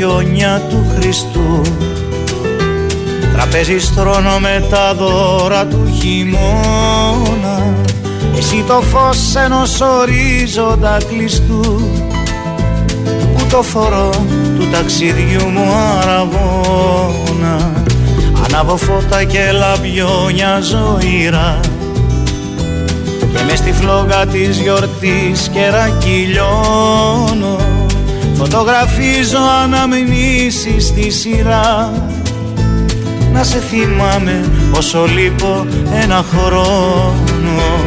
Χιόνια του Χριστού. Τραπέζι στρώνω με τα δώρα του χειμώνα. Εσύ το φως ενός ορίζοντα κλειστού. Που το φορώ του ταξιδιού μου αραβώνα. Ανάβω φώτα και λαμπιόνια ζωήρα Και μες στη φλόγα της γιορτής κερακυλιώνω Φωτογραφίζω αναμνήσεις στη σειρά. Να σε θυμάμαι όσο λείπω ένα χρόνο.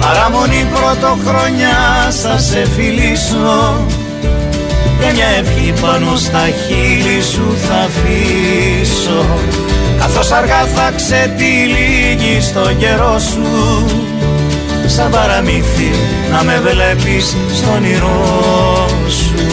Παραμονή πρωτοχρονιά θα σε φιλήσω. Και μια ευχή πάνω στα χείλη σου θα αφήσω. Καθώς αργά θα ξετυλίγει στο καιρό σου. Σαν παραμύθι να με βλέπεις στον όνειρό σου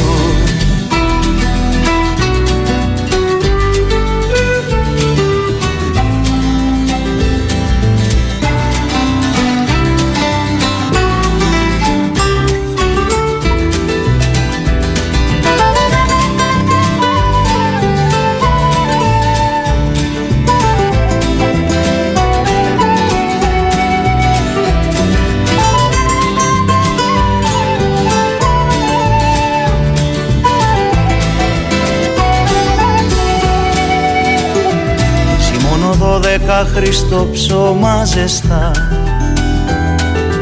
δώδεκα Χριστό ψώμα ζεστά.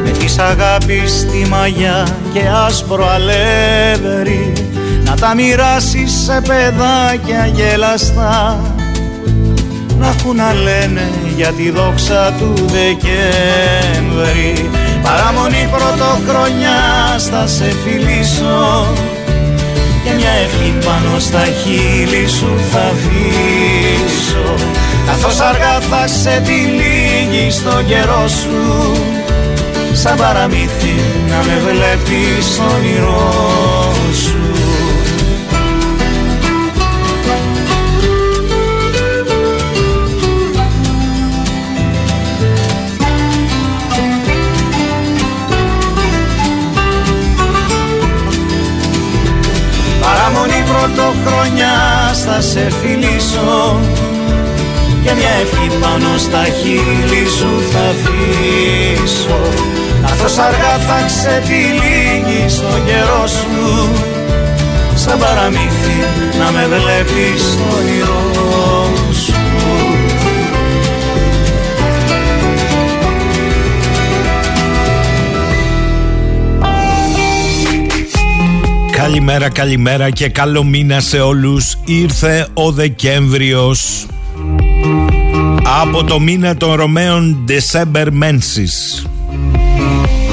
Με της αγάπης τη μαγιά και άσπρο αλεύρι να τα μοιράσεις σε παιδάκια γελαστά. Να έχουν να λένε για τη δόξα του Δεκέμβρη. Παραμονή πρωτοχρονιά θα σε φιλήσω. και μια ευχή πάνω στα χείλη σου θα αφήσω Καθώς αργά θα σε τυλίγει στο καιρό σου Σαν παραμύθι να με βλέπεις στο όνειρό σου θα σε φιλήσω. Και μια ευχή πάνω στα χείλη σου θα αφήσω. Καθώς αργά θα ξετυλίγει στον καιρό σου σαν παραμύθι να με βλέπεις στο όνειρό σου Καλημέρα, καλημέρα και καλό μήνα σε όλους. Ήρθε ο Δεκέμβριος από το μήνα των Ρωμαίων December Mensis.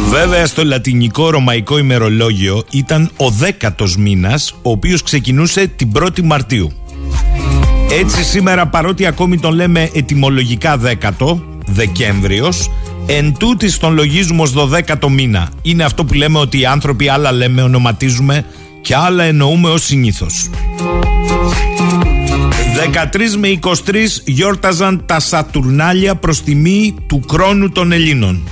Βέβαια στο λατινικό ρωμαϊκό ημερολόγιο ήταν ο δέκατος μήνας ο οποίος ξεκινούσε την 1η Μαρτίου. Έτσι σήμερα παρότι ακόμη τον λέμε ετυμολογικά δέκατο, Δεκέμβριος, εν τούτης τον λογίζουμε ως δωδέκατο μήνα. Είναι αυτό που λέμε ότι οι άνθρωποι άλλα λέμε, ονοματίζουμε και άλλα εννοούμε ως συνήθως. 13 με 23 γιόρταζαν τα Σατουρνάλια προς τιμή του χρόνου των Ελλήνων.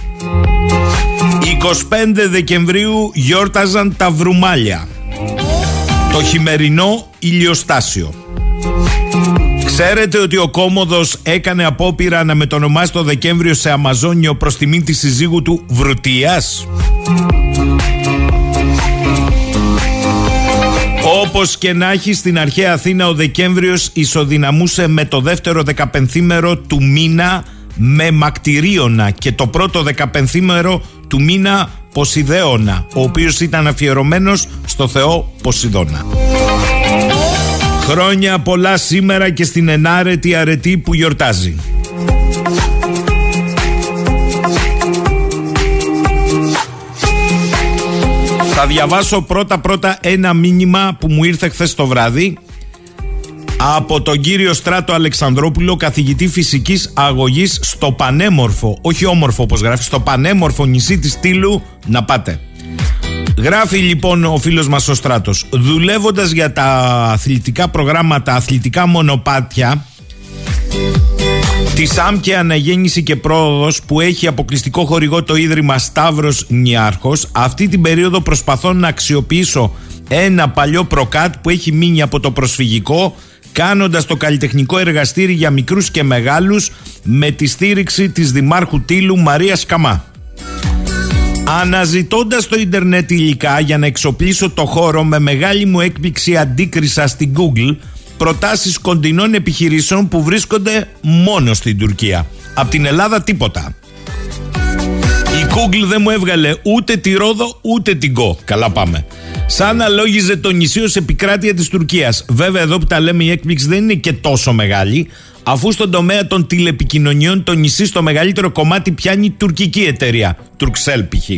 25 Δεκεμβρίου γιόρταζαν τα Βρουμάλια. Το χειμερινό ηλιοστάσιο. Ξέρετε ότι ο Κόμοδος έκανε απόπειρα να μετονομάσει το Δεκέμβριο σε Αμαζόνιο προς τιμή της συζύγου του Βρουτίας. Όπως και να έχει στην αρχαία Αθήνα, ο Δεκέμβριος ισοδυναμούσε με το δεύτερο δεκαπενθήμερο του μήνα με μακτηρίωνα και το πρώτο δεκαπενθήμερο του μήνα Ποσειδέωνα, ο οποίος ήταν αφιερωμένος στο θεό Ποσειδώνα. Χρόνια πολλά σήμερα και στην ενάρετη αρετή που γιορτάζει. Θα διαβάσω πρώτα πρώτα ένα μήνυμα που μου ήρθε χθες το βράδυ από τον κύριο Στράτο Αλεξανδρόπουλο, καθηγητή φυσικής αγωγής στο πανέμορφο, όχι όμορφο όπως γράφει, στο πανέμορφο νησί της Τήλου, να πάτε. Γράφει λοιπόν ο φίλος μας ο Στράτος, δουλεύοντας για τα αθλητικά προγράμματα, αθλητικά μονοπάτια, Της άμκια αναγέννηση και πρόοδος που έχει αποκλειστικό χορηγό το Ίδρυμα Σταύρος Νιάρχος, αυτή την περίοδο προσπαθώ να αξιοποιήσω ένα παλιό προκάτ που έχει μείνει από το προσφυγικό, κάνοντας το καλλιτεχνικό εργαστήρι για μικρούς και μεγάλους με τη στήριξη της Δημάρχου Τήλου Μαρίας Καμά. Αναζητώντας το ίντερνετ υλικά για να εξοπλίσω το χώρο με μεγάλη μου έκπληξη αντίκρισα στην Google προτάσεις κοντινών επιχειρήσεων που βρίσκονται μόνο στην Τουρκία. Απ' την Ελλάδα τίποτα. Η Google δεν μου έβγαλε ούτε τη Ρόδο ούτε την Κο. Καλά πάμε. Σαν να λόγιζε το νησί ως επικράτεια της Τουρκίας. Βέβαια εδώ που τα λέμε η έκπληξη δεν είναι και τόσο μεγάλη αφού στον τομέα των τηλεπικοινωνιών το νησί στο μεγαλύτερο κομμάτι πιάνει τουρκική εταιρεία, Τουρξέλ π.χ.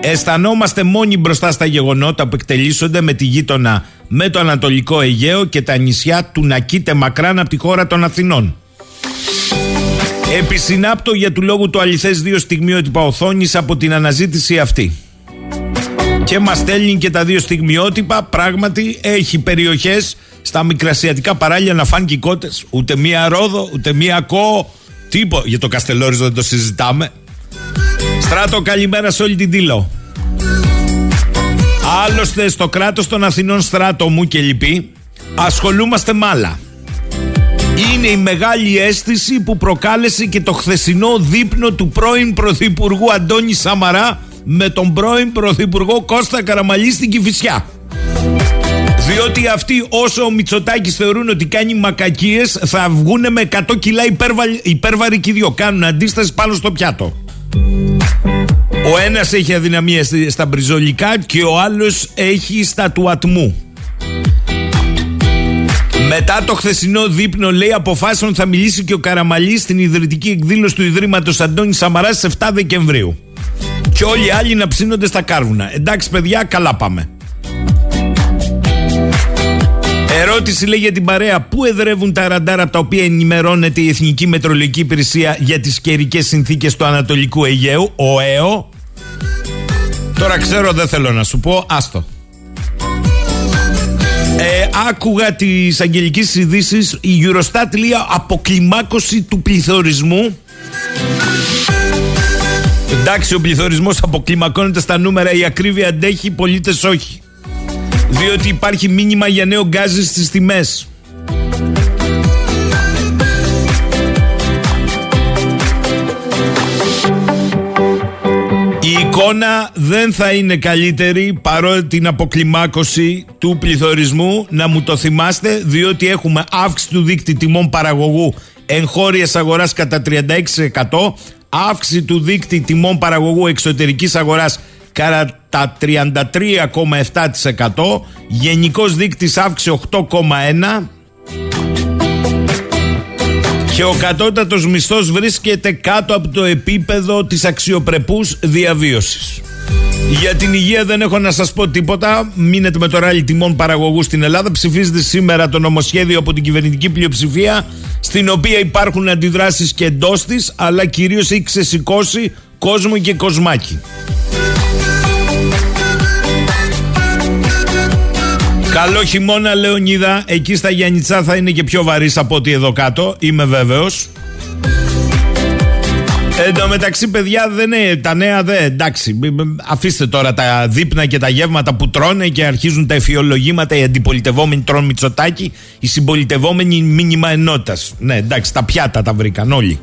Αισθανόμαστε μόνοι μπροστά στα γεγονότα που εκτελήσονται με τη γείτονα με το Ανατολικό Αιγαίο και τα νησιά του να κοίται μακράν από τη χώρα των Αθηνών. Επισυνάπτω για του λόγου του αληθές δύο στιγμιότυπα οθόνης από την αναζήτηση αυτή. Και μας στέλνει και τα δύο στιγμιότυπα. Πράγματι έχει περιοχές στα μικρασιατικά παράλια να φάνε κότες. Ούτε μία ρόδο, ούτε μία κό. Τίπο. Για το Καστελόριζο δεν το συζητάμε. Στράτο, καλημέρα σε όλη την Τήλο. Άλλωστε, στο κράτος των Αθηνών στράτο μου και λοιποί, ασχολούμαστε με άλλα. Είναι η μεγάλη αίσθηση που προκάλεσε και το χθεσινό δείπνο του πρώην Πρωθυπουργού Αντώνη Σαμαρά με τον πρώην Πρωθυπουργό Κώστα Καραμαλή στην Κηφισιά. Διότι αυτοί όσο ο Μητσοτάκης θεωρούν ότι κάνει μακακίες θα βγουν με 100 κιλά υπέρβαροι και δύο. Κάνουν αντίσταση πάνω στο πιάτο. Ο ένας έχει αδυναμία στα μπριζολικά και ο άλλος έχει στα του ατμού. Μετά το χθεσινό δείπνο, λέει, αποφάσεων θα μιλήσει και ο Καραμαλής στην ιδρυτική εκδήλωση του Ιδρύματος Αντώνης Σαμαράς στις 7 Δεκεμβρίου. Και όλοι οι άλλοι να ψήνονται στα κάρβουνα. Εντάξει, παιδιά, καλά πάμε. Ερώτηση λέει για την παρέα. Πού εδρεύουν τα ραντάρ από τα οποία ενημερώνεται η Εθνική Μετρολογική Υπηρεσία για τις καιρικές συνθήκες του Ανατολικού Αιγαίου, ο ΕΟ; Τώρα ξέρω, δεν θέλω να σου πω, άστο. Ε, άκουγα τις αγγελικές ειδήσεις. Η Eurostat λέει αποκλιμάκωση του πληθωρισμού. Εντάξει, ο πληθωρισμός αποκλιμακώνεται στα νούμερα, η ακρίβεια αντέχει, οι πολίτες όχι. Διότι υπάρχει μήνυμα για νέο γκάζι στις τιμές. Εικόνα δεν θα είναι καλύτερη παρότι την αποκλιμάκωση του πληθωρισμού. Να μου το θυμάστε διότι έχουμε αύξηση του δίκτυ τιμών παραγωγού εγχώριας αγοράς κατά 36% αύξηση του δίκτυ τιμών παραγωγού εξωτερικής αγοράς κατά 33,7% γενικός δείκτης αύξηση 8,1% και ο κατώτατος μισθός βρίσκεται κάτω από το επίπεδο της αξιοπρεπούς διαβίωσης. Για την υγεία δεν έχω να σας πω τίποτα. Μείνετε με το ράλι τιμών παραγωγού στην Ελλάδα. Ψηφίζετε σήμερα το νομοσχέδιο από την κυβερνητική πλειοψηφία, στην οποία υπάρχουν αντιδράσεις και εντός της, αλλά κυρίως έχει ξεσηκώσει κόσμο και κοσμάκι. Καλό χειμώνα, Λεωνίδα. Εκεί στα Γιάννητσά θα είναι και πιο βαρύς από ό,τι εδώ κάτω. Είμαι βέβαιος. Εν τω μεταξύ, παιδιά, δεν είναι, τα νέα δεν. Εντάξει, αφήστε τώρα τα δείπνα και τα γεύματα που τρώνε και αρχίζουν τα εφιολογήματα. Οι αντιπολιτευόμενοι τρώνε μυτσοτάκι, οι συμπολιτευόμενοι μήνυμα ενότητας. Ναι, εντάξει, τα πιάτα τα βρήκαν όλοι.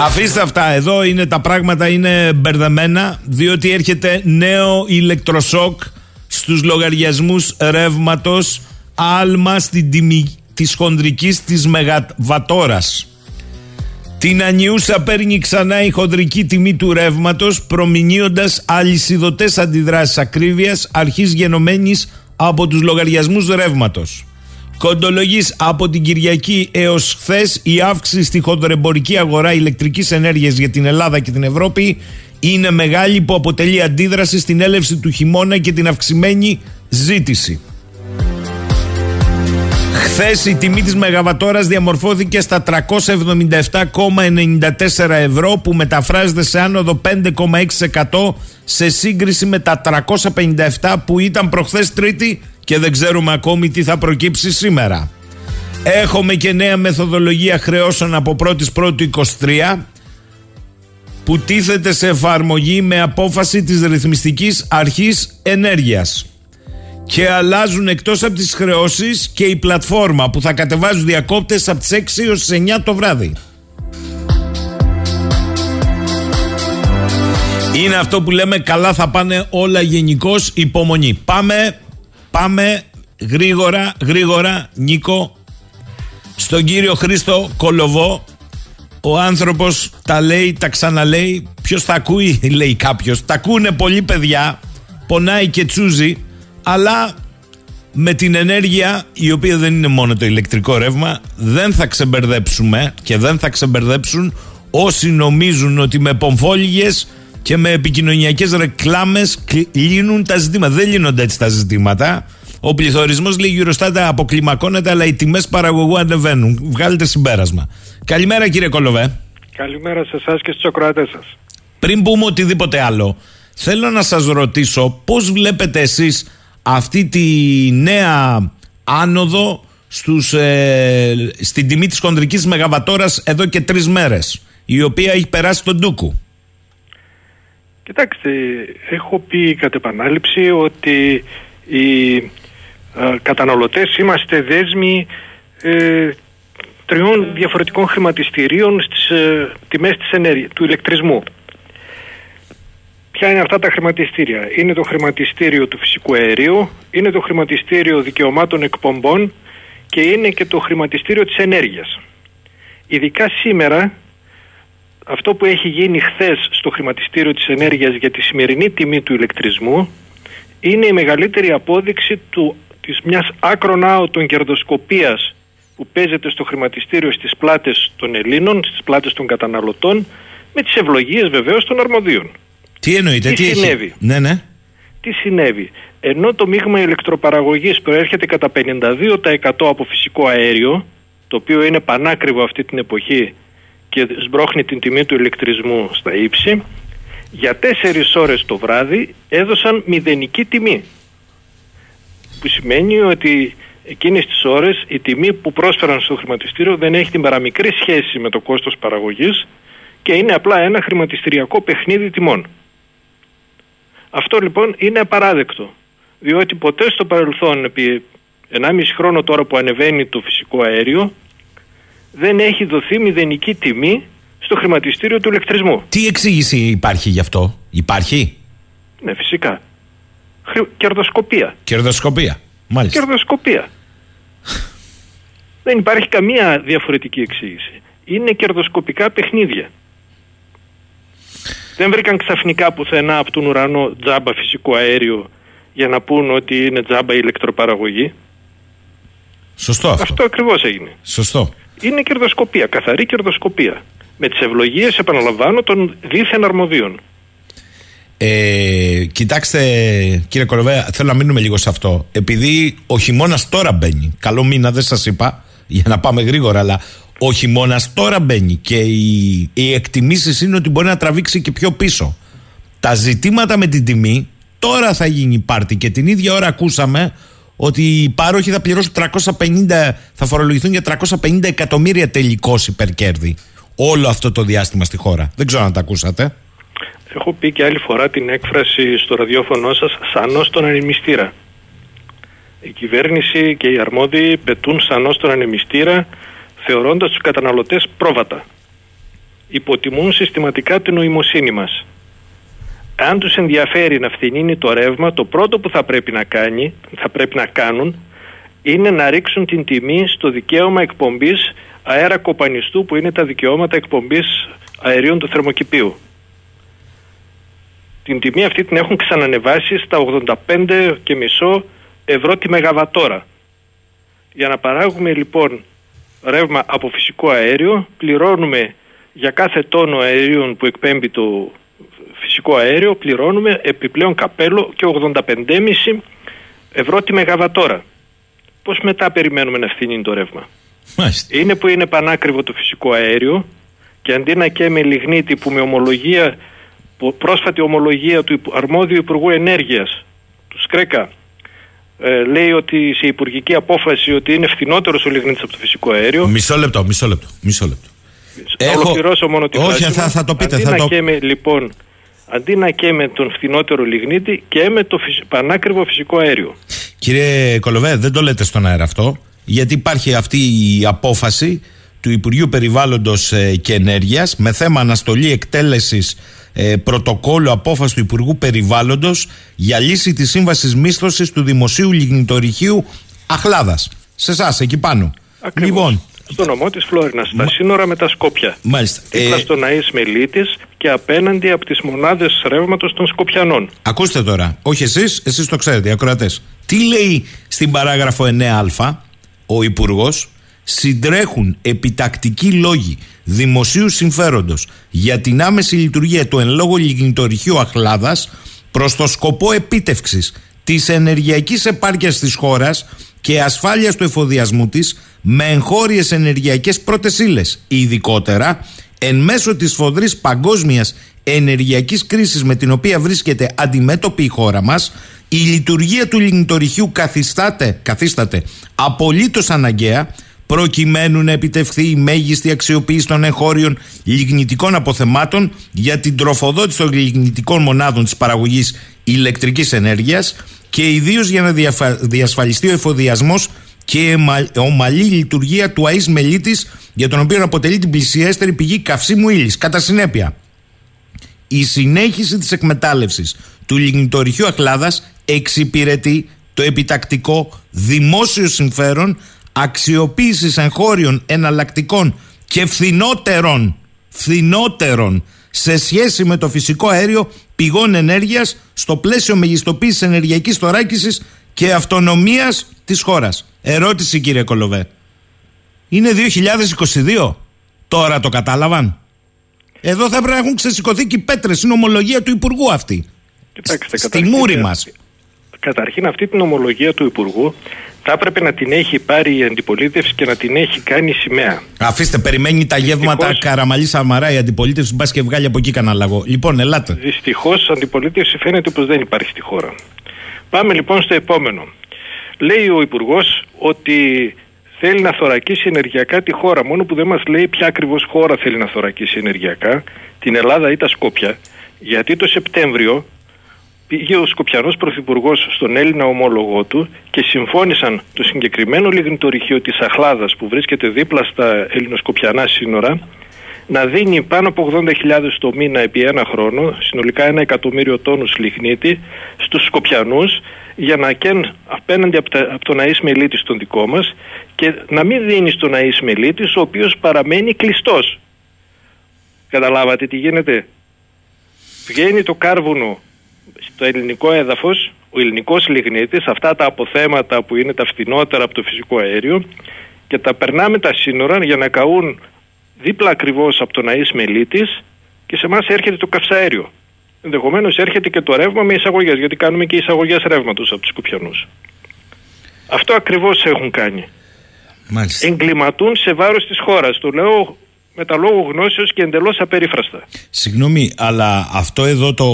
Αφήστε αυτά εδώ, είναι τα πράγματα είναι μπερδεμένα, διότι έρχεται νέο ηλεκτροσόκ στους λογαριασμούς ρεύματος άλμα στην τιμή της χονδρικής της μεγαβατόρας. Την ανιούσα παίρνει ξανά η χονδρική τιμή του ρεύματος, προμηνύοντας αλυσιδωτές αντιδράσεις ακρίβειας αρχής γενομένης από τους λογαριασμούς ρεύματος. Κοντολογής από την Κυριακή έως χθες η αύξηση στη χονδρεμπορική αγορά ηλεκτρικής ενέργειας για την Ελλάδα και την Ευρώπη είναι μεγάλη που αποτελεί αντίδραση στην έλευση του χειμώνα και την αυξημένη ζήτηση. Χθες η τιμή της Μεγαβατόρας διαμορφώθηκε στα 377,94 ευρώ που μεταφράζεται σε άνοδο 5,6% σε σύγκριση με τα 357 που ήταν προχθές Τρίτη και δεν ξέρουμε ακόμη τι θα προκύψει σήμερα. Έχουμε και νέα μεθοδολογία χρεώσεων από 1η Πρώτου 23 που τίθεται σε εφαρμογή με απόφαση της ρυθμιστικής αρχής ενέργειας και αλλάζουν εκτός από τις χρεώσεις και η πλατφόρμα που θα κατεβάζουν διακόπτες από τις 6 έως τις 9 το βράδυ. Είναι αυτό που λέμε καλά θα πάνε όλα γενικώς υπομονή. Πάμε, πάμε γρήγορα, γρήγορα, Νίκο, στον κύριο Χρήστο Κολοβό. Ο άνθρωπος τα λέει, τα ξαναλέει. Ποιος θα ακούει, λέει κάποιος. Τα ακούνε πολλοί παιδιά. Πονάει και τσούζει αλλά με την ενέργεια η οποία δεν είναι μόνο το ηλεκτρικό ρεύμα δεν θα ξεμπερδέψουμε και δεν θα ξεμπερδέψουν όσοι νομίζουν ότι με πομφόλιγες και με επικοινωνιακές ρεκλάμες λύνουν τα ζητήματα. Δεν λύνονται έτσι τα ζητήματα. Ο πληθωρισμός λέει γύρω στα αποκλιμακώνεται αλλά οι τιμές παραγωγού ανεβαίνουν. Βγάλετε συμπέρασμα. Καλημέρα κύριε Κολοβέ. Καλημέρα σε εσάς και στους ακροατές σας. Πριν πούμε οτιδήποτε άλλο, θέλω να σας ρωτήσω πώς βλέπετε εσείς αυτή τη νέα άνοδο στους, ε, στην τιμή της χονδρικής μεγαβατόρας εδώ και τρεις μέρες η οποία έχει περάσει τον Ντούκου. Κοιτάξτε, έχω πει κατ' επανάληψη ότι οι ε, καταναλωτές είμαστε δέσμοι ε, τριών διαφορετικών χρηματιστηρίων στις ε, τιμές της ενέργειας, του ηλεκτρισμού. Ποια είναι αυτά τα χρηματιστήρια; Είναι το χρηματιστήριο του φυσικού αερίου, είναι το χρηματιστήριο δικαιωμάτων εκπομπών και είναι και το χρηματιστήριο της ενέργειας. Ειδικά σήμερα αυτό που έχει γίνει χθες στο χρηματιστήριο της ενέργειας για τη σημερινή τιμή του ηλεκτρισμού είναι η μεγαλύτερη απόδειξη του, της μιας άκρον άωτον κερδοσκοπίας που παίζεται στο χρηματιστήριο στις πλάτες των Ελλήνων, στις πλάτες των καταναλωτών με τις ευλογίες βεβαίως των αρμοδίων. Τι εννοείται, τι, συνέβη; Ναι, ναι. Τι συνέβη; Ενώ το μείγμα ηλεκτροπαραγωγής προέρχεται κατά 52% από φυσικό αέριο, το οποίο είναι πανάκριβο αυτή την εποχή και σμπρώχνει την τιμή του ηλεκτρισμού στα ύψη, για 4 ώρες το βράδυ έδωσαν μηδενική τιμή. Που σημαίνει ότι εκείνες τις ώρες η τιμή που πρόσφεραν στο χρηματιστήριο δεν έχει την παραμικρή σχέση με το κόστος παραγωγής και είναι απλά ένα χρηματιστηριακό παιχνίδι τιμών. Αυτό λοιπόν είναι απαράδεκτο. Διότι ποτέ στο παρελθόν, επί 1,5 χρόνο τώρα που ανεβαίνει το φυσικό αέριο, δεν έχει δοθεί μηδενική τιμή στο χρηματιστήριο του ηλεκτρισμού. Τι εξήγηση υπάρχει γι' αυτό, Υπάρχει; Ναι, φυσικά. Κερδοσκοπία. Κερδοσκοπία. Μάλιστα. Κερδοσκοπία. δεν υπάρχει καμία διαφορετική εξήγηση. Είναι κερδοσκοπικά παιχνίδια. Δεν βρήκαν ξαφνικά πουθενά από τον ουρανό τζάμπα φυσικό αέριο για να πούν ότι είναι τζάμπα ηλεκτροπαραγωγή. Σωστό αυτό. Αυτό ακριβώς έγινε. Σωστό. Είναι κερδοσκοπία, καθαρή κερδοσκοπία. Με τις ευλογίες, επαναλαμβάνω, των δίθεν αρμοδίων. Ε, κοιτάξτε, κύριε Κοροβέα, θέλω να μείνουμε λίγο σε αυτό. Επειδή ο χειμώνας τώρα μπαίνει. Καλό μήνα, δεν σας είπα, για να πάμε γρήγορα, αλλά ο χειμώνας τώρα μπαίνει και οι, οι εκτιμήσεις είναι ότι μπορεί να τραβήξει και πιο πίσω. Τα ζητήματα με την τιμή τώρα θα γίνει πάρτι και την ίδια ώρα ακούσαμε ότι οι πάροχοι θα πληρώσουν 350, θα φορολογηθούν για 350 εκατομμύρια τελικώς υπερκέρδη όλο αυτό το διάστημα στη χώρα. Δεν ξέρω αν τα ακούσατε. Έχω πει και άλλη φορά την έκφραση στο ραδιόφωνο σας «σανός τον ανεμιστήρα». Η κυβέρνηση και οι αρμόδιοι πετούν σανός τον ανεμιστήρα θεωρώντας τους καταναλωτές πρόβατα. Υποτιμούν συστηματικά την νοημοσύνη μας. Αν τους ενδιαφέρει να φθηνίνει το ρεύμα, το πρώτο που θα πρέπει να, κάνει, θα πρέπει να κάνουν είναι να ρίξουν την τιμή στο δικαίωμα εκπομπής αέρα κοπανιστού που είναι τα δικαιώματα εκπομπής αερίων του θερμοκηπίου. Την τιμή αυτή την έχουν ξανανεβάσει στα 85,5 ευρώ τη μεγαβατόρα Για να παράγουμε λοιπόν ρεύμα από φυσικό αέριο πληρώνουμε για κάθε τόνο αερίων που εκπέμπει το φυσικό αέριο πληρώνουμε επιπλέον καπέλο και 85,5 ευρώ τη μεγαβατόρα. Πώς μετά περιμένουμε να φθηνεί το ρεύμα; Μάλιστα. Είναι που είναι πανάκριβο το φυσικό αέριο και αντί να καίμε λιγνίτη που με ομολογία, που πρόσφατη ομολογία του υπου- αρμόδιου Υπουργού Ενέργειας, του Σκρέκα, ε, λέει ότι σε υπουργική απόφαση ότι είναι φθηνότερος ο λιγνίτης από το φυσικό αέριο. Μισό λεπτό, μισό λεπτό. Μισό λεπτό. Θα Έχω- ολοκληρώσω μόνο τη Όχι, φράση θα- μου. θα το πείτε, Αντί θα να το- καίμε, λοιπόν, αντί να καίμε τον φθηνότερο λιγνίτη, καίμε το φυσ- πανάκριβο φυσικό αέριο. Κύριε Κολοβέ, δεν το λέτε στον αέρα αυτό, γιατί υπάρχει αυτή η απόφαση του Υπουργείου Περιβάλλοντος ε, και Ενέργειας με θέμα αναστολή εκτέλεσης ε, πρωτοκόλλου απόφαση του Υπουργού Περιβάλλοντος για λύση της σύμβασης μίσθωσης του Δημοσίου Λιγνητορυχείου Αχλάδας. Σε εσάς εκεί πάνω. Ακριβώς. Λοιπόν, Στο νομό της Φλόρινας, στα σύνορα με τα Σκόπια. μάλιστα. Δίπλα Ε, στο Ναΐς Μελίτης και απέναντι από τις μονάδες ρεύματος των Σκοπιανών. Ακούστε τώρα, όχι εσείς, εσείς το ξέρετε, οι ακροατές. Τι λέει στην παράγραφο 9α ο Υπουργός, συντρέχουν επιτακτικοί λόγοι δημοσίου συμφέροντος για την άμεση λειτουργία του εν λόγω λιγνητορυχείου Αχλάδας προς το σκοπό επίτευξης της ενεργειακής επάρκειας της χώρας και ασφάλειας του εφοδιασμού της με εγχώριες ενεργειακές πρώτες ύλες. Ειδικότερα, εν μέσω της φοδρής παγκόσμιας ενεργειακής κρίσης με την οποία βρίσκεται αντιμέτωπη η χώρα μας, η λειτουργία του λιγνητορυχείου καθιστάται, καθίσταται απολύτως αναγκαία προκειμένου να επιτευχθεί η μέγιστη αξιοποίηση των εγχώριων λιγνητικών αποθεμάτων για την τροφοδότηση των λιγνητικών μονάδων της παραγωγής ηλεκτρικής ενέργειας και ιδίως για να διαφα- διασφαλιστεί ο εφοδιασμός και η εμα- ομαλή λειτουργία του ΑΕΣ Μελίτης για τον οποίο αποτελεί την πλησιέστερη πηγή καυσίμου ύλης. Κατά συνέπεια, η συνέχιση της εκμετάλλευσης του λιγνητορυχείου Αχλάδας εξυπηρετεί το επιτακτικό δημόσιο συμφέρον αξιοποίησης εγχώριων εναλλακτικών και φθηνότερων, φθηνότερων σε σχέση με το φυσικό αέριο πηγών ενέργειας στο πλαίσιο μεγιστοποίησης ενεργειακής θωράκισης και αυτονομίας της χώρας. Ερώτηση κύριε Κολοβέ. Είναι 2022. Τώρα το κατάλαβαν. Εδώ θα πρέπει να έχουν ξεσηκωθεί και οι πέτρες. Είναι ομολογία του Υπουργού αυτή. Κοιτάξτε, Στη καταρχήν, μούρη ε, μας. Καταρχήν αυτή την ομολογία του Υπουργού θα έπρεπε να την έχει πάρει η αντιπολίτευση και να την έχει κάνει σημαία. Αφήστε, περιμένει τα γεύματα Δυστυχώς. Καραμαλή Σαμαρά η αντιπολίτευση. Μπας και βγάλει από εκεί κανένα λαγό. Λοιπόν, ελάτε. Δυστυχώς, αντιπολίτευση φαίνεται πως δεν υπάρχει στη χώρα. Πάμε λοιπόν στο επόμενο. Λέει ο Υπουργός ότι θέλει να θωρακίσει ενεργειακά τη χώρα. Μόνο που δεν μας λέει ποια ακριβώς χώρα θέλει να θωρακίσει ενεργειακά, την Ελλάδα ή τα Σκόπια. Γιατί το Σεπτέμβριο πήγε ο Σκοπιανός Πρωθυπουργός στον Έλληνα ομόλογό του και συμφώνησαν το συγκεκριμένο λιγνητορυχείο της Αχλάδας που βρίσκεται δίπλα στα ελληνοσκοπιανά σύνορα να δίνει πάνω από 80.000 το μήνα επί ένα χρόνο, συνολικά ένα εκατομμύριο τόνους λιγνίτη, στους Σκοπιανούς για να καίν απέναντι από, τα, από τον Αΐς Μελίτης τον δικό μας και να μην δίνει στον Αΐς Μελίτης ο οποίος παραμένει κλειστός. Καταλάβατε τι γίνεται; Βγαίνει το κάρβουνο στο ελληνικό έδαφος, ο ελληνικός λιγνίτης, αυτά τα αποθέματα που είναι τα φθηνότερα από το φυσικό αέριο και τα περνάμε τα σύνορα για να καούν δίπλα ακριβώς από τον Αΐς Μελίτης και σε εμάς έρχεται το καυσαέριο. Ενδεχομένως έρχεται και το ρεύμα με εισαγωγές, γιατί κάνουμε και εισαγωγές ρεύματος από τους Σκοπιανούς. Αυτό ακριβώς έχουν κάνει. Μάλιστα. Εγκληματούν σε βάρος της χώρας. Το λέω με τα λόγου γνώσεως και εντελώς απερίφραστα. Συγγνώμη, αλλά αυτό εδώ το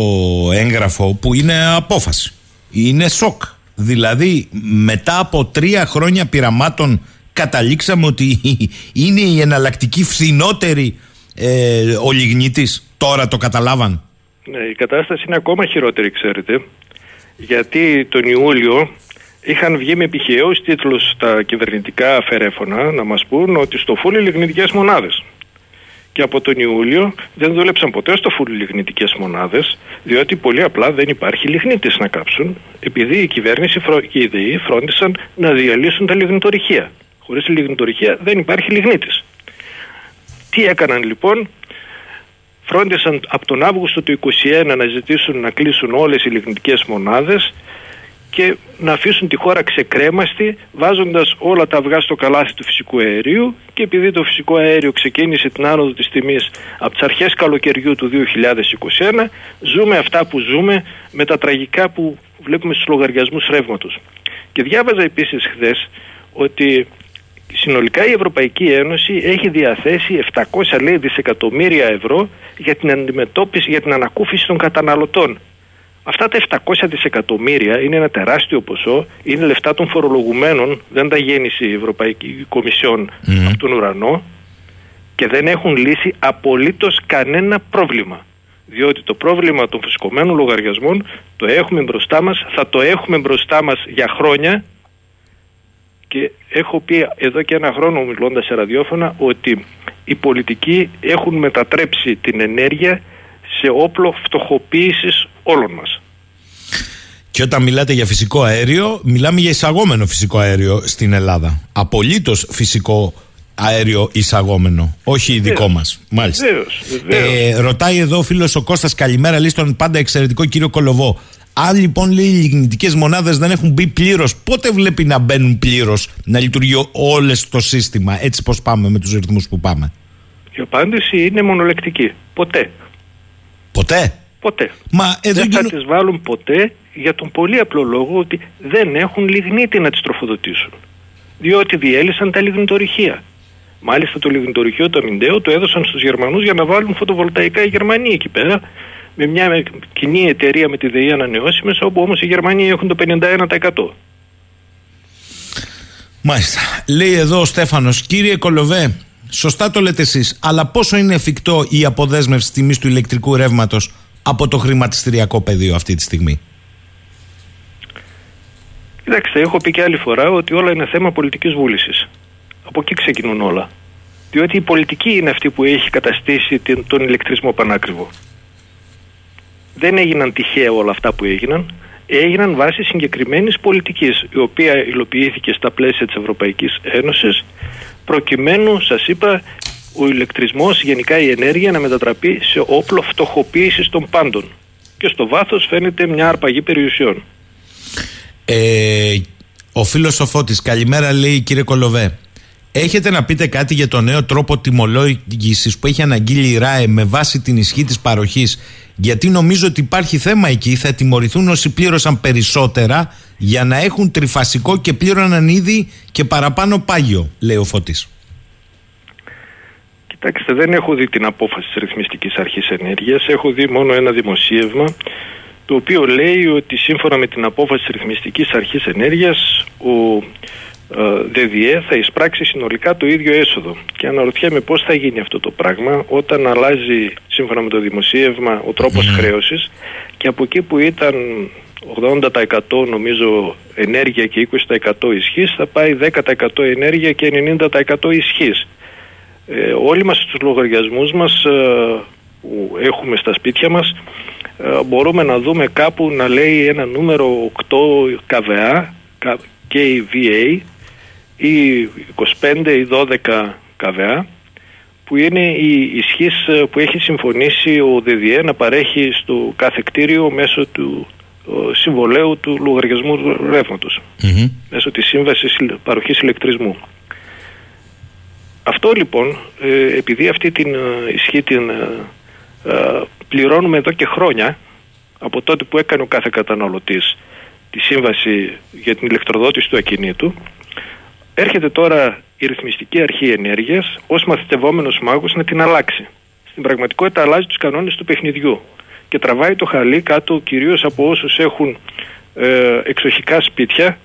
έγγραφο που είναι απόφαση. Είναι σοκ. Δηλαδή, μετά από τρία χρόνια πειραμάτων καταλήξαμε ότι είναι η εναλλακτική φθηνότερη ε, ο λιγνίτης. Τώρα το καταλάβαν. Ναι, η κατάσταση είναι ακόμα χειρότερη, ξέρετε. Γιατί τον Ιούλιο είχαν βγει με επιχειρέους τίτλους στα κυβερνητικά αφαιρέφωνα να μας πούν ότι στο φούλι λιγνητικές μονάδες. Και από τον Ιούλιο δεν δούλεψαν ποτέ στο φούλι λιγνητικές μονάδες, διότι πολύ απλά δεν υπάρχει λιγνίτης να κάψουν, επειδή η κυβέρνηση φρο- και οι ΔΕΗ φρόντισαν να διαλύσουν τα λιγνητορυχεία. Χωρίς λιγνητορυχεία δεν υπάρχει λιγνίτης. Τι έκαναν λοιπόν, φρόντισαν από τον Αύγουστο του 2021 να ζητήσουν να κλείσουν όλες οι λιγνητικές μονάδες και να αφήσουν τη χώρα ξεκρέμαστη βάζοντας όλα τα αυγά στο καλάθι του φυσικού αερίου και επειδή το φυσικό αέριο ξεκίνησε την άνοδο της τιμής από τις αρχές καλοκαιριού του 2021 ζούμε αυτά που ζούμε με τα τραγικά που βλέπουμε στους λογαριασμούς ρεύματος. Και διάβαζα επίσης χθες ότι συνολικά η Ευρωπαϊκή Ένωση έχει διαθέσει 700 λέει, δισεκατομμύρια ευρώ για την αντιμετώπιση, για την ανακούφιση των καταναλωτών. Αυτά τα 700 δισεκατομμύρια είναι ένα τεράστιο ποσό, είναι λεφτά των φορολογουμένων, δεν τα γέννησε η Ευρωπαϊκή Κομισιόν από τον ουρανό και δεν έχουν λύσει απολύτως κανένα πρόβλημα. Διότι το πρόβλημα των φυσικομένων λογαριασμών το έχουμε μπροστά μας, θα το έχουμε μπροστά μας για χρόνια και έχω πει εδώ και ένα χρόνο μιλώντας σε ραδιόφωνα ότι οι πολιτικοί έχουν μετατρέψει την ενέργεια σε όπλο φτωχοποίησης όλων μας. Και όταν μιλάτε για φυσικό αέριο, μιλάμε για εισαγόμενο φυσικό αέριο στην Ελλάδα. Απολύτως φυσικό αέριο εισαγόμενο, όχι δικό μας. Μάλιστα. Ε, ρωτάει εδώ ο φίλος ο Κώστας καλημέρα, λέει στον πάντα εξαιρετικό κύριο Κολοβό. Αν λοιπόν λέει οι λιγνητικές μονάδες δεν έχουν μπει πλήρως, πότε βλέπει να μπαίνουν πλήρως, να λειτουργεί όλες το σύστημα, έτσι πώ πάμε με τους ρυθμούς που πάμε; Η απάντηση είναι μονολεκτική. Ποτέ. Ποτέ; Ποτέ. Μα εδώ δεν θα τις βάλουν ποτέ για τον πολύ απλό λόγο ότι δεν έχουν λιγνίτη να τις τροφοδοτήσουν. Διότι διέλυσαν τα λιγνητορυχεία. Μάλιστα το λιγνητορυχείο το αμυντέο το έδωσαν στους Γερμανούς για να βάλουν φωτοβολταϊκά οι Γερμανοί εκεί πέρα με μια κοινή εταιρεία με τη ΔΕΗ ανανεώσιμες όπου όμως οι Γερμανοί έχουν το 51%. Μάλιστα. Λέει εδώ ο Στέφανος, κύριε Κολοβέ, σωστά το λέτε εσείς, αλλά πόσο είναι εφικτό η αποδέσμευση τιμής του ηλεκτρικού ρεύματος από το χρηματιστηριακό πεδίο αυτή τη στιγμή; Κοιτάξτε, έχω πει και άλλη φορά ότι όλα είναι θέμα πολιτικής βούλησης. Από εκεί ξεκινούν όλα. Διότι η πολιτική είναι αυτή που έχει καταστήσει τον ηλεκτρισμό πανάκριβο. Δεν έγιναν τυχαία όλα αυτά που έγιναν. Έγιναν βάσει συγκεκριμένης πολιτικής, η οποία υλοποιήθηκε στα πλαίσια της Ευρωπαϊκής Ένωσης, προκειμένου, σας είπα, ο ηλεκτρισμός, γενικά η ενέργεια, να μετατραπεί σε όπλο φτωχοποίησης των πάντων. Και στο βάθος φαίνεται μια αρπαγή περιουσιών. Ε, ο φίλος Σοφώτης, καλημέρα, λέει κύριε Κολοβέ. Έχετε να πείτε κάτι για το νέο τρόπο τιμολόγησης που έχει αναγγείλει η ΡΑΕ με βάση την ισχύ της παροχής, γιατί νομίζω ότι υπάρχει θέμα εκεί. Θα τιμωρηθούν όσοι πλήρωσαν περισσότερα για να έχουν τριφασικό και πλήρωναν ήδη και παραπάνω πάγιο, λέει ο Φώτης. Κοιτάξτε, δεν έχω δει την απόφαση της Ρυθμιστικής Αρχής Ενέργειας. Έχω δει μόνο ένα δημοσίευμα το οποίο λέει ότι σύμφωνα με την απόφαση της Ρυθμιστικής Αρχής Ενέργειας ο ε, ΔΔΕ θα εισπράξει συνολικά το ίδιο έσοδο. Και αναρωτιέμαι πώς θα γίνει αυτό το πράγμα όταν αλλάζει σύμφωνα με το δημοσίευμα ο τρόπος mm. χρέωσης και από εκεί που ήταν 80% νομίζω ενέργεια και 20% ισχύς θα πάει 10% ενέργεια και 90% ισχύς. Ε, όλοι μας στους λογαριασμούς μας ε, που έχουμε στα σπίτια μας ε, μπορούμε να δούμε κάπου να λέει ένα νούμερο 8 ΚΒΑ KVA ή 25 ή 12 ΚΒΑ που είναι η ισχύς που έχει συμφωνήσει ο ΔΔΕ να παρέχει στο κάθε κτίριο μέσω του συμβολέου του λογαριασμού ρεύματος μέσω της σύμβασης παροχής ηλεκτρισμού. Αυτό λοιπόν, ε, επειδή αυτή την ε, ισχύ την ε, πληρώνουμε εδώ και χρόνια από τότε που έκανε ο κάθε καταναλωτής τη σύμβαση για την ηλεκτροδότηση του ακινήτου έρχεται τώρα η ρυθμιστική αρχή ενέργειας ως μαθητευόμενος μάγος να την αλλάξει. Στην πραγματικότητα αλλάζει τους κανόνες του παιχνιδιού και τραβάει το χαλί κάτω κυρίως από όσους έχουν ε, εξοχικά σπίτια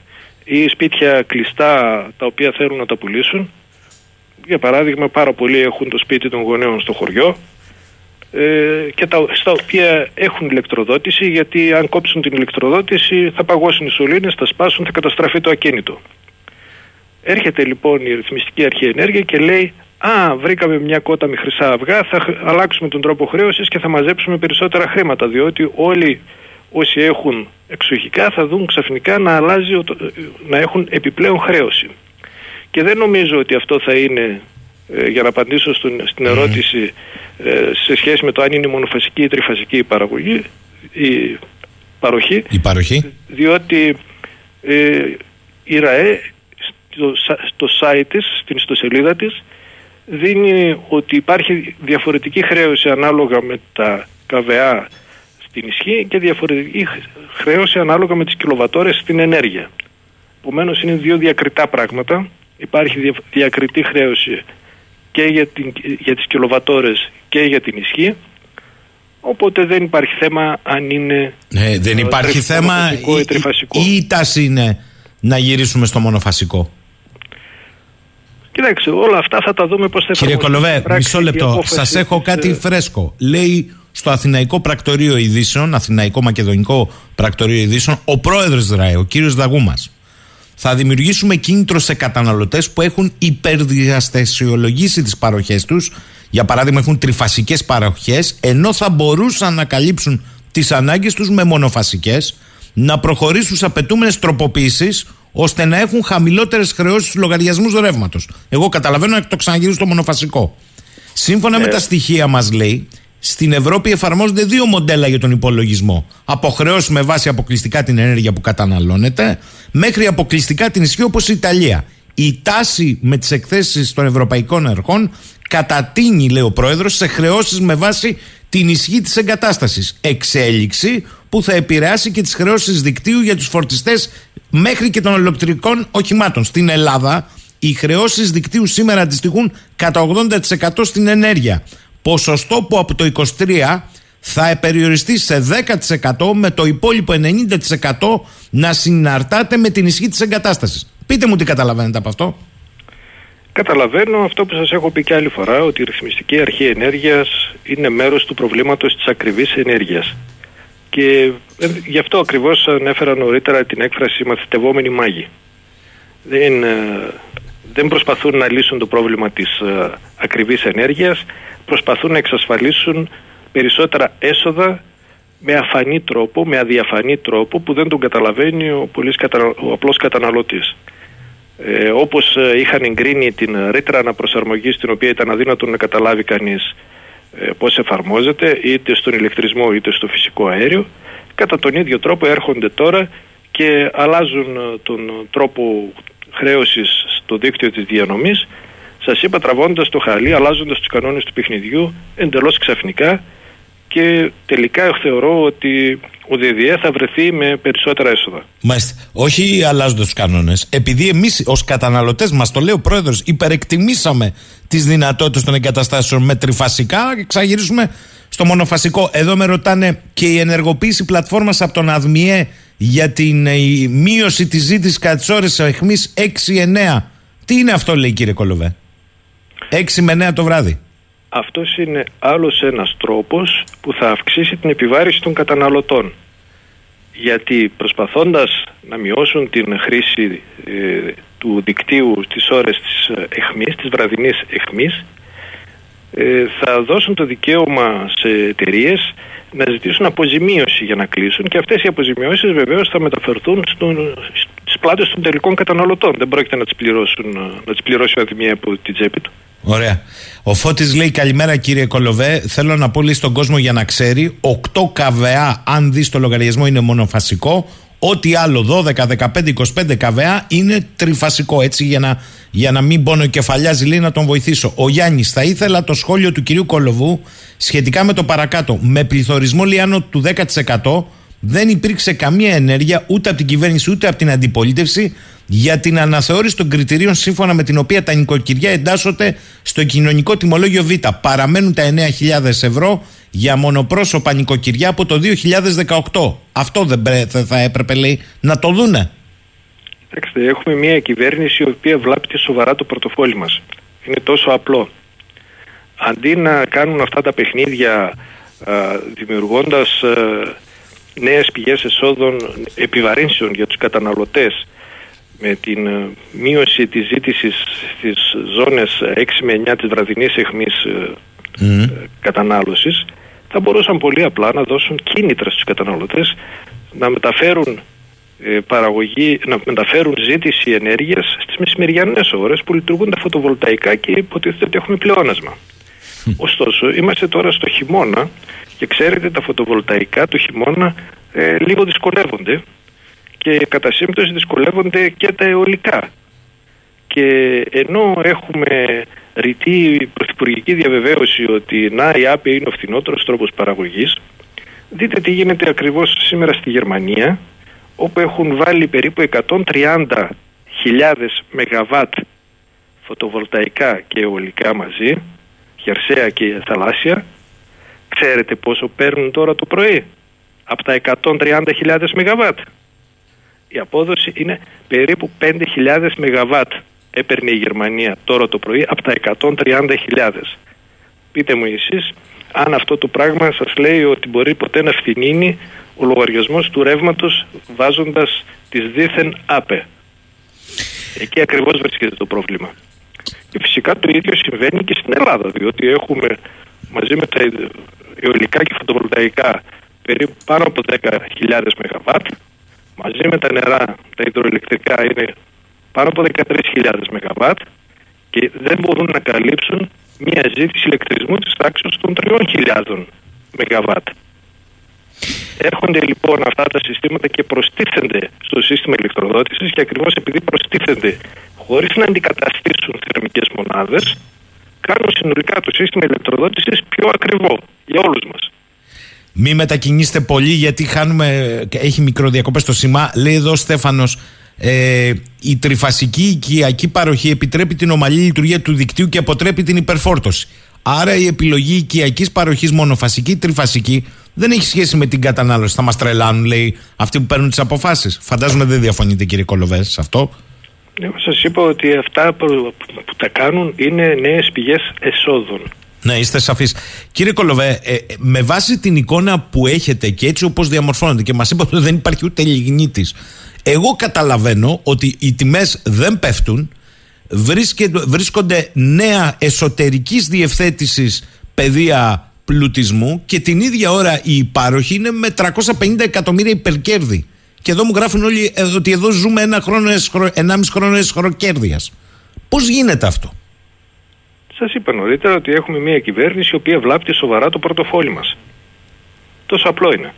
ή σπίτια κλειστά τα οποία θέλουν να τα πουλήσουν. Για παράδειγμα πάρα πολλοί έχουν το σπίτι των γονέων στο χωριό ε, και τα, στα οποία έχουν ηλεκτροδότηση γιατί αν κόψουν την ηλεκτροδότηση θα παγώσουν οι σωλήνες, θα σπάσουν, θα καταστραφεί το ακίνητο. Έρχεται λοιπόν η ρυθμιστική αρχή ενέργεια και λέει Α, βρήκαμε μια κότα με χρυσά αυγά, θα αλλάξουμε τον τρόπο χρέωσης και θα μαζέψουμε περισσότερα χρήματα διότι όλοι όσοι έχουν εξοχικά θα δουν ξαφνικά να, αλλάζει, να έχουν επιπλέον χρέωση. Και δεν νομίζω ότι αυτό θα είναι ε, για να απαντήσω στην ερώτηση ε, σε σχέση με το αν είναι μονοφασική ή τριφασική η παραγωγή, η παροχή, η παροχή. διότι ε, η ΡΑΕ στο, στο site της, στην ιστοσελίδα της δίνει ότι υπάρχει διαφορετική χρέωση ανάλογα με τα ΚΒΑ στην ισχύ και διαφορετική χρέωση ανάλογα με τις κιλοβατόρες στην ενέργεια. Επομένως είναι δύο διακριτά πράγματα. Υπάρχει διακριτή χρέωση και για, την, για τις κιλοβατόρες και για την ισχύ. Οπότε δεν υπάρχει θέμα αν είναι ναι, δεν υπάρχει θέμα ή, ή η τάση είναι να γυρίσουμε στο μονοφασικό. Κοιτάξτε, όλα αυτά θα τα δούμε πώς θα Κύριε Κολοβέ, μισό λεπτό. Σας έχω κάτι ε, φρέσκο. Λέει στο Αθηναϊκό Πρακτορείο Ειδήσεων, Αθηναϊκό Μακεδονικό Πρακτορείο Ειδήσεων, ο πρόεδρος ΔΡΑΕ, ο κύριος Δαγούμας. Θα δημιουργήσουμε κίνητρο σε καταναλωτές που έχουν υπερδιαστασιολογήσει τις παροχές τους. Για παράδειγμα, έχουν τριφασικέ παροχές, ενώ θα μπορούσαν να καλύψουν τις ανάγκες τους με μονοφασικές, να προχωρήσουν σε απαιτούμενες τροποποιήσεις ώστε να έχουν χαμηλότερες χρεώσεις στους λογαριασμούς ρεύματος. Εγώ καταλαβαίνω να το ξαναγυρίσω στο μονοφασικό. Σύμφωνα με ε. τα στοιχεία μας, λέει, στην Ευρώπη εφαρμόζονται δύο μοντέλα για τον υπολογισμό. Αποχρεώσει με βάση αποκλειστικά την ενέργεια που καταναλώνεται, μέχρι αποκλειστικά την ισχύ όπως η Ιταλία. Η τάση με τις εκθέσεις των ευρωπαϊκών αρχών κατατείνει, λέει ο πρόεδρος, σε χρεώσεις με βάση την ισχύ της εγκατάστασης. Εξέλιξη που θα επηρεάσει και τις χρεώσεις δικτύου για τους φορτιστές μέχρι και των ηλεκτρικών οχημάτων. Στην Ελλάδα, οι χρεώσεις δικτύου σήμερα αντιστοιχούν κατά 80% στην ενέργεια. Ποσοστό που από το 23 θα περιοριστεί σε 10% με το υπόλοιπο 90% να συναρτάται με την ισχύ της εγκατάστασης. Πείτε μου τι καταλαβαίνετε από αυτό. Καταλαβαίνω αυτό που σας έχω πει και άλλη φορά ότι η ρυθμιστική αρχή ενέργειας είναι μέρος του προβλήματος της ακριβής ενέργειας. Και ε, γι' αυτό ακριβώς ανέφερα νωρίτερα την έκφραση μαθητευόμενοι μάγοι. Δεν, ε, δεν προσπαθούν να λύσουν το πρόβλημα της ε, ακριβής ενέργειας, προσπαθούν να εξασφαλίσουν περισσότερα έσοδα με αφανή τρόπο, με αδιαφανή τρόπο που δεν τον καταλαβαίνει ο, πολύς ο απλός καταναλώτης. Ε, όπως είχαν εγκρίνει την ρήτρα αναπροσαρμογής την οποία ήταν αδύνατο να καταλάβει κανείς ε, πώς εφαρμόζεται είτε στον ηλεκτρισμό είτε στο φυσικό αέριο κατά τον ίδιο τρόπο έρχονται τώρα και αλλάζουν ε, τον τρόπο χρέωσης στο δίκτυο της διανομής σας είπα τραβώντας το χαλί, αλλάζοντας τους κανόνες του παιχνιδιού εντελώς ξαφνικά και τελικά θεωρώ ότι ο ΔΔΕ θα βρεθεί με περισσότερα έσοδα. Μάλιστα. Όχι αλλάζοντας τους κανόνες. Επειδή εμείς ως καταναλωτές, μας το λέει ο πρόεδρος, υπερεκτιμήσαμε τις δυνατότητες των εγκαταστάσεων με τριφασικά και ξαγυρίσουμε στο μονοφασικό. Εδώ με ρωτάνε και η ενεργοποίηση πλατφόρμας από τον ΑΔΜΙΕ για την ε, μείωση της ζήτησης κατά τις ώρες αιχμής 6-9. Τι είναι αυτό, λέει κύριε Κολοβέ; 6 με 9 το βράδυ. Αυτός είναι άλλος ένας τρόπος που θα αυξήσει την επιβάρηση των καταναλωτών. Γιατί προσπαθώντας να μειώσουν την χρήση ε, του δικτύου στις ώρες της ε, εχμής, της βραδινής εχμής, ε, θα δώσουν το δικαίωμα σε εταιρείες να ζητήσουν αποζημίωση για να κλείσουν και αυτές οι αποζημιώσεις βεβαίως θα μεταφερθούν στον, στις πλάτες των τελικών καταναλωτών. Δεν πρόκειται να τις, πληρώσουν, να τις πληρώσει ο Αδημία από την τσέπη του. Ωραία. Ο Φώτης λέει καλημέρα κύριε Κολοβέ. Θέλω να πω λέει στον κόσμο για να ξέρει 8 καβεά αν δεις το λογαριασμό είναι μονοφασικό. Ό,τι άλλο 12, 15, 25 καβεά είναι τριφασικό. Έτσι για να, για να μην πόνο κεφαλιάζει λέει να τον βοηθήσω. Ο Γιάννης θα ήθελα το σχόλιο του κυρίου Κολοβού σχετικά με το παρακάτω. Με πληθωρισμό λιάνο του 10% δεν υπήρξε καμία ενέργεια ούτε από την κυβέρνηση ούτε από την αντιπολίτευση για την αναθεώρηση των κριτηρίων σύμφωνα με την οποία τα νοικοκυριά εντάσσονται στο κοινωνικό τιμολόγιο Β. Παραμένουν τα 9.000 ευρώ για μονοπρόσωπα νοικοκυριά από το 2018. Αυτό δεν θα έπρεπε λέει να το δούνε. Κοιτάξτε, έχουμε μια κυβέρνηση η οποία βλάπτει σοβαρά το πορτοφόλι μας. Είναι τόσο απλό. Αντί να κάνουν αυτά τα παιχνίδια α, δημιουργώντας α, νέες πηγές εσόδων επιβαρύνσεων για τους καταναλωτές με την ε, μείωση της ζήτησης στις ζώνες 6 με 9 της βραδινής εχμής mm. κατανάλωσης θα μπορούσαν πολύ απλά να δώσουν κίνητρα στους καταναλωτές να μεταφέρουν παραγωγή, να μεταφέρουν ζήτηση ενέργειας στις μεσημεριανές ώρες που λειτουργούν τα φωτοβολταϊκά και υποτίθεται ότι έχουμε πλεόνασμα. Ωστόσο, είμαστε τώρα στο χειμώνα και ξέρετε τα φωτοβολταϊκά του χειμώνα ε, λίγο δυσκολεύονται και κατά σύμπτωση δυσκολεύονται και τα αιωλικά. Και ενώ έχουμε ρητή πρωθυπουργική διαβεβαίωση ότι να η ΑΠΕ είναι ο φθηνότερος τρόπος παραγωγής, δείτε τι γίνεται ακριβώς σήμερα στη Γερμανία, όπου έχουν βάλει περίπου 130.000 ΜΒ φωτοβολταϊκά και αιωλικά μαζί, χερσαία και θαλάσσια. Ξέρετε πόσο παίρνουν τώρα το πρωί; Από τα 130.000 ΜΒ. Η απόδοση είναι περίπου 5.000 ΜΒ έπαιρνε η Γερμανία τώρα το πρωί από τα 130.000. Πείτε μου εσείς αν αυτό το πράγμα σας λέει ότι μπορεί ποτέ να φθηνίνει ο λογαριασμός του ρεύματος βάζοντας τις δίθεν άπε. Εκεί ακριβώς βρίσκεται το πρόβλημα. Και φυσικά το ίδιο συμβαίνει και στην Ελλάδα, διότι έχουμε μαζί με τα αιωλικά και φωτοβολταϊκά περίπου πάνω από 10.000 ΜΒ, μαζί με τα νερά, τα υδροελεκτρικά είναι πάνω από 13.000 ΜΒ και δεν μπορούν να καλύψουν μια ζήτηση ηλεκτρισμού της τάξης των 3.000 ΜΒ. Έρχονται λοιπόν αυτά τα συστήματα και προστίθενται στο σύστημα ηλεκτροδότησης και ακριβώς επειδή προστίθενται χωρίς να αντικαταστήσουν θερμικές μονάδες κάνουν συνολικά το σύστημα ηλεκτροδότησης πιο ακριβό για όλους μας. Μη μετακινήστε πολύ γιατί χάνουμε, έχει μικροδιακοπές στο σήμα. Λέει εδώ ο Στέφανος, ε, η τριφασική οικιακή παροχή επιτρέπει την ομαλή λειτουργία του δικτύου και αποτρέπει την υπερφόρτωση. Άρα η επιλογή οικιακής παροχής μονοφασική, τριφασική δεν έχει σχέση με την κατανάλωση. Θα μας τρελάνουν, λέει, αυτοί που παίρνουν τις αποφάσεις. Φαντάζομαι δεν διαφωνείτε, κύριε Κολοβές, σε αυτό. Εγώ σας είπα ότι αυτά που, τα κάνουν είναι νέες πηγές εσόδων. Ναι, είστε σαφείς. Κύριε Κολοβέ, ε, ε, με βάση την εικόνα που έχετε και έτσι όπως διαμορφώνεται και μας είπατε ότι δεν υπάρχει ούτε λιγνίτης, εγώ καταλαβαίνω ότι οι τιμές δεν πέφτουν, βρίσκονται νέα εσωτερικής διευθέτησης πεδία πλουτισμού και την ίδια ώρα η υπάροχη είναι με 350 εκατομμύρια υπερκέρδη. Και εδώ μου γράφουν όλοι ε, ότι εδώ ζούμε ένα χρόνο, ενάμιση χρόνο εσχροκέρδειας. Πώς γίνεται αυτό; Σας είπα νωρίτερα ότι έχουμε μια κυβέρνηση η οποία βλάπτει σοβαρά το πορτοφόλι μας. Τόσο απλό είναι.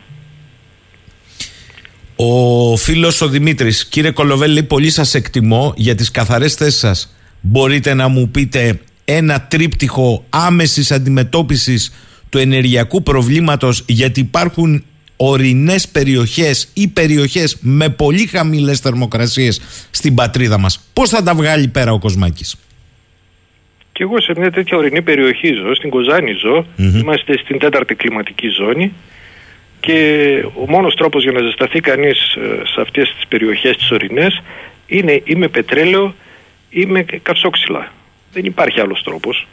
Ο φίλος ο Δημήτρης, κύριε Κολοβέλη, πολύ σας εκτιμώ για τις καθαρές θέσεις σας. Μπορείτε να μου πείτε ένα τρίπτυχο άμεσης αντιμετώπισης του ενεργειακού προβλήματος, γιατί υπάρχουν ορεινές περιοχές ή περιοχές με πολύ χαμηλές θερμοκρασίες στην πατρίδα μας. Πώς θα τα βγάλει πέρα ο Κοσμάκης; Και εγώ σε μια τέτοια ορεινή περιοχή ζω, στην Κοζάνη ζω. Είμαστε στην τέταρτη κλιματική ζώνη και ο μόνος τρόπος για να ζεσταθεί κανείς ε, σε αυτές τις περιοχές τις ορεινές είναι ή με πετρέλαιο ή με καυσόξυλα. Δεν υπάρχει άλλος τρόπος.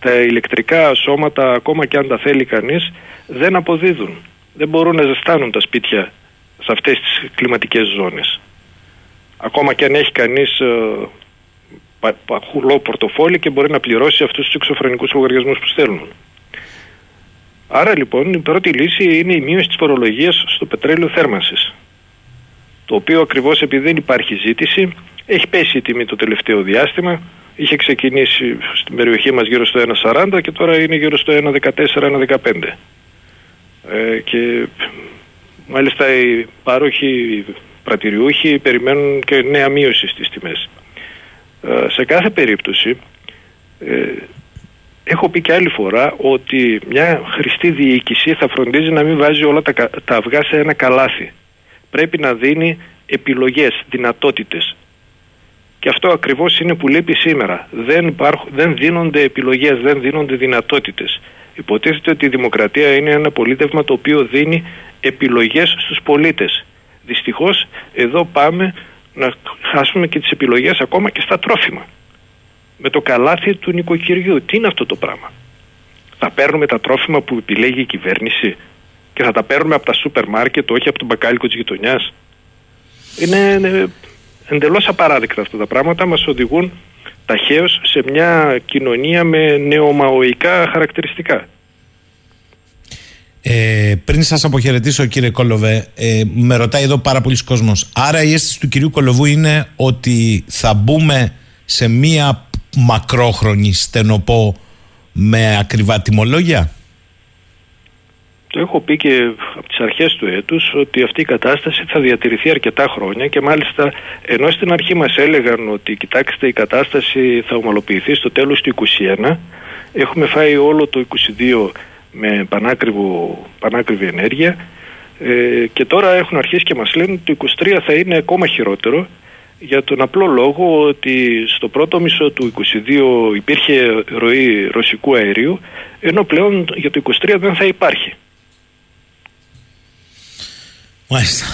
Τα ηλεκτρικά σώματα ακόμα και αν τα θέλει κανείς δεν αποδίδουν. Δεν μπορούν να ζεστάνουν τα σπίτια σε αυτές τις κλιματικές ζώνες. Ακόμα και αν έχει κανείς ε, παχουλό πορτοφόλι και μπορεί να πληρώσει αυτούς τους εξωφρενικούς λογαριασμούς που στέλνουν. Άρα λοιπόν η πρώτη λύση είναι η μείωση της φορολογίας στο πετρέλαιο θέρμανσης. Το οποίο ακριβώς επειδή δεν υπάρχει ζήτηση έχει πέσει η τιμή το τελευταίο διάστημα. Είχε ξεκινήσει στην περιοχή μας γύρω στο 1,40 και τώρα είναι γύρω στο 1,14-1,15. Ε, και μάλιστα οι πάροχοι πρατηριούχοι περιμένουν και νέα μείωση στις τιμές. Ε, σε κάθε περίπτωση ε, Έχω πει και άλλη φορά ότι μια χρηστή διοίκηση θα φροντίζει να μην βάζει όλα τα, τα αυγά σε ένα καλάθι. Πρέπει να δίνει επιλογές, δυνατότητες. Και αυτό ακριβώς είναι που λείπει σήμερα. Δεν, υπάρχουν, δεν δίνονται επιλογές, δεν δίνονται δυνατότητες. Υποτίθεται ότι η δημοκρατία είναι ένα πολίτευμα το οποίο δίνει επιλογές στους πολίτες. Δυστυχώς εδώ πάμε να χάσουμε και τις επιλογές ακόμα και στα τρόφιμα με το καλάθι του νοικοκυριού. Τι είναι αυτό το πράγμα; Θα παίρνουμε τα τρόφιμα που επιλέγει η κυβέρνηση και θα τα παίρνουμε από τα σούπερ μάρκετ, όχι από τον μπακάλικο της γειτονιάς. Είναι εντελώς απαράδεκτα αυτά τα πράγματα. Μας οδηγούν ταχαίως σε μια κοινωνία με νεομαοϊκά χαρακτηριστικά. Ε, πριν σας αποχαιρετήσω κύριε Κολοβέ ε, με ρωτάει εδώ πάρα πολλοί κόσμος άρα η αίσθηση του κυρίου Κολοβού είναι ότι θα μπούμε σε μία μακρόχρονη στενοπό με ακριβά τιμολόγια; Το έχω πει και από τις αρχές του έτους ότι αυτή η κατάσταση θα διατηρηθεί αρκετά χρόνια και μάλιστα ενώ στην αρχή μας έλεγαν ότι κοιτάξτε η κατάσταση θα ομαλοποιηθεί στο τέλος του 2021 έχουμε φάει όλο το 2022 με πανάκριβο, πανάκριβη ενέργεια ε, και τώρα έχουν αρχίσει και μας λένε ότι το 2023 θα είναι ακόμα χειρότερο για τον απλό λόγο ότι στο πρώτο μισό του 2022 υπήρχε ροή ρωσικού αερίου ενώ πλέον για το 2023 δεν θα υπάρχει. Μάλιστα.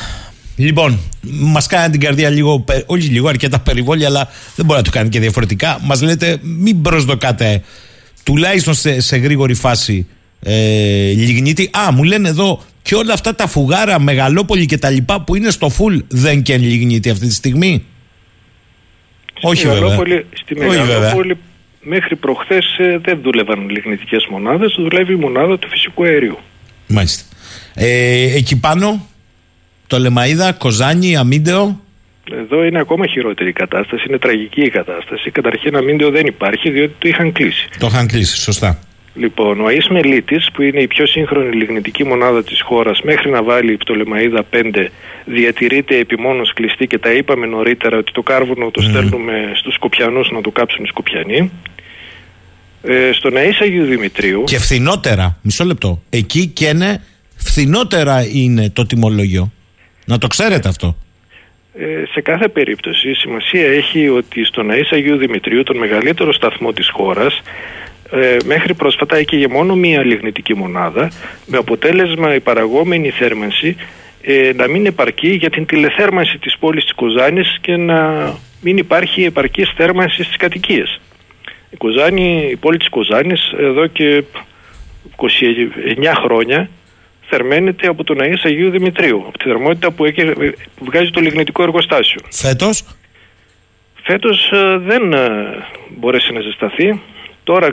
Λοιπόν, μας κάνει την καρδιά λίγο, όχι λίγο, αρκετά περιβόλια, αλλά δεν μπορεί να το κάνει και διαφορετικά. Μας λέτε, μην προσδοκάτε τουλάχιστον σε, σε γρήγορη φάση ε, λιγνίτη. Α, μου λένε εδώ και όλα αυτά τα φουγάρα, μεγαλόπολη και τα λοιπά που είναι στο φουλ δεν και λιγνίτη αυτή τη στιγμή. Στη όχι βέβαια. Στη Μεγαλόπολη μέχρι προχθές ε, δεν δούλευαν λιγνητικές μονάδες, δουλεύει η μονάδα του φυσικού αερίου. Μάλιστα. Ε, εκεί πάνω το Λεμαίδα, Κοζάνη, Αμίντεο. Εδώ είναι ακόμα χειρότερη η κατάσταση, είναι τραγική η κατάσταση. Καταρχήν Αμίντεο δεν υπάρχει διότι το είχαν κλείσει. Το είχαν κλείσει, σωστά. Λοιπόν, ο Αΐς Μελίτης, που είναι η πιο σύγχρονη λιγνητική μονάδα της χώρας μέχρι να βάλει η Πτολεμαίδα 5 διατηρείται επιμόνως κλειστή και τα είπαμε νωρίτερα ότι το κάρβουνο το mm. στέλνουμε στους Σκοπιανούς να το κάψουν οι Σκοπιανοί. Ε, στον Αΐς Αγίου Δημητρίου... Και φθηνότερα, μισό λεπτό, εκεί και είναι φθηνότερα είναι το τιμολόγιο. Να το ξέρετε αυτό. Ε, σε κάθε περίπτωση η σημασία έχει ότι στον Αΐς Αγίου Δημητρίου, τον μεγαλύτερο σταθμό της χώρας, ε, μέχρι πρόσφατα είχε μόνο μία λιγνητική μονάδα, με αποτέλεσμα η παραγόμενη θέρμανση ε, να μην επαρκεί για την τηλεθέρμανση της πόλης της Κοζάνης και να μην υπάρχει επαρκής θέρμανση στις κατοικίες. Η, Κοζάνη, η πόλη της Κοζάνης εδώ και 29 χρόνια θερμαίνεται από τον Αΐς Αγίου Δημητρίου, από τη θερμότητα που, έχει, βγάζει το λιγνητικό εργοστάσιο. Φέτος; Φέτος ε, δεν ε, μπόρεσε να ζεσταθεί. Τώρα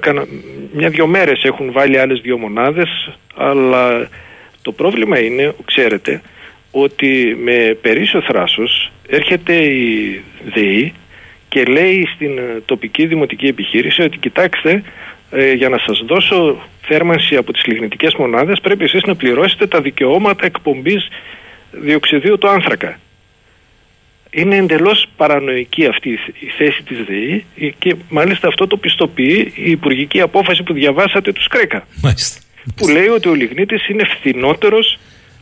μια-δυο μέρες έχουν βάλει άλλες δύο μονάδες, αλλά το πρόβλημα είναι, ξέρετε, ότι με περίσσιο θράσος έρχεται η ΔΕΗ και λέει στην ε, τοπική δημοτική επιχείρηση ότι κοιτάξτε ε, για να σας δώσω θέρμανση από τις λιγνητικές μονάδες πρέπει εσείς να πληρώσετε τα δικαιώματα εκπομπής διοξιδίου του άνθρακα. Είναι εντελώς παρανοϊκή αυτή η θέση της ΔΕΗ και μάλιστα αυτό το πιστοποιεί η υπουργική απόφαση που διαβάσατε του ΣΚΡΕΚΑ. Που λέει ότι ο λιγνίτης είναι φθηνότερος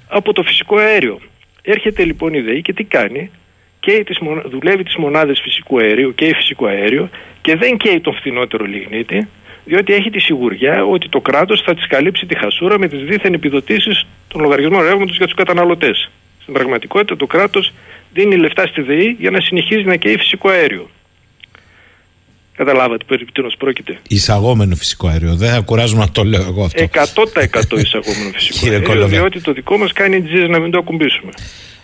από το φυσικό αέριο. Έρχεται λοιπόν η ΔΕΗ και τι κάνει, και τις, δουλεύει τις μονάδες φυσικού αερίου και φυσικό αέριο και δεν καίει τον φθηνότερο λιγνίτη διότι έχει τη σιγουριά ότι το κράτος θα της καλύψει τη χασούρα με τις δίθεν επιδοτήσεις των λογαριασμών ρεύματος για τους καταναλωτές. Στην πραγματικότητα, το κράτος δίνει λεφτά στη ΔΕΗ για να συνεχίζει να καίει φυσικό αέριο. Καταλάβατε περί τίνος πρόκειται. Εισαγόμενο φυσικό αέριο. Δεν θα κουράζομαι να το λέω εγώ αυτό. 100% εισαγόμενο φυσικό αέριο. Διότι το δικό μας κάνει τζιζ να μην το ακουμπήσουμε.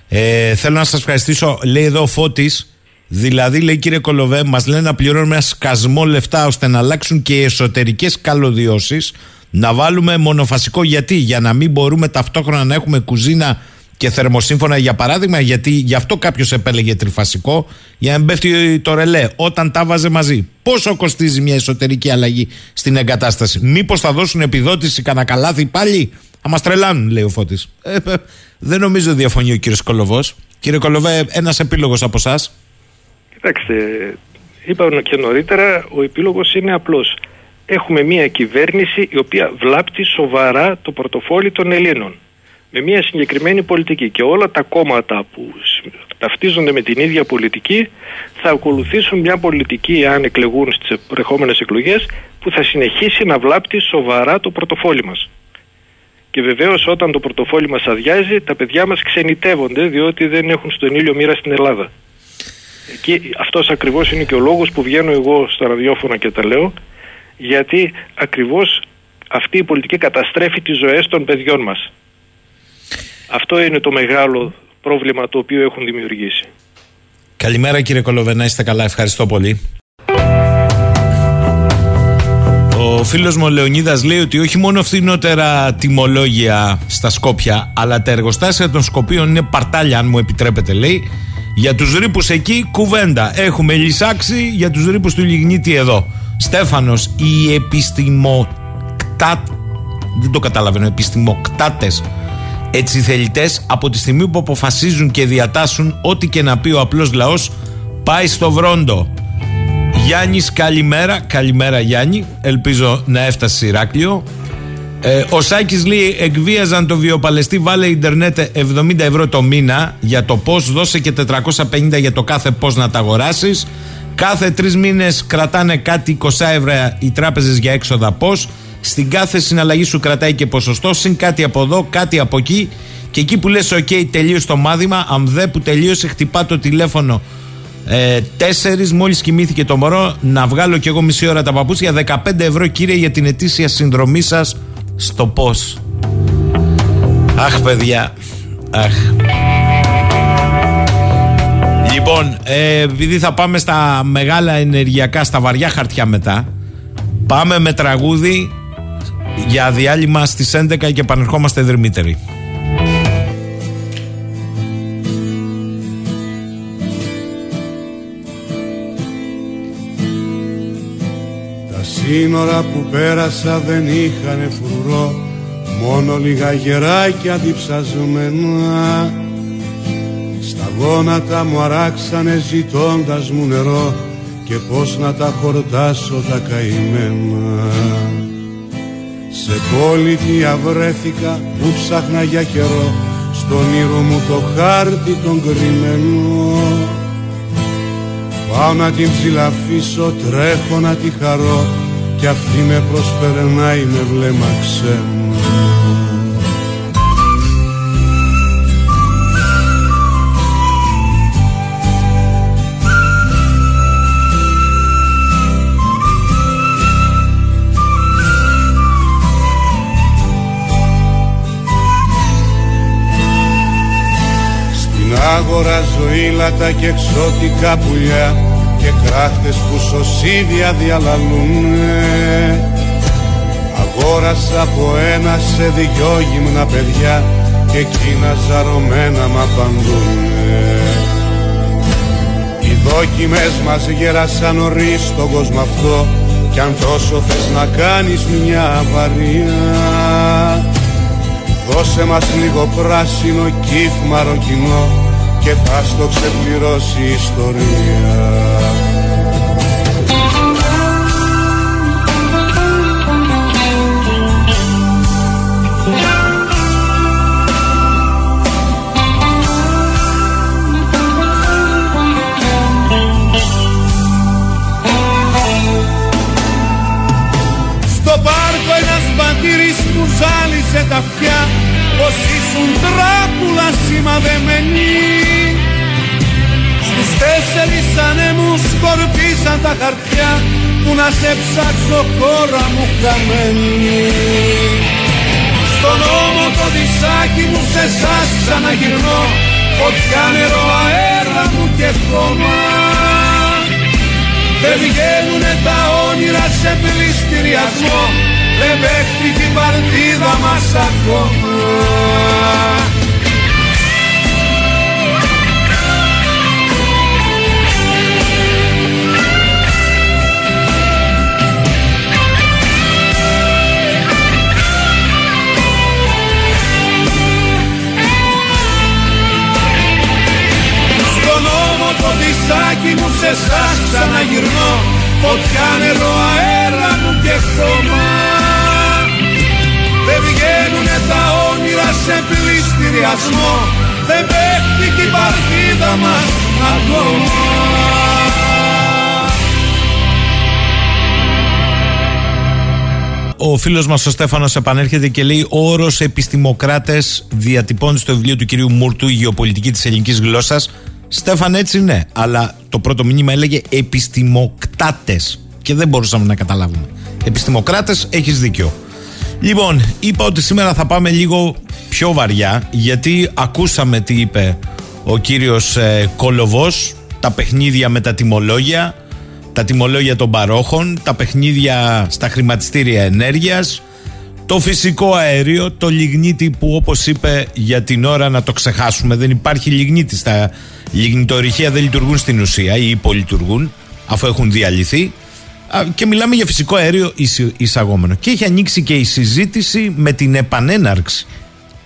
Ε, θέλω να σας ευχαριστήσω. Λέει εδώ ο Φώτης Δηλαδή, λέει κύριε Κολοβέ, μας λένε να πληρώνουμε ένα σκασμό λεφτά ώστε να αλλάξουν και οι εσωτερικές καλωδιώσεις. Να βάλουμε μονοφασικό γιατί, για να μην μπορούμε ταυτόχρονα να έχουμε κουζίνα και θερμοσύμφωνα για παράδειγμα, γιατί γι' αυτό κάποιος επέλεγε τριφασικό, για να μην πέφτει το ρελέ όταν τα βάζε μαζί. Πόσο κοστίζει μια εσωτερική αλλαγή στην εγκατάσταση, Μήπως θα δώσουν επιδότηση κανένα καλάθι πάλι, θα μας τρελάνουν, λέει ο Φώτης. Ε, ε, δεν νομίζω διαφωνεί ο κύριος Κολοβός. Κύριε Κολοβέ, ένας επίλογος από εσάς. Κοιτάξτε, είπα και νωρίτερα, ο επίλογος είναι απλός. Έχουμε μια κυβέρνηση η οποία βλάπτει σοβαρά το πορτοφόλι των Ελλήνων. Με μια συγκεκριμένη πολιτική και όλα τα κόμματα που ταυτίζονται με την ίδια πολιτική θα ακολουθήσουν μια πολιτική αν εκλεγούν στις προεχόμενες εκλογές που θα συνεχίσει να βλάπτει σοβαρά το πορτοφόλι μας. Και βεβαίως όταν το πορτοφόλι μας αδειάζει τα παιδιά μας ξενιτεύονται διότι δεν έχουν στον ήλιο μοίρα στην Ελλάδα. Και αυτός ακριβώς είναι και ο λόγος που βγαίνω εγώ στα ραδιόφωνα και τα λέω γιατί ακριβώς αυτή η πολιτική καταστρέφει τις ζωές των παιδιών μας. Αυτό είναι το μεγάλο πρόβλημα το οποίο έχουν δημιουργήσει. Καλημέρα κύριε Κολοβενά, είστε καλά, ευχαριστώ πολύ. Ο φίλος μου ο Λεωνίδας λέει ότι όχι μόνο φθηνότερα τιμολόγια στα Σκόπια, αλλά τα εργοστάσια των Σκοπίων είναι παρτάλια, αν μου επιτρέπετε λέει, για τους ρήπους εκεί κουβέντα. Έχουμε λυσάξει για τους ρήπους του Λιγνίτη εδώ. Στέφανος, η επιστημοκτά... Δεν το καταλαβαίνω. Επιστημοκτάτες. Έτσι θελητέ από τη στιγμή που αποφασίζουν και διατάσσουν ό,τι και να πει ο απλός λαός πάει στο βρόντο. Γιάννης, καλημέρα. Καλημέρα, Γιάννη. Ελπίζω να έφτασε Ηράκλειο. Ε, ο Σάκης λέει: Εκβίαζαν το βιοπαλαιστή, βάλε Ιντερνετ 70 ευρώ το μήνα για το πώς, δώσε και 450 για το κάθε πώς να τα αγοράσεις. Κάθε τρεις μήνες κρατάνε κάτι 20 ευρώ οι τράπεζες για έξοδα πώς. Στην κάθε συναλλαγή σου κρατάει και ποσοστό, συν κάτι από εδώ, κάτι από εκεί. Και εκεί που λες OK, τελείωσε το μάθημα, αν δε που τελείωσε, χτυπά το τηλέφωνο. Ε, τέσσερις μόλις κοιμήθηκε το μωρό να βγάλω κι εγώ μισή ώρα τα παπούτσια. 15 ευρώ κύριε για την ετήσια συνδρομή σας στο πώς. Αχ παιδιά. Αχ. Λοιπόν, ε, επειδή θα πάμε στα μεγάλα ενεργειακά, στα βαριά χαρτιά μετά, πάμε με τραγούδι για διάλειμμα στις 11 και επανερχόμαστε δερμύτεροι. Τα σύνορα που πέρασα δεν είχαν φρουρό Μόνο λίγα γεράκια διψασμένα Στα γόνατα μου αράξανε ζητώντας μου νερό Και πως να τα χορτάσω τα καημένα Σε πολιτεία βρέθηκα που ψάχνα για καιρό. Στον ήρω μου το χάρτη τον κρυμμένο. Πάω να την ψηλαφίσω, τρέχω να τη χαρώ. Κι αυτή με προσπερνάει με βλέμμα ξένο άγορα ζωήλατα και εξώτικα πουλιά Και κράχτες που σωσίδια διαλαλούνε. Αγόρασα από ένα σε δυο γυμνα παιδιά Και εκείνα ζαρωμένα μ' απαντούνε. Οι δόκιμες μας γέρασαν νωρίς στον κόσμο αυτό Κι αν τόσο θες να κάνεις μια αβαρία. Δώσε μας λίγο πράσινο κύφ μαροκινό Και θα στο ξεπληρώσει η ιστορία. Στο πάρκο ένας μπατήρης που ζάλισε τα αυτιά. Πως ήσουν τράπουλα σημαδεμένη Στους τέσσερις ανέμους σκορπίσαν τα χαρτιά Που να σε ψάξω χώρα μου χαμένη. Στον ώμο το δισάκι μου σε εσάς ξαναγυρνώ Φωτιά νερό αέρα μου και χώμα. Δεν βγαίνουνε τα όνειρα σε πληστηριασμό Δεν παίχτηκε η παρτίδα μας ακόμα ώμο το δισάκι μου σε εσάς ξαναγυρνώ. Φωτιά νερό αέρα μου και χρώμα Δεν βγαίνουνε τα όνειρα σε πληστηριασμό. Δεν παίχτηκε η παρτίδα μας ακόμα. Ο φίλος μας ο Στέφανος επανέρχεται και λέει: Ο όρος επιστημοκράτες διατυπώνει στο βιβλίο του κυρίου Μούρτου Η γεωπολιτική της ελληνικής γλώσσας. Στέφαν, έτσι ναι, αλλά το πρώτο μήνυμα έλεγε επιστημοκτάτες. Και δεν μπορούσαμε να καταλάβουμε. Επιστημοκράτες, έχεις δίκιο. Λοιπόν, είπα ότι σήμερα θα πάμε λίγο πιο βαριά, γιατί ακούσαμε τι είπε ο κύριος ε, Κολοβός, τα παιχνίδια με τα τιμολόγια, τα τιμολόγια των παρόχων, τα παιχνίδια στα χρηματιστήρια ενέργειας, το φυσικό αέριο, το λιγνίτι που όπως είπε για την ώρα να το ξεχάσουμε, δεν υπάρχει λιγνίτι στα λιγνητορυχεία, δεν λειτουργούν στην ουσία ή υπολειτουργούν αφού έχουν διαλυθεί. και μιλάμε για φυσικό αέριο εισαγόμενο. Και έχει ανοίξει και η συζήτηση με την επανέναρξη.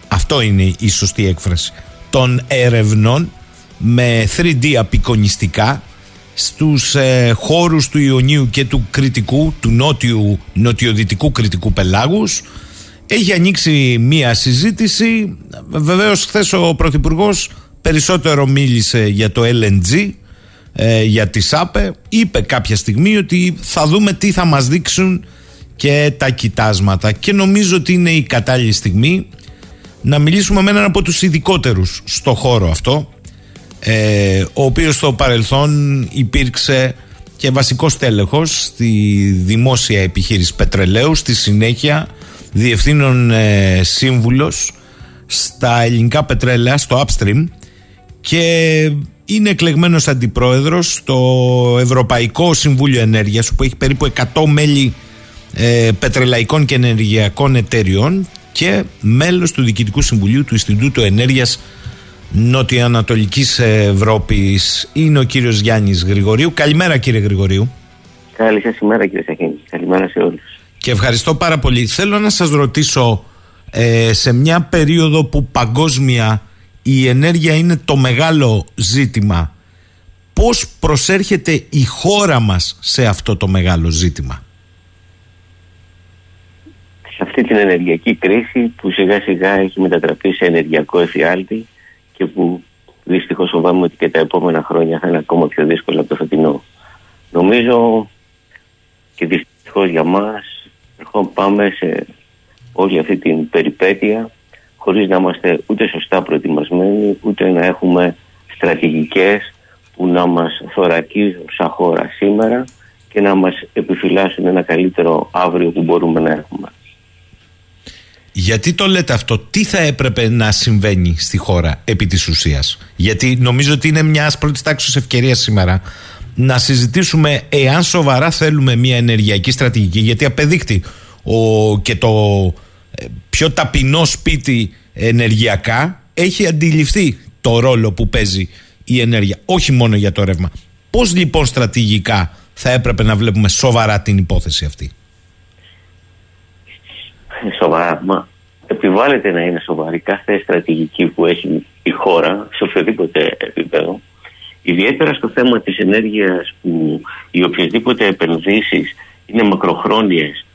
Αυτό είναι η σωστή έκφραση. Των ερευνών με 3D απεικονιστικά στους ε, χώρους του Ιωνίου και του Κρητικού, του νότιου, νοτιοδυτικού Κρητικού πελάγους. Έχει ανοίξει μία συζήτηση. Βεβαίως χθες ο Πρωθυπουργός περισσότερο μίλησε για το LNG, ε, για τη ΣΑΠΕ. Είπε κάποια στιγμή ότι θα δούμε τι θα μας δείξουν και τα κοιτάσματα. Και νομίζω ότι είναι η κατάλληλη στιγμή να μιλήσουμε με έναν από τους ειδικότερους στο χώρο αυτό ε, ο οποίος στο παρελθόν υπήρξε και βασικός τέλεχος στη δημόσια επιχείρηση πετρελαίου στη συνέχεια διευθύνων ε, σύμβουλος στα ελληνικά πετρέλαια στο Upstream και είναι εκλεγμένος αντιπρόεδρος στο Ευρωπαϊκό Συμβούλιο Ενέργειας που έχει περίπου 100 μέλη ε, πετρελαϊκών και ενεργειακών εταιριών και μέλος του Διοικητικού Συμβουλίου του Ινστιτούτου Ενέργειας Νοτιοανατολικής Ευρώπης είναι ο κύριος Γιάννης Γρηγορίου. Καλημέρα κύριε Γρηγορίου. Καλή σας ημέρα κύριε Σαχίνη. Καλημέρα σε όλους. Και ευχαριστώ πάρα πολύ. Θέλω να σας ρωτήσω ε, σε μια περίοδο που παγκόσμια η ενέργεια είναι το μεγάλο ζήτημα πώς προσέρχεται η χώρα μας σε αυτό το μεγάλο ζήτημα; Σε αυτή την ενεργειακή κρίση που σιγά σιγά έχει μετατραπεί σε ενεργειακό εφιάλτη και που δυστυχώς φοβάμαι ότι και τα επόμενα χρόνια θα είναι ακόμα πιο δύσκολα από το φετινό. Νομίζω και δυστυχώς για μας πάμε σε όλη αυτή την περιπέτεια χωρίς να είμαστε ούτε σωστά προετοιμασμένοι ούτε να έχουμε στρατηγικές που να μας θωρακίζουν σαν χώρα σήμερα και να μας επιφυλάσσουν ένα καλύτερο αύριο που μπορούμε να έχουμε. Γιατί το λέτε αυτό, τι θα έπρεπε να συμβαίνει στη χώρα επί της ουσίας; Γιατί νομίζω ότι είναι μια πρώτη τάξης ευκαιρίας σήμερα να συζητήσουμε εάν σοβαρά θέλουμε μια ενεργειακή στρατηγική. Γιατί απεδείχτει ο, και το ε, πιο ταπεινό σπίτι ενεργειακά έχει αντιληφθεί το ρόλο που παίζει η ενέργεια. Όχι μόνο για το ρεύμα. Πώς λοιπόν στρατηγικά θα έπρεπε να βλέπουμε σοβαρά την υπόθεση αυτή; Σοβαρά. Μα επιβάλλεται να είναι σοβαρή κάθε στρατηγική που έχει η χώρα σε οποιοδήποτε επίπεδο. Ιδιαίτερα στο θέμα της ενέργειας που οι οποιασδήποτε επενδύσεις είναι μακροχρόνιες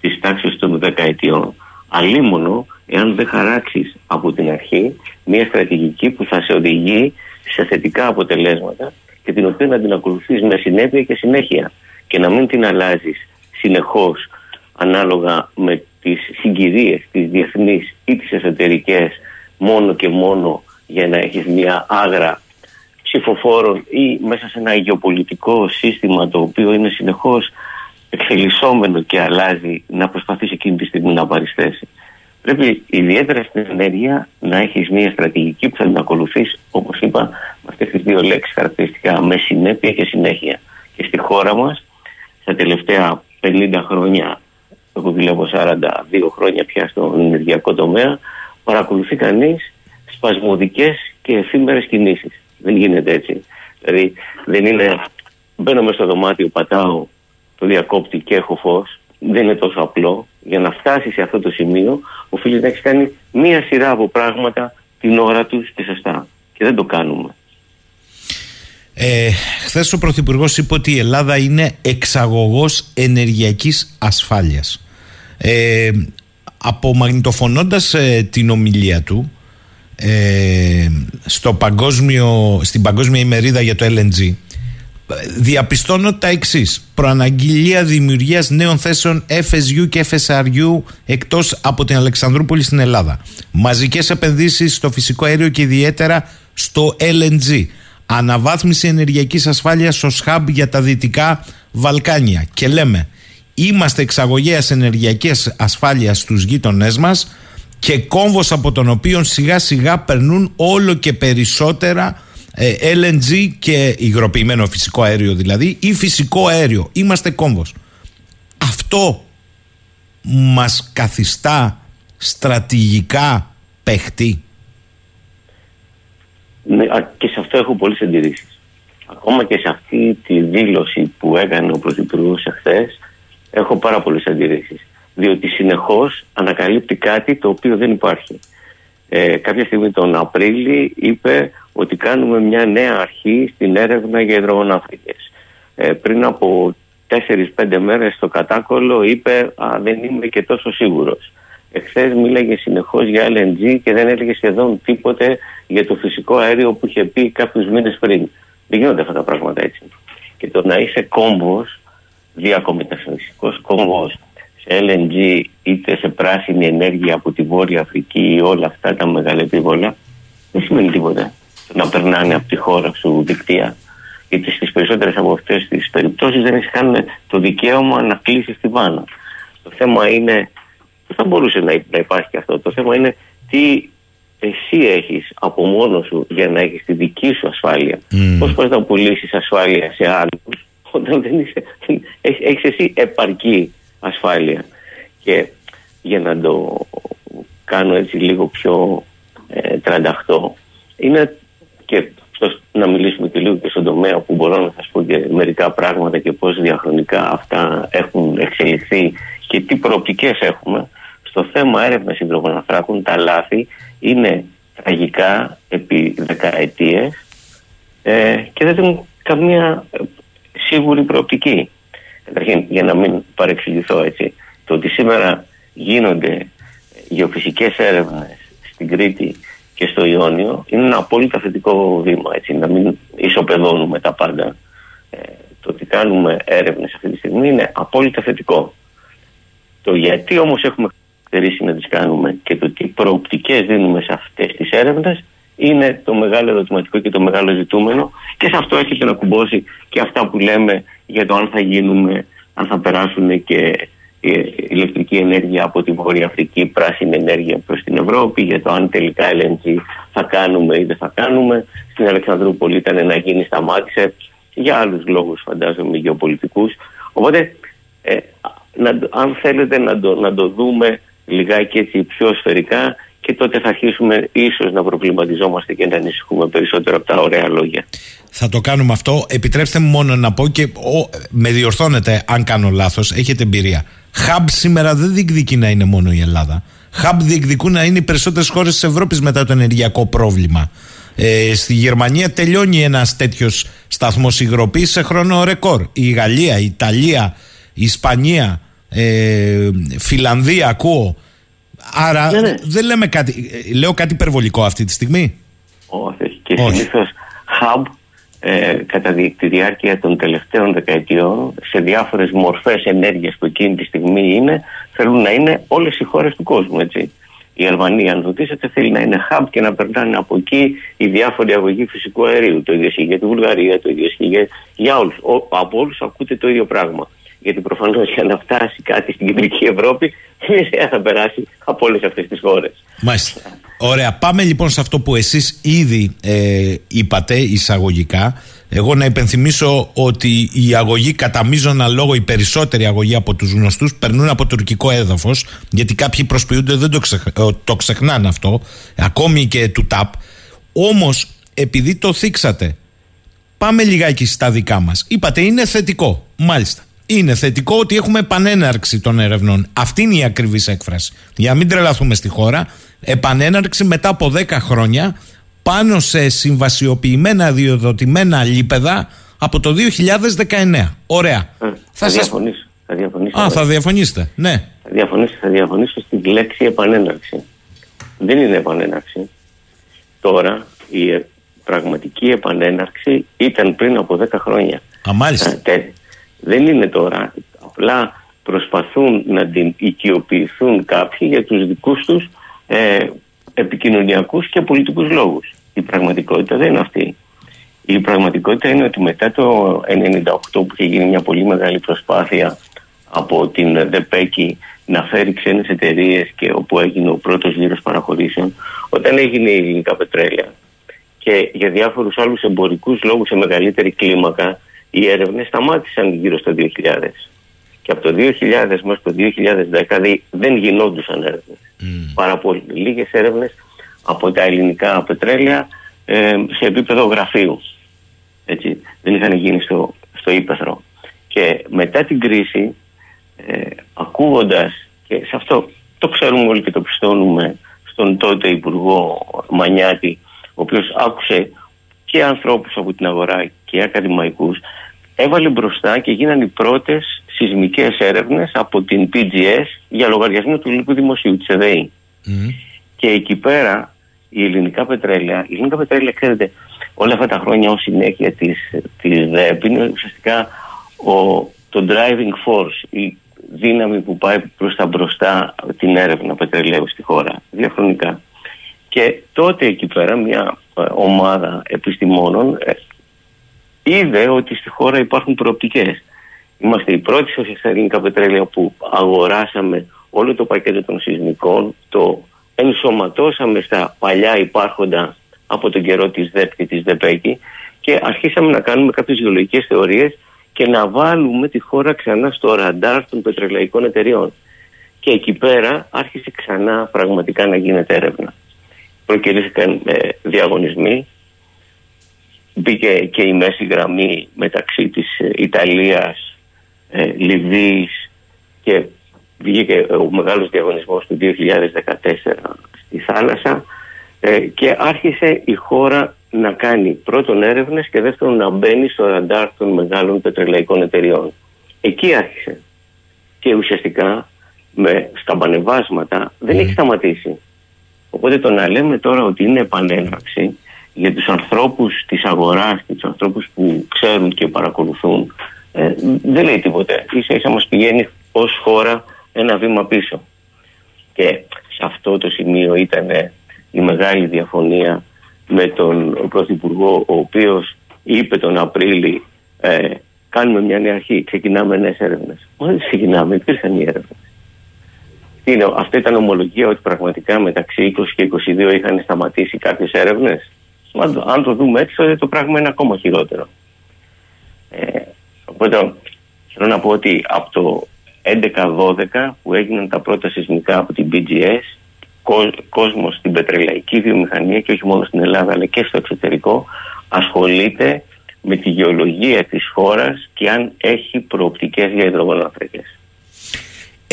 της τάξης των δεκαετιών. Αλίμονο εάν δεν χαράξεις από την αρχή μια στρατηγική που θα σε οδηγεί σε θετικά αποτελέσματα και την οποία να την ακολουθείς με συνέπεια και συνέχεια και να μην την αλλάζεις συνεχώς ανάλογα με τις συγκυρίες, τις διεθνείς ή τις εσωτερικές μόνο και μόνο για να έχεις μια άγρα ψηφοφόρων ή μέσα σε ένα γεωπολιτικό σύστημα το οποίο είναι συνεχώς εξελισσόμενο και αλλάζει να προσπαθείς εκείνη τη στιγμή να πάρεις θέση. Πρέπει ιδιαίτερα στην ενέργεια να έχεις μια στρατηγική που θα την ακολουθείς όπως είπα με αυτές τις δύο λέξεις χαρακτηριστικά με συνέπεια και συνέχεια. Και στη χώρα μας στα τελευταία 50 χρόνια έχω δουλεύω 42 χρόνια πια στον ενεργειακό τομέα, παρακολουθεί κανείς σπασμωδικές και εφήμερες κινήσεις. Δεν γίνεται έτσι. Δηλαδή δεν είναι. Μπαίνω μέσα στο δωμάτιο, πατάω το διακόπτη και έχω φως. Δεν είναι τόσο απλό. Για να φτάσει σε αυτό το σημείο, οφείλει να έχεις κάνει μία σειρά από πράγματα την ώρα τους και σωστά. Και δεν το κάνουμε. Ε, Χθες ο Πρωθυπουργός είπε ότι η Ελλάδα είναι εξαγωγός ενεργειακής ασφάλειας. Ε, απομαγνητοφωνώντας ε, την ομιλία του ε, στο παγκόσμιο, στην παγκόσμια ημερίδα για το LNG διαπιστώνω τα εξής. Προαναγγελία δημιουργίας νέων θέσεων FSU και FSRU εκτός από την Αλεξανδρούπολη στην Ελλάδα. Μαζικές επενδύσεις στο φυσικό αέριο και ιδιαίτερα στο LNG. Αναβάθμιση ενεργειακής ασφάλειας ως hub για τα δυτικά Βαλκάνια. Και λέμε, είμαστε εξαγωγέας ενεργειακής ασφάλειας στους γείτονές μας και κόμβος από τον οποίο σιγά σιγά περνούν όλο και περισσότερα ε, LNG και υγροποιημένο φυσικό αέριο δηλαδή ή φυσικό αέριο. Είμαστε κόμβος. Αυτό μας καθιστά στρατηγικά παιχτή. Ναι, και σε αυτό έχω πολλές αντιρρήσεις. ακόμα και σε αυτή τη δήλωση που έκανε ο Πρωθυπουργός εχθές, έχω πάρα πολλές αντιρρήσεις. Διότι συνεχώς ανακαλύπτει κάτι το οποίο δεν υπάρχει. Ε, κάποια στιγμή τον Απρίλη είπε ότι κάνουμε μια νέα αρχή στην έρευνα για υδρογοναύτικες. Ε, πριν από 4-5 μέρες στο κατάκολο είπε «Α, δεν είμαι και τόσο σίγουρος». Εχθές μίλαγε συνεχώς για LNG και δεν έλεγε σχεδόν τίποτε για το φυσικό αέριο που είχε πει κάποιους μήνες πριν. Δεν γίνονται αυτά τα πράγματα έτσι. Και το να είσαι κόμβος, διακομιτασιονιστικό κόμβος σε LNG είτε σε πράσινη ενέργεια από τη Βόρεια Αφρική ή όλα αυτά τα μεγάλα επίβολα, δεν σημαίνει τίποτα. Να περνάνε από τη χώρα σου δικτύα. Γιατί στις περισσότερες από αυτές τις περιπτώσεις δεν έχεις καν το δικαίωμα να κλείσεις τη βάνα. Το θέμα είναι θα μπορούσε να υπάρχει και αυτό. Το θέμα είναι τι εσύ έχεις από μόνος σου για να έχεις τη δική σου ασφάλεια. Mm. Πώς μπορείς να πουλήσεις ασφάλεια σε άλλους όταν δεν είσαι, έχεις εσύ επαρκή ασφάλεια. Και για να το κάνω έτσι λίγο πιο ε, τρανταχτό είναι και να μιλήσουμε και λίγο και στον τομέα που μπορώ να σας πω και μερικά πράγματα και πώς διαχρονικά αυτά έχουν εξελιχθεί και τι προοπτικές έχουμε στο θέμα έρευνας υδρογοναθράκων τα λάθη είναι τραγικά επί δεκαετίες ε, και δεν έχουν καμία ε, σίγουρη προοπτική. Καταρχήν, για να μην παρεξηγηθώ έτσι, το ότι σήμερα γίνονται γεωφυσικές έρευνες στην Κρήτη και στο Ιόνιο είναι ένα απόλυτα θετικό βήμα, έτσι, να μην ισοπεδώνουμε τα πάντα. Ε, το ότι κάνουμε έρευνες αυτή τη στιγμή είναι απόλυτα θετικό. Το γιατί όμως έχουμε καθυστερήσει να τις κάνουμε και το τι προοπτικές δίνουμε σε αυτές τις έρευνες είναι το μεγάλο ερωτηματικό και το μεγάλο ζητούμενο και σε αυτό έχετε να κουμπώσει και αυτά που λέμε για το αν θα γίνουμε, αν θα περάσουν και ηλεκτρική ενέργεια από τη Βόρεια Αφρική, πράσινη ενέργεια προς την Ευρώπη, για το αν τελικά LNG θα κάνουμε ή δεν θα κάνουμε. Στην Αλεξανδρούπολη ήταν να γίνει, σταμάτησε, για άλλους λόγους φαντάζομαι γεωπολιτικούς. Οπότε, ε, να, αν θέλετε να το, να το δούμε λιγάκι έτσι πιο σφαιρικά και τότε θα αρχίσουμε ίσως να προβληματιζόμαστε και να ανησυχούμε περισσότερο από τα ωραία λόγια. Θα το κάνουμε αυτό. Επιτρέψτε μου μόνο να πω και ο, με διορθώνετε αν κάνω λάθος, έχετε εμπειρία. Hub σήμερα δεν διεκδικεί να είναι μόνο η Ελλάδα. Hub διεκδικούν να είναι οι περισσότερες χώρες της Ευρώπης μετά το ενεργειακό πρόβλημα. Ε, στη Γερμανία τελειώνει ένας τέτοιος σταθμός υγροποίησης σε χρόνο ρεκόρ. Η Γαλλία, η Ιταλία, η Ισπανία, ε, Φιλανδία ακούω. Άρα ναι, ναι. δεν λέμε κάτι. Ε, λέω κάτι υπερβολικό αυτή τη στιγμή. Όχι. Και συνήθως hub ε, κατά τη διάρκεια των τελευταίων δεκαετιών σε διάφορες μορφές ενέργειας που εκείνη τη στιγμή είναι θέλουν να είναι όλες οι χώρες του κόσμου έτσι. Η Αλβανία, αν ρωτήσετε, θέλει να είναι hub και να περνάνε από εκεί οι διάφοροι αγωγοί φυσικού αερίου. Το ίδιο ισχύει για τη Βουλγαρία, το ίδιο ισχύει για, για όλους. Από όλους ακούτε το ίδιο πράγμα γιατί προφανώς για να φτάσει κάτι στην κεντρική Ευρώπη, η θα περάσει από όλες αυτές τις χώρες. Μάλιστα. Ωραία. Πάμε λοιπόν σε αυτό που εσείς ήδη ε, είπατε εισαγωγικά. Εγώ να υπενθυμίσω ότι η αγωγή κατά μείζωνα λόγο, οι περισσότεροι αγωγοί από τους γνωστούς περνούν από τουρκικό έδαφος, γιατί κάποιοι προσποιούνται, δεν το, ξεχ... Ε, το ξεχνάνε αυτό, ακόμη και του ΤΑΠ. Όμως, επειδή το θίξατε, πάμε λιγάκι στα δικά μας. Είπατε είναι θετικό. Μάλιστα είναι θετικό ότι έχουμε επανέναρξη των ερευνών. Αυτή είναι η ακριβής έκφραση. Για να μην τρελαθούμε στη χώρα, επανέναρξη μετά από 10 χρόνια πάνω σε συμβασιοποιημένα διοδοτημένα λίπεδα από το 2019. Ωραία. Ε, θα, θα διαφωνήσω. Θα διαφωνήσω. Α, θα διαφωνήσετε. Ναι. Θα διαφωνήσω, θα διαφωνήσω στην λέξη επανέναρξη. Δεν είναι επανέναρξη. Τώρα η πραγματική επανέναρξη ήταν πριν από 10 χρόνια. Α, μάλιστα. Ε, δεν είναι τώρα. Απλά προσπαθούν να την οικειοποιηθούν κάποιοι για τους δικούς τους ε, επικοινωνιακούς και πολιτικούς λόγους. Η πραγματικότητα δεν είναι αυτή. Η πραγματικότητα είναι ότι μετά το 1998 που είχε γίνει μια πολύ μεγάλη προσπάθεια από την ΔΕΠΕΚΙ να φέρει ξένες εταιρείες και όπου έγινε ο πρώτος γύρος παραχωρήσεων, όταν έγινε η ελληνικά πετρέλαια και για διάφορους άλλους εμπορικούς λόγους σε μεγαλύτερη κλίμακα οι έρευνες σταμάτησαν γύρω στο 2000. Και από το 2000 μέχρι το 2010 δεν γινόντουσαν έρευνες. Mm. Πάρα πολύ λίγες έρευνες από τα ελληνικά πετρέλαια ε, σε επίπεδο γραφείου. Έτσι. Δεν είχαν γίνει στο, στο ύπεθρο. Και μετά την κρίση, ε, ακούγοντας, και σε αυτό το ξέρουμε όλοι και το πιστώνουμε στον τότε Υπουργό Μανιάτη, ο οποίος άκουσε και ανθρώπους από την αγορά και ακαδημαϊκούς, έβαλε μπροστά και γίνανε οι πρώτες σεισμικές έρευνες από την PGS για λογαριασμό του ελληνικού δημοσίου, της ΕΔΕΗ. Και εκεί πέρα η ελληνικά πετρέλαια, η ελληνικά πετρέλαια ξέρετε όλα αυτά τα χρόνια ως συνέχεια της, της ΔΕΠ είναι ουσιαστικά ο, το driving force, η δύναμη που πάει προς τα μπροστά την έρευνα πετρελαίου στη χώρα, διαχρονικά. Και τότε εκεί πέρα μια ε, ομάδα επιστημόνων ε, είδε ότι στη χώρα υπάρχουν προοπτικές. Είμαστε οι πρώτοι στα ελληνικά πετρέλαια που αγοράσαμε όλο το πακέτο των σεισμικών, το ενσωματώσαμε στα παλιά υπάρχοντα από τον καιρό της ΔΕΠ και της ΔΕΠΕΚΙ και αρχίσαμε να κάνουμε κάποιες γεωλογικές θεωρίες και να βάλουμε τη χώρα ξανά στο ραντάρ των πετρελαϊκών εταιριών. Και εκεί πέρα άρχισε ξανά πραγματικά να γίνεται έρευνα. Προκυρήθηκαν ε, διαγωνισμοί, μπήκε και η μέση γραμμή μεταξύ της ε, Ιταλίας, ε, Λιβύης και βγήκε ο μεγάλος διαγωνισμός του 2014 στη θάλασσα ε, και άρχισε η χώρα να κάνει πρώτον έρευνες και δεύτερον να μπαίνει στο ραντάρ των μεγάλων πετρελαϊκών εταιριών. Εκεί άρχισε. Και ουσιαστικά με, στα πανεβάσματα δεν έχει σταματήσει. Οπότε το να λέμε τώρα ότι είναι επανέναρξη για τους ανθρώπους της αγοράς και τους ανθρώπους που ξέρουν και παρακολουθούν ε, δεν λέει τίποτε. Ίσα ίσα μας πηγαίνει ως χώρα ένα βήμα πίσω. Και σε αυτό το σημείο ήταν η μεγάλη διαφωνία με τον Πρωθυπουργό ο οποίος είπε τον Απρίλη ε, κάνουμε μια νέα αρχή, ξεκινάμε νέες έρευνες. Μόλις ξεκινάμε, υπήρχαν οι έρευνες. Είναι, αυτή ήταν ομολογία ότι πραγματικά μεταξύ 20 και 22 είχαν σταματήσει κάποιες έρευνες; Αν το δούμε έτσι, τότε το πράγμα είναι ακόμα χειρότερο. Ε, οπότε θέλω να πω ότι από το 11-12 που έγιναν τα πρώτα σεισμικά από την BGS κόσμος στην πετρελαϊκή βιομηχανία και όχι μόνο στην Ελλάδα αλλά και στο εξωτερικό ασχολείται με τη γεωλογία της χώρας και αν έχει προοπτικές για υδρογονάνθρακες.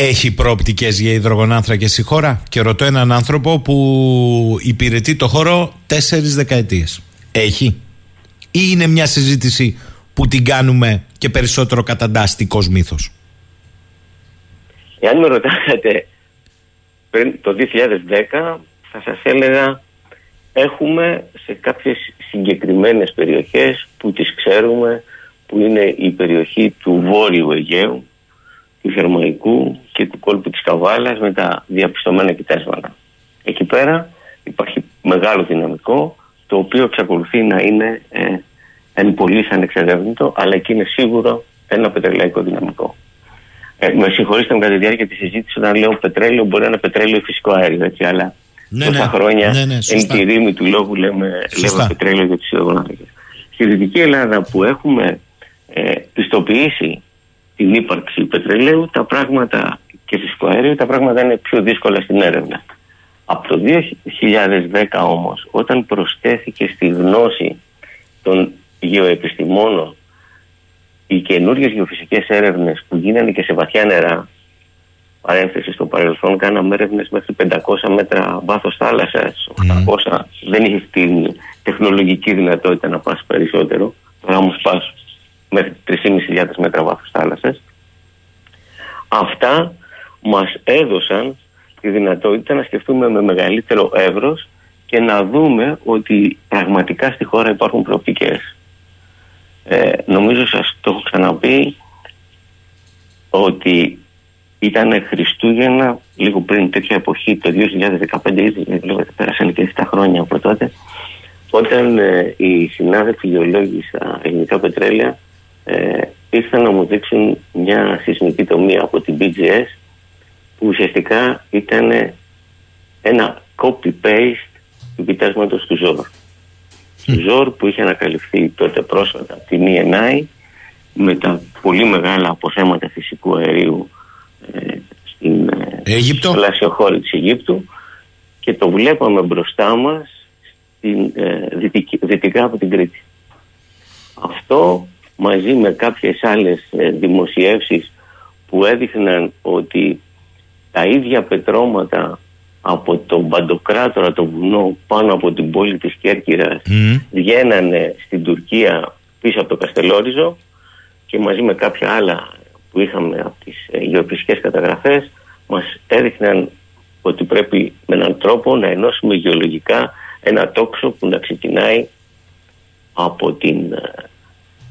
Έχει προοπτικές για υδρογονάνθρακες η χώρα; Και ρωτώ έναν άνθρωπο που υπηρετεί το χώρο τέσσερις δεκαετίες. Έχει; Ή είναι μια συζήτηση που την κάνουμε και περισσότερο καταντάστικος μύθος; Εάν με ρωτάγατε πριν το 2010 θα σας έλεγα έχουμε σε κάποιες συγκεκριμένες περιοχές που τις ξέρουμε που είναι η περιοχή του Βόρειου Αιγαίου, του Γερμανικού και του κόλπου της Καβάλας με τα διαπιστωμένα κοιτάσματα. Εκεί πέρα υπάρχει μεγάλο δυναμικό το οποίο εξακολουθεί να είναι ε, εν πολύ ανεξερεύνητο αλλά και είναι σίγουρο ένα πετρελαϊκό δυναμικό. Ε, με συγχωρήστε με κατά τη διάρκεια της συζήτησης όταν λέω πετρέλαιο, μπορεί να είναι πετρέλαιο φυσικό αέριο, έτσι, αλλά ναι, τόσα ναι, χρόνια ναι, ναι, εν τη ρήμη του λόγου λέμε, λέμε πετρέλαιο για του υδρογονάνθρακε. Στη Δυτική Ελλάδα που έχουμε ε, πιστοποιήσει την ύπαρξη πετρελαίου, τα πράγματα και φυσικό αέριο, τα πράγματα είναι πιο δύσκολα στην έρευνα. Από το 2010 όμως, όταν προσθέθηκε στη γνώση των γεωεπιστημόνων οι καινούριε γεωφυσικές έρευνες που γίνανε και σε βαθιά νερά, παρένθεση στο παρελθόν, κάναμε έρευνες μέχρι 500 μέτρα βάθος θάλασσας, 800. Δεν είχε την τεχνολογική δυνατότητα να πας περισσότερο. Τώρα όμω πα μέχρι 3.500 μέτρα βάθο θάλασσα. Αυτά μας έδωσαν τη δυνατότητα να σκεφτούμε με μεγαλύτερο εύρος και να δούμε ότι πραγματικά στη χώρα υπάρχουν προοπτικές. Ε, νομίζω σας το έχω ξαναπεί ότι ήταν Χριστούγεννα λίγο πριν τέτοια εποχή το 2015 ήδη δηλαδή πέρασαν και 7 χρόνια από τότε όταν ε, οι συνάδελφοι γεωλόγοι στα ελληνικά πετρέλαια ε, ήρθαν να μου δείξουν μια σεισμική τομή από την BGS που ουσιαστικά ήταν ένα copy-paste του κοιτάσματος του Ζόρ ζόρ που είχε ανακαλυφθεί τότε πρόσφατα από την ENI με τα πολύ μεγάλα αποθέματα φυσικού αερίου ε, στην Αίγυπτο; πλασιοχώρη της Αιγύπτου και το βλέπαμε μπροστά μας στην, ε, δυτικά από την Κρήτη. Αυτό μαζί με κάποιες άλλες ε, δημοσιεύσεις που έδειχναν ότι τα ίδια πετρώματα από τον Παντοκράτορα το βουνό πάνω από την πόλη της Κέρκυρας mm. βγαίνανε στην Τουρκία πίσω από το Καστελόριζο και μαζί με κάποια άλλα που είχαμε από τις ε, γεωπλησικές καταγραφές μας έδειχναν ότι πρέπει με έναν τρόπο να ενώσουμε γεωλογικά ένα τόξο που να ξεκινάει από την ε,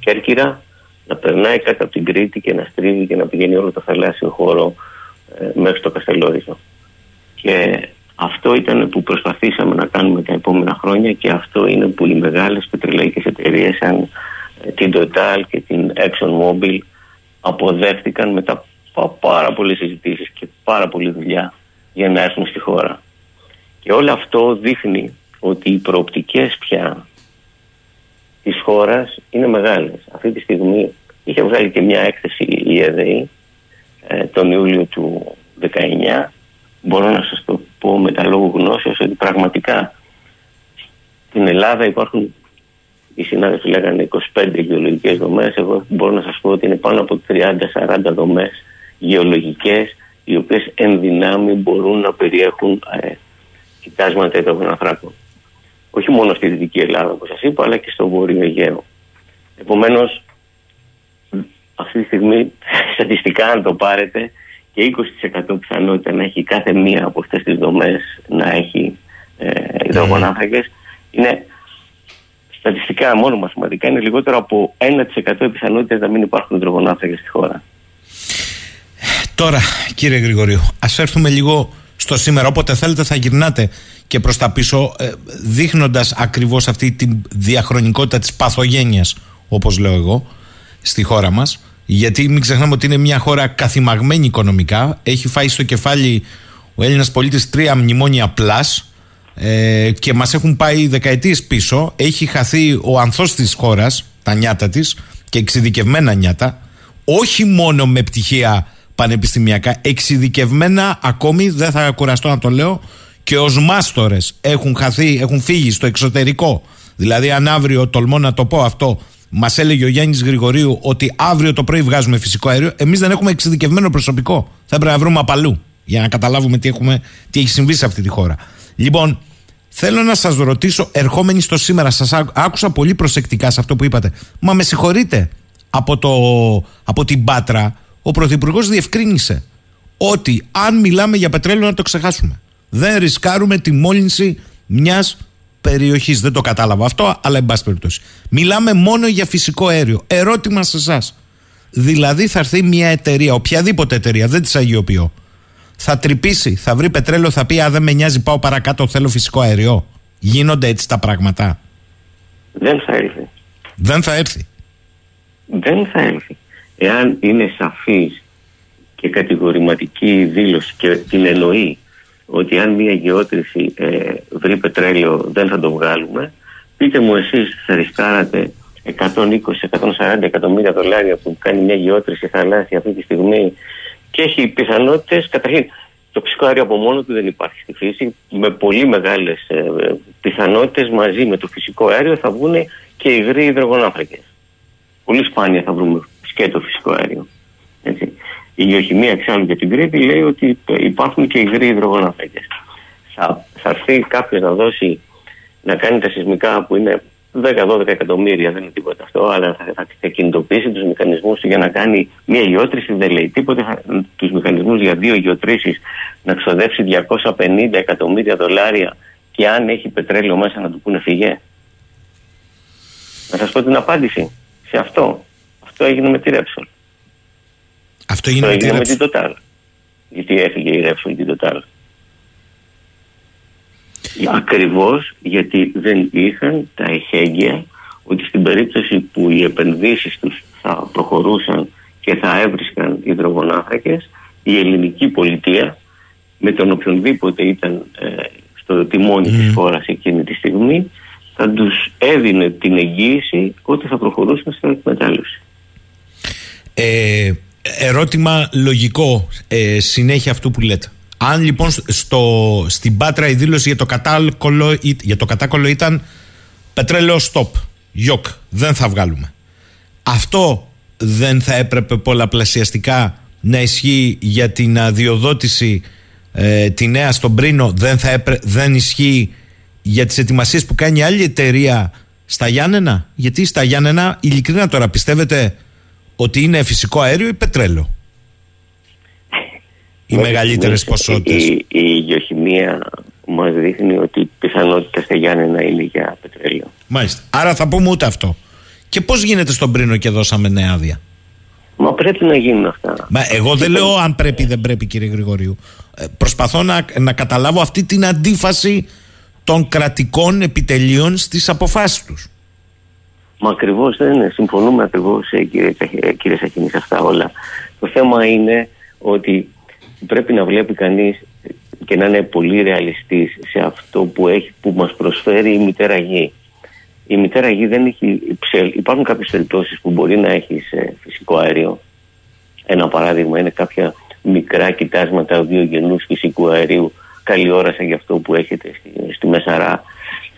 Κέρκυρα να περνάει κάτω από την Κρήτη και να στρίβει και να πηγαίνει όλο το θαλάσσιο χώρο ε, μέχρι το Καστελόριζο. Και αυτό ήταν που προσπαθήσαμε να κάνουμε τα επόμενα χρόνια και αυτό είναι που οι μεγάλες πετρελαϊκές εταιρείες σαν ε, την Total και την ExxonMobil αποδέχτηκαν μετά από πάρα πολλές συζητήσεις και πάρα πολλή δουλειά για να έρθουν στη χώρα. Και όλο αυτό δείχνει ότι οι προοπτικές πια της χώρας είναι μεγάλες. Αυτή τη στιγμή είχε βγάλει και μια έκθεση η ΕΔΕΗ ε, τον Ιούλιο του 19 μπορώ να σας το πω με τα λόγου γνώσεως ότι πραγματικά στην Ελλάδα υπάρχουν οι συνάδελφοι λέγανε 25 γεωλογικές δομές εγώ μπορώ να σας πω ότι είναι πάνω από 30-40 δομές γεωλογικές οι οποίες εν δυνάμει μπορούν να περιέχουν ε, κοιτάσματα υδρογοναθράκων. Όχι μόνο στη Δυτική Ελλάδα όπως σας είπα αλλά και στο Βόρειο Αιγαίο. Επομένως αυτή τη στιγμή στατιστικά αν το πάρετε και 20% πιθανότητα να έχει κάθε μία από αυτές τις δομές να έχει ε, υδρογονάθρακες είναι στατιστικά μόνο μαθηματικά είναι λιγότερο από 1% πιθανότητες να μην υπάρχουν υδρογονάθρακες στη χώρα. Τώρα κύριε Γρηγορίου ας έρθουμε λίγο στο σήμερα όποτε θέλετε θα γυρνάτε και προς τα πίσω ε, δείχνοντας ακριβώς αυτή τη διαχρονικότητα της παθογένειας όπως λέω εγώ στη χώρα μας γιατί μην ξεχνάμε ότι είναι μια χώρα καθημαγμένη οικονομικά. Έχει φάει στο κεφάλι ο Έλληνας πολίτης τρία μνημόνια πλάς ε, και μας έχουν πάει δεκαετίες πίσω. Έχει χαθεί ο ανθός της χώρας, τα νιάτα της και εξειδικευμένα νιάτα. Όχι μόνο με πτυχία πανεπιστημιακά, εξειδικευμένα ακόμη, δεν θα κουραστώ να το λέω, και ως μάστορες έχουν χαθεί, έχουν φύγει στο εξωτερικό. Δηλαδή, αν αύριο τολμώ να το πω αυτό, Μας έλεγε ο Γιάννης Γρηγορίου ότι αύριο το πρωί βγάζουμε φυσικό αέριο. Εμείς δεν έχουμε εξειδικευμένο προσωπικό. Θα έπρεπε να βρούμε απαλού για να καταλάβουμε τι, έχουμε, τι έχει συμβεί σε αυτή τη χώρα. Λοιπόν, θέλω να σας ρωτήσω, ερχόμενοι στο σήμερα, σας άκουσα πολύ προσεκτικά σε αυτό που είπατε. Μα με συγχωρείτε, από, το, από την Πάτρα, ο Πρωθυπουργός διευκρίνησε ότι αν μιλάμε για πετρέλαιο να το ξεχάσουμε. Δεν ρισκάρουμε τη μόλυνση μιας περιοχής. Δεν το κατάλαβα αυτό, αλλά εν πάση περιπτώσει. Μιλάμε μόνο για φυσικό αέριο. Ερώτημα σε εσάς. Δηλαδή θα έρθει μια εταιρεία, οποιαδήποτε εταιρεία, δεν της αγιοποιώ. Θα τρυπήσει, θα βρει πετρέλαιο, θα πει Α, δεν με νοιάζει, πάω παρακάτω, θέλω φυσικό αέριο. Γίνονται έτσι τα πράγματα; Δεν θα έρθει. Δεν θα έρθει. Δεν θα έρθει. Εάν είναι σαφής και κατηγορηματική δήλωση και την εννοεί ότι αν μια γεώτρηση ε, βρει πετρέλαιο δεν θα το βγάλουμε. Πείτε μου εσείς θα ρισκάρατε 120-140 εκατομμύρια δολάρια που κάνει μια γεώτρηση θαλάσσια αυτή τη στιγμή και έχει πιθανότητες, καταρχήν το φυσικό αέριο από μόνο του δεν υπάρχει στη φύση με πολύ μεγάλες ε, πιθανότητες μαζί με το φυσικό αέριο θα βγουν και υγροί υδρογονάφρακες. Πολύ σπάνια θα βρούμε σκέτο φυσικό αέριο. Έτσι. Η γεωχημία εξάλλου για την Κρήτη λέει ότι υπάρχουν και υγροί υδρογοναθράκες. Θα, θα έρθει κάποιος να δώσει να κάνει τα σεισμικά που είναι 10-12 εκατομμύρια, δεν είναι τίποτα αυτό, αλλά θα, θα, θα κινητοποιήσει τους μηχανισμούς του για να κάνει μια γεώτρηση. Δεν λέει τίποτα. Τους μηχανισμούς για δύο γεωτρήσεις να ξοδέψει 250 εκατομμύρια δολάρια και αν έχει πετρέλαιο μέσα να του πούνε φυγέ. Να σας πω την απάντηση σε αυτό. Αυτό έγινε με τη Ρέψολ. Αυτό έγινε, με, με την Total. Γιατί έφυγε η Repsol την Total. Ακριβώς γιατί δεν είχαν τα εχέγγυα ότι στην περίπτωση που οι επενδύσεις τους θα προχωρούσαν και θα έβρισκαν υδρογονάθρακες η ελληνική πολιτεία με τον οποιονδήποτε ήταν ε, στο τιμόνι mm. της χώρας εκείνη τη στιγμή θα τους έδινε την εγγύηση ότι θα προχωρούσαν στην εκμετάλλευση. Ε, ερώτημα λογικό ε, συνέχεια αυτού που λέτε. Αν λοιπόν στο, στην Πάτρα η δήλωση για το, κατάκολο, για το κατάκολο ήταν πετρέλαιο stop, γιοκ, δεν θα βγάλουμε. Αυτό δεν θα έπρεπε πολλαπλασιαστικά να ισχύει για την αδειοδότηση ε, τη νέα στον Πρίνο δεν, θα δεν ισχύει για τις ετοιμασίες που κάνει άλλη εταιρεία στα Γιάννενα; Γιατί στα Γιάννενα ειλικρινά τώρα πιστεύετε ότι είναι φυσικό αέριο ή πετρέλαιο; Οι μεγαλύτερες ποσότητες. Η, η, η γεωχημία μας δείχνει ότι η πιθανότητα στα Γιάννενα είναι για πετρέλαιο. Μάλιστα. Άρα θα πούμε ούτε αυτό. Και πώς γίνεται στον Πρίνο και δώσαμε νέα άδεια; Μα πρέπει να γίνουν αυτά. Μα εγώ δεν λέω αν πρέπει ή δεν πρέπει, κύριε Γρηγορίου. Ε, προσπαθώ να, να καταλάβω αυτή την αντίφαση των κρατικών επιτελείων στις αποφάσεις τους. Μα ακριβώς δεν είναι. Συμφωνούμε ακριβώς, ε, κύριε, ε, κύριε Σαχίνη, σε αυτά όλα. Το θέμα είναι ότι πρέπει να βλέπει κανείς και να είναι πολύ ρεαλιστής σε αυτό που, έχει, που μας προσφέρει η μητέρα γη. Η μητέρα γη δεν έχει Υπάρχουν κάποιες περιπτώσεις που μπορεί να έχει φυσικό αέριο. Ένα παράδειγμα είναι κάποια μικρά κοιτάσματα βιογενούς φυσικού αερίου καλή όραση για αυτό που έχετε στη, στη Μεσαρά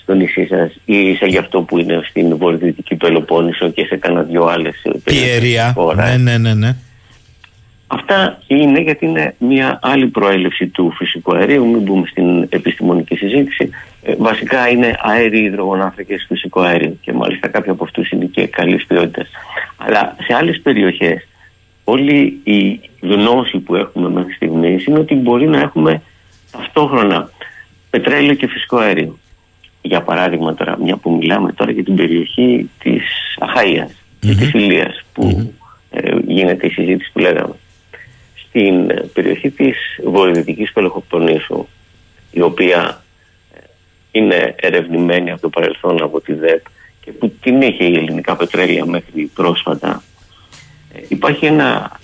στο νησί σας ή σε για αυτό που είναι στην βορειοδυτική Πελοπόννησο και σε κανένα δυο άλλες περιοχές. Ναι, ναι, ναι, ναι. Αυτά είναι γιατί είναι μια άλλη προέλευση του φυσικού αερίου. Μην μπούμε στην επιστημονική συζήτηση. Ε, βασικά είναι αέριοι υδρογονάνθρακες φυσικό αέριο και μάλιστα κάποιοι από αυτούς είναι και καλής ποιότητας. Αλλά σε άλλες περιοχές, όλη η γνώση που έχουμε μέχρι στιγμής είναι ότι μπορεί να έχουμε ταυτόχρονα πετρέλαιο και φυσικό αέριο. Για παράδειγμα, τώρα, μια που μιλάμε τώρα για την περιοχή της Αχαία και της Ηλίας, που ε, γίνεται η συζήτηση που λέγαμε. Στην περιοχή της βορειοδυτικής Πελοχοπτονήσου η οποία ε, είναι ερευνημένη από το παρελθόν από τη ΔΕΠ και που την είχε η ελληνικά πετρέλαια μέχρι πρόσφατα ε, υπάρχει ένα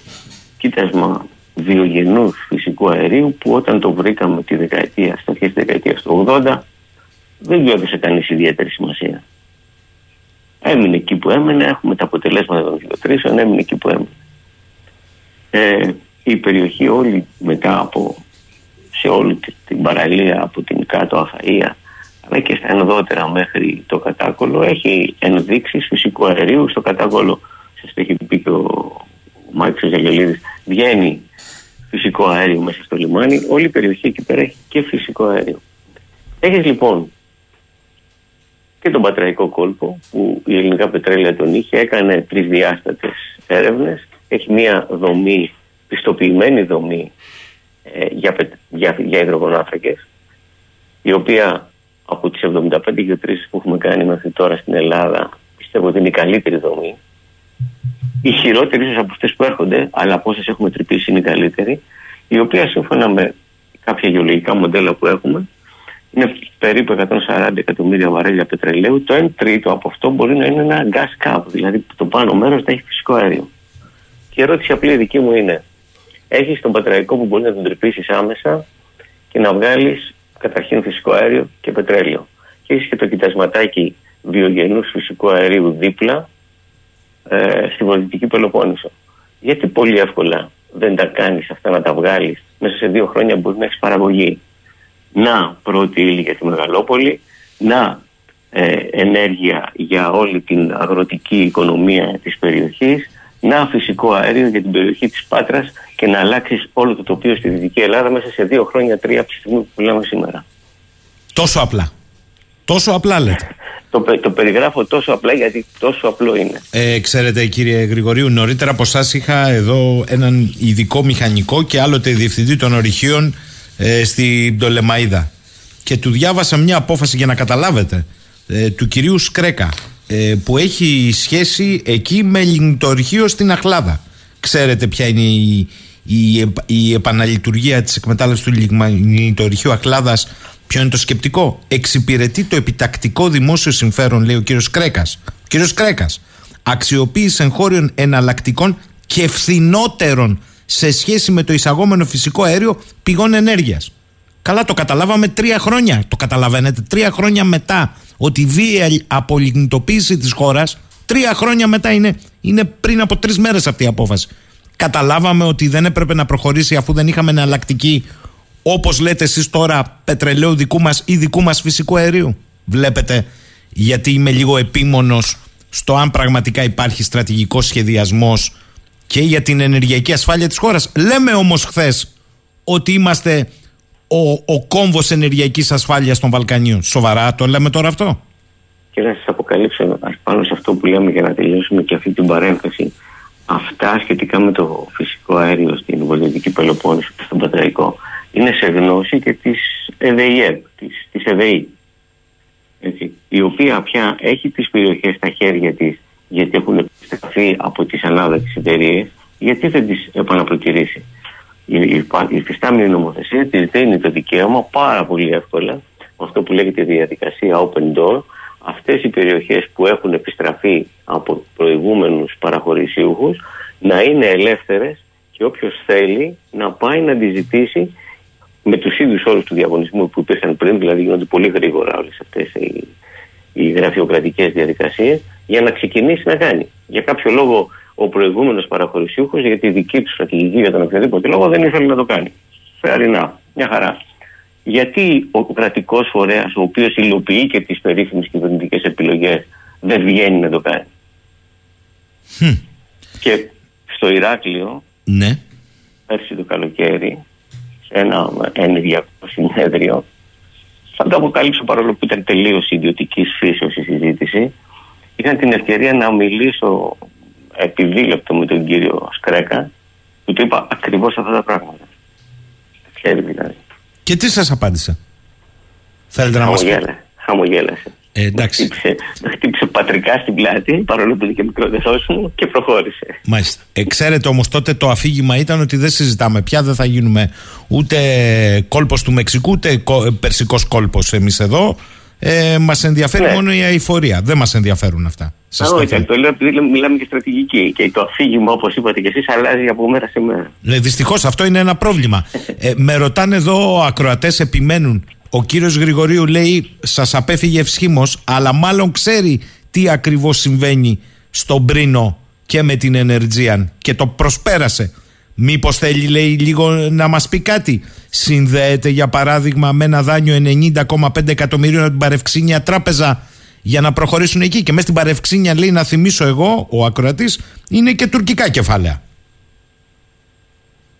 κοίτασμα βιογενούς φυσικού αερίου που όταν το βρήκαμε τη δεκαετία, στα αρχές της δεκαετίας του 80 δεν του έδωσε κανείς ιδιαίτερη σημασία. Έμεινε εκεί που έμεινε, έχουμε τα αποτελέσματα των γεωτρήσεων, έμεινε εκεί που έμεινε. Ε, η περιοχή όλη μετά από σε όλη την παραλία από την κάτω Αχαΐα αλλά και στα ενδότερα μέχρι το κατάκολο έχει ενδείξεις φυσικού αερίου στο κατάκολο σας το έχει πει και ο Μάκης Ζαγελίδης βγαίνει φυσικό αέριο μέσα στο λιμάνι όλη η περιοχή εκεί πέρα έχει και φυσικό αέριο έχεις λοιπόν και τον πατραϊκό κόλπο που η ελληνικά πετρέλαια τον είχε έκανε τρεις διάστατες έρευνες. Έχει μια δομή πιστοποιημένη δομή ε, για, για, για υδρογονάθρακες η οποία από τις 75 γεωτρήσεις που έχουμε κάνει μέχρι τώρα στην Ελλάδα πιστεύω ότι είναι η καλύτερη δομή. Η χειρότερη ίσως από αυτές που έρχονται αλλά από όσες έχουμε τρυπήσει είναι η καλύτερη η οποία σύμφωνα με κάποια γεωλογικά μοντέλα που έχουμε είναι περίπου 140 εκατομμύρια βαρέλια πετρελαίου το 1 τρίτο από αυτό μπορεί να είναι ένα gas cap δηλαδή το πάνω μέρος θα έχει φυσικό αέριο και η ερώτηση απλή δική μου είναι έχεις τον πατραϊκό που μπορεί να τον τρυπήσεις άμεσα και να βγάλεις καταρχήν φυσικό αέριο και πετρέλαιο. Και έχεις και το κοιτασματάκι βιογενούς φυσικού αερίου δίπλα ε, στη βορειοδυτική Πελοπόννησο. Γιατί πολύ εύκολα δεν τα κάνεις αυτά να τα βγάλεις. Μέσα σε δύο χρόνια μπορείς να έχεις παραγωγή. Να πρώτη ύλη για τη Μεγαλόπολη, να ε, ενέργεια για όλη την αγροτική οικονομία της περιοχής, να φυσικό αέριο για την περιοχή της Πάτρας και να αλλάξεις όλο το τοπίο στη Δυτική Ελλάδα μέσα σε δύο χρόνια, τρία από τη στιγμή που μιλάμε σήμερα. Τόσο απλά. Τόσο απλά λέτε. το, το περιγράφω τόσο απλά γιατί τόσο απλό είναι. Ε, ξέρετε κύριε Γρηγορίου, νωρίτερα από εσάς είχα εδώ έναν ειδικό μηχανικό και άλλοτε διευθυντή των ορυχείων ε, στην Πτολεμαίδα. Και του διάβασα μια απόφαση για να καταλάβετε ε, του κυρίου Σκρέκα ε, που έχει σχέση εκεί με λιγνητορυχείο στην Αχλάδα. Ξέρετε ποια είναι η, η, η επαναλειτουργία της εκμετάλλευσης του λιγνητορυχείου Αχλάδας; Ποιο είναι το σκεπτικό; Εξυπηρετεί το επιτακτικό δημόσιο συμφέρον, λέει ο κύριος Κρέκα. Ο κύριος Κρέκα. Αξιοποίηση εγχώριων εναλλακτικών και φθηνότερων σε σχέση με το εισαγόμενο φυσικό αέριο πηγών ενέργειας. Καλά, το καταλάβαμε τρία χρόνια. Το καταλαβαίνετε, τρία χρόνια μετά ότι η βία απολιγνητοποίηση της χώρας, τρία χρόνια μετά είναι, είναι πριν από τρεις μέρες αυτή η απόφαση. Καταλάβαμε ότι δεν έπρεπε να προχωρήσει αφού δεν είχαμε εναλλακτική, όπως λέτε εσείς τώρα, πετρελαίου δικού μας ή δικού μας φυσικού αερίου. Βλέπετε, γιατί είμαι λίγο επίμονος στο αν πραγματικά υπάρχει στρατηγικός σχεδιασμός και για την ενεργειακή ασφάλεια της χώρας. Λέμε όμως χθες ότι είμαστε ο, ο κόμβος ενεργειακής ασφάλειας των Βαλκανίων. Σοβαρά το λέμε τώρα αυτό; Και να σας αποκαλύψω πάνω σε αυτό που λέμε για να τελειώσουμε και αυτή την παρένθεση. Αυτά σχετικά με το φυσικό αέριο στην Βορειοδυτική Πελοπόννησο και στον Πατραϊκό είναι σε γνώση και της ΕΔΕΙΕΠ, της, της ΕΔΕΗ. Έτσι, η οποία πια έχει τις περιοχές στα χέρια της γιατί έχουν επιστραφεί από τις ανάδοτες εταιρείες, γιατί δεν τις επαναπροτηρήσει. Η, η, η φυστάμενη νομοθεσία της δίνει το δικαίωμα πάρα πολύ εύκολα αυτό που λέγεται διαδικασία open door αυτές οι περιοχές που έχουν επιστραφεί από προηγούμενους παραχωρησίουχους να είναι ελεύθερες και όποιος θέλει να πάει να τη ζητήσει με τους ίδιους όρους του διαγωνισμού που υπήρχαν πριν, δηλαδή γίνονται πολύ γρήγορα όλες αυτές οι, οι γραφειοκρατικές διαδικασίες για να ξεκινήσει να κάνει. Για κάποιο λόγο ο προηγούμενος παραχωρησίουχος για τη δική του στρατηγική για τον οποιοδήποτε λόγο δεν ήθελε να το κάνει. Φερινά, μια χαρά γιατί ο κρατικός φορέας, ο οποίος υλοποιεί και τις περίφημες κυβερνητικές επιλογές, δεν βγαίνει να το κάνει; Και στο Ηράκλειο, ναι. πέρσι το καλοκαίρι, σε ένα ενεργειακό συνέδριο, θα το αποκαλύψω παρόλο που ήταν τελείως ιδιωτικής φύσεως η συζήτηση, είχα την ευκαιρία να μιλήσω επιδήλεπτο με τον κύριο Σκρέκα, που του είπα ακριβώς αυτά τα πράγματα. Ξέρει δηλαδή. Και τι σας απάντησε; Θέλετε να μας πείτε; Χαμογέλασε. Ε, εντάξει. Χτύπησε, χτύπησε πατρικά στην πλάτη, παρόλο που είναι και μικρό μου και προχώρησε. Μάλιστα. Ε, ξέρετε όμως τότε το αφήγημα ήταν ότι δεν συζητάμε πια, δεν θα γίνουμε ούτε κόλπος του Μεξικού, ούτε ε, περσικός κόλπος εμείς εδώ. Ε, μας ενδιαφέρει ναι. μόνο η αηφορία. Δεν μας ενδιαφέρουν αυτά. Σας όχι, το λέω επειδή μιλάμε για στρατηγική και το αφήγημα, όπως είπατε και εσείς, αλλάζει από μέρα σε μέρα. Ε, Δυστυχώς αυτό είναι ένα πρόβλημα. ε, με ρωτάνε εδώ ακροατές, επιμένουν. Ο κύριος Γρηγορίου λέει: Σας απέφυγε ευσχήμως, αλλά μάλλον ξέρει τι ακριβώς συμβαίνει στον Πρίνο και με την Ενεργίαν και το προσπέρασε. Μήπως θέλει, λέει, λίγο να μας πει κάτι; Συνδέεται, για παράδειγμα, με ένα δάνειο 90,5 εκατομμυρίων από την Παρευξήνια Τράπεζα για να προχωρήσουν εκεί. Και μέσα στην Παρευξήνια, λέει, να θυμίσω εγώ, ο ακροατής, είναι και τουρκικά κεφάλαια.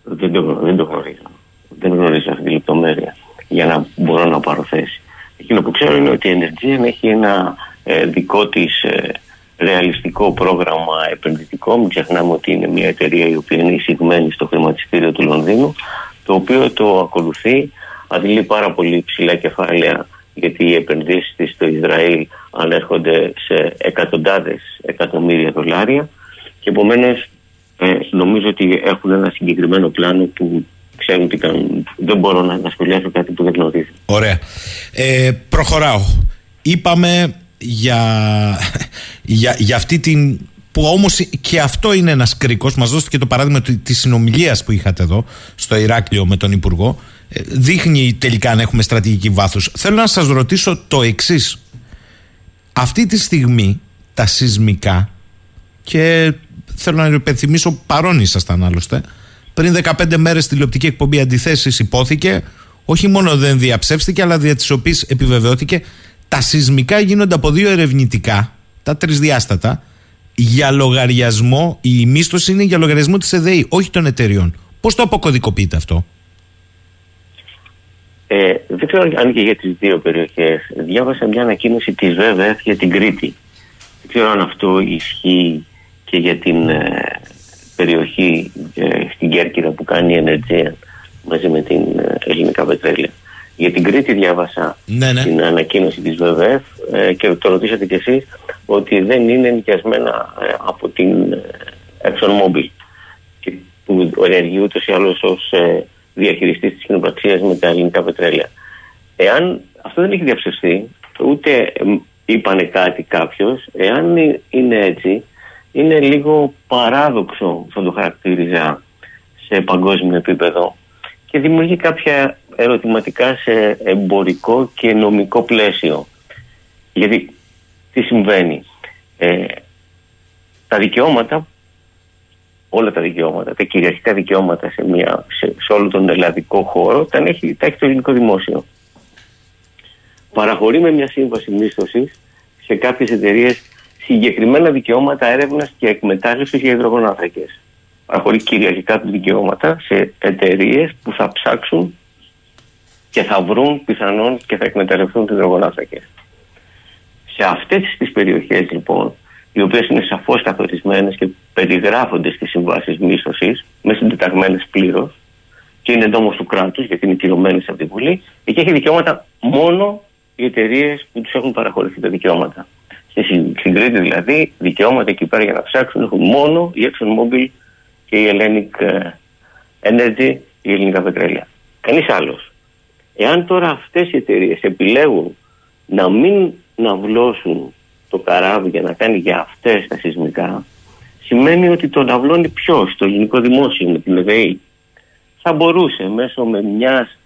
Δεν το, δεν το γνωρίζω. Δεν γνωρίζω αυτή τη λεπτομέρεια για να μπορώ να πάρω θέση. Εκείνο που ξέρω είναι ότι η Energean έχει ένα ε, δικό της ε, ρεαλιστικό πρόγραμμα επενδυτικό. Μην ξεχνάμε ότι είναι μια εταιρεία η οποία είναι εισηγμένη στο χρηματιστήριο του Λονδίνου, το οποίο το ακολουθεί, αντιλεί πάρα πολύ ψηλά κεφάλαια γιατί οι επενδύσεις της στο Ισραήλ ανέρχονται σε εκατοντάδες εκατομμύρια δολάρια και επομένως ε, νομίζω ότι έχουν ένα συγκεκριμένο πλάνο που ξέρουν τι κάνουν. Δεν μπορώ να, να σχολιάσω κάτι που δεν γνωρίζω. Ωραία. Ε, προχωράω. Είπαμε για, για, για αυτή την που όμως και αυτό είναι ένας κρίκος. Μας δώστε το παράδειγμα της συνομιλίας που είχατε εδώ στο Ηράκλειο με τον Υπουργό. Ε, δείχνει τελικά αν έχουμε στρατηγική βάθος. Θέλω να σας ρωτήσω το εξής. αυτή τη στιγμή τα σεισμικά και θέλω να υπενθυμίσω παρόν ήσασταν άλλωστε πριν 15 μέρες τηλεοπτική εκπομπή αντιθέσεις υπόθηκε. Όχι μόνο δεν διαψεύστηκε αλλά δια της οποίας επιβεβαιώθηκε τα σεισμικά γίνονται από δύο ερευνητικά, τα τρισδιάστατα, για λογαριασμό, η μίσθωση είναι για λογαριασμό της ΕΔΕΗ, όχι των εταιριών. Πώς το αποκωδικοποιείτε αυτό; Ε, δεν ξέρω αν και για τις δύο περιοχές. Διάβασα μια ανακοίνωση της ΒΕΒΕΦ για την Κρήτη. Δεν ξέρω αν αυτό ισχύει και για την ε, περιοχή ε, στην Κέρκυρα που κάνει η Energia μαζί με την ε, ελληνικά πετρέλαια. Για την Κρήτη διάβασα ναι, ναι. την ανακοίνωση της ΒΒΕΦ ε, και το ρωτήσατε κι εσείς ότι δεν είναι νοικιασμένα ε, από την ε, ExxonMobil και που ενεργεί ούτως ή άλλως ως ε, διαχειριστής της κοινοπραξίας με τα ελληνικά πετρέλαια. Εάν αυτό δεν έχει διαψευστεί, ούτε είπανε κάτι κάποιος, εάν είναι έτσι, είναι λίγο παράδοξο, θα το χαρακτήριζα, σε παγκόσμιο επίπεδο και δημιουργεί κάποια ερωτηματικά σε εμπορικό και νομικό πλαίσιο. Γιατί τι συμβαίνει; Ε, τα δικαιώματα, όλα τα δικαιώματα, τα κυριαρχικά δικαιώματα σε, μια, σε, σε όλο τον ελλαδικό χώρο, τα έχει, τα έχει το ελληνικό δημόσιο. Παραχωρεί με μια σύμβαση μίσθωσης σε κάποιες εταιρείες συγκεκριμένα δικαιώματα έρευνας και εκμετάλλευσης για υδρογονάθρακε. Παραχωρεί κυριαρχικά του δικαιώματα σε εταιρείες που θα ψάξουν και θα βρουν πιθανόν και θα εκμεταλλευτούν τι υδρογονάθρακε. Σε αυτές τις περιοχές λοιπόν, οι οποίες είναι σαφώς καθορισμένες και περιγράφονται στις συμβάσεις μίσθωσης, με συντεταγμένες πλήρως, και είναι νόμο του κράτους, γιατί είναι κυρωμένες από τη Βουλή, εκεί έχει δικαιώματα μόνο οι εταιρείες που τους έχουν παραχωρηθεί τα δικαιώματα. Στην Κρήτη δηλαδή, δικαιώματα εκεί πέρα για να ψάξουν έχουν μόνο η ExxonMobil και η Hellenic ε, Energy, η ελληνικά πετρέλαια. Κανείς άλλος. Εάν τώρα αυτές οι εταιρείες επιλέγουν να μην ναυλώσουν το καράβι για να κάνει για αυτές τα σεισμικά, σημαίνει ότι το ναυλώνει ποιος, το ελληνικό δημόσιο με την ΕΔΕΗ. Θα μπορούσε μέσω με μιας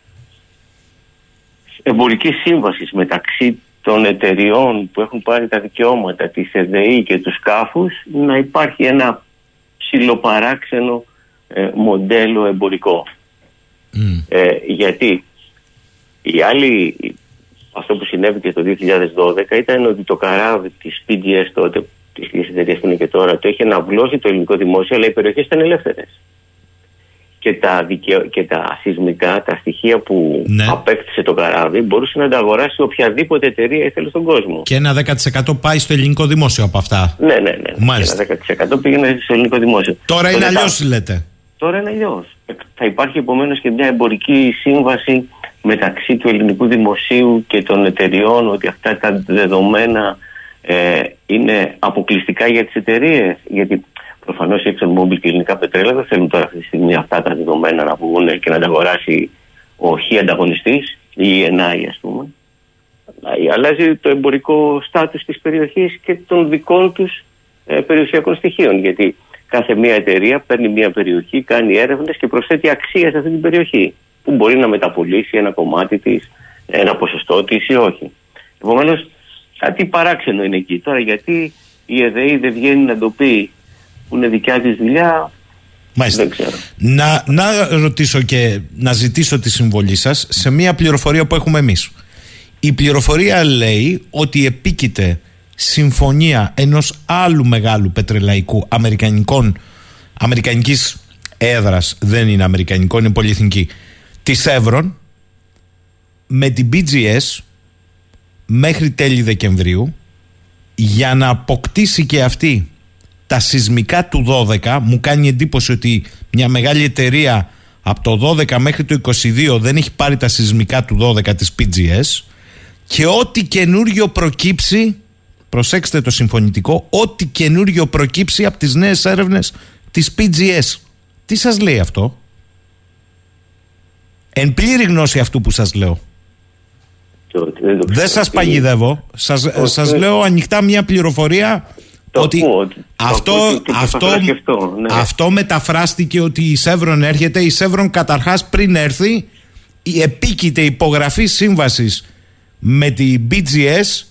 εμπορικής σύμβασης μεταξύ των εταιριών που έχουν πάρει τα δικαιώματα της ΕΔΕΗ και τους σκάφους να υπάρχει ένα ψηλοπαράξενο ε, μοντέλο εμπορικό. Ε, γιατί; Η άλλη, αυτό που συνέβη και το 2012 ήταν ότι το καράβι της PGS τότε, της εταιρείας που είναι και τώρα, το είχε αναβλώσει το ελληνικό δημόσιο, αλλά οι περιοχές ήταν ελεύθερες και τα, δικαιο... και τα σεισμικά, τα στοιχεία που ναι. απέκτησε το καράβι, μπορούσε να τα αγοράσει οποιαδήποτε εταιρεία ήθελε στον κόσμο. Και ένα 10% πάει στο ελληνικό δημόσιο από αυτά. Ναι, ναι, ναι. Μάλιστα. Ένα 10% πήγαινε στο ελληνικό δημόσιο. Τώρα είναι αλλιώς, λέτε. Τώρα είναι αλλιώς. Θα υπάρχει επομένως και μια εμπορική σύμβαση μεταξύ του ελληνικού δημοσίου και των εταιριών ότι αυτά τα δεδομένα ε, είναι αποκλειστικά για τις εταιρείες. Γιατί Προφανώς η ExxonMobil και η ελληνικά πετρέλαια δεν θέλουν τώρα αυτή τη στιγμή αυτά τα δεδομένα να βγουν και να τα αγοράσει ο χι ανταγωνιστής ή η ΕΝΑΗ, ας πούμε. Αλλάζει το εμπορικό στάτους της περιοχής και των δικών τους ε, περιουσιακών στοιχείων. Γιατί κάθε μία εταιρεία παίρνει μία περιοχή, κάνει έρευνες και προσθέτει αξία σε αυτή την περιοχή. Που μπορεί να μεταπολίσει ένα κομμάτι της, ένα ποσοστό της ή όχι. Επομένως, κάτι παράξενο είναι εκεί. Τώρα, γιατί η ΕΔΕΗ δεν βγαίνει να το πει που είναι δικιά της δουλειά. Μάλιστα. Δεν ξέρω. Να, να ρωτήσω και να ζητήσω τη συμβολή σας σε μια πληροφορία που έχουμε εμείς. Η πληροφορία λέει ότι επίκειται συμφωνία ενός άλλου μεγάλου πετρελαϊκού αμερικανικών, αμερικανικής έδρας, δεν είναι αμερικανικό, είναι πολυεθνική, της Εύρων με την BGS μέχρι τέλη Δεκεμβρίου για να αποκτήσει και αυτή τα σεισμικά του 12 μου κάνει εντύπωση ότι μια μεγάλη εταιρεία από το 12 μέχρι το 22 δεν έχει πάρει τα σεισμικά του 12 της PGS και ό,τι καινούριο προκύψει προσέξτε το συμφωνητικό ό,τι καινούριο προκύψει από τις νέες έρευνες της PGS τι σας λέει αυτό; Εν πλήρη γνώση αυτού που σας λέω. Δεν σας παγιδεύω. σας, σας λέω ανοιχτά μια πληροφορία ότι αυτό, αυτό, ναι. αυτό μεταφράστηκε ότι η Σεύρον έρχεται. Η Σεύρον καταρχάς πριν έρθει η επίκειται υπογραφή σύμβασης με την BGS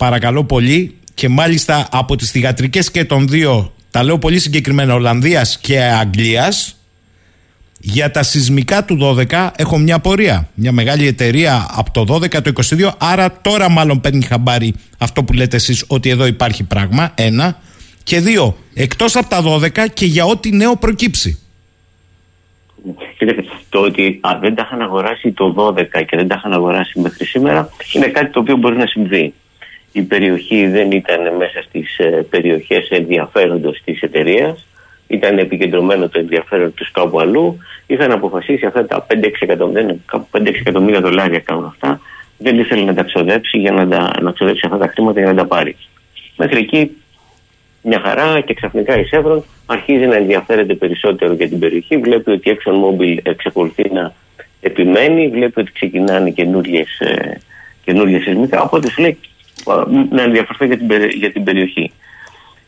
παρακαλώ πολύ και μάλιστα από τις θηγατρικές και των δύο τα λέω πολύ συγκεκριμένα Ολλανδίας και Αγγλίας για τα σεισμικά του 12 έχω μια πορεία. Μια μεγάλη εταιρεία από το 12 το 22, άρα τώρα μάλλον παίρνει χαμπάρι αυτό που λέτε εσείς ότι εδώ υπάρχει πράγμα, ένα. Και δύο, εκτός από τα 12 και για ό,τι νέο προκύψει. το ότι α, δεν τα είχαν αγοράσει το 12 και δεν τα είχαν αγοράσει μέχρι σήμερα είναι κάτι το οποίο μπορεί να συμβεί. Η περιοχή δεν ήταν μέσα στις ε, περιοχές ενδιαφέροντος της εταιρείας ήταν επικεντρωμένο το ενδιαφέρον του κάπου αλλού, είχαν αποφασίσει αυτά τα 5-6 εκατομμύρια, κάπου 5-6 εκατομμύρια δολάρια κάνουν αυτά, δεν ήθελε να τα ξοδέψει για να, τα, να ξοδέψει αυτά τα χρήματα για να τα πάρει. Μέχρι εκεί μια χαρά και ξαφνικά η Σεύρον αρχίζει να ενδιαφέρεται περισσότερο για την περιοχή. Βλέπει ότι η ExxonMobil εξακολουθεί να επιμένει, βλέπει ότι ξεκινάνε καινούριες σεισμικά. Οπότε σου λέει να ενδιαφερθώ για την, για την περιοχή.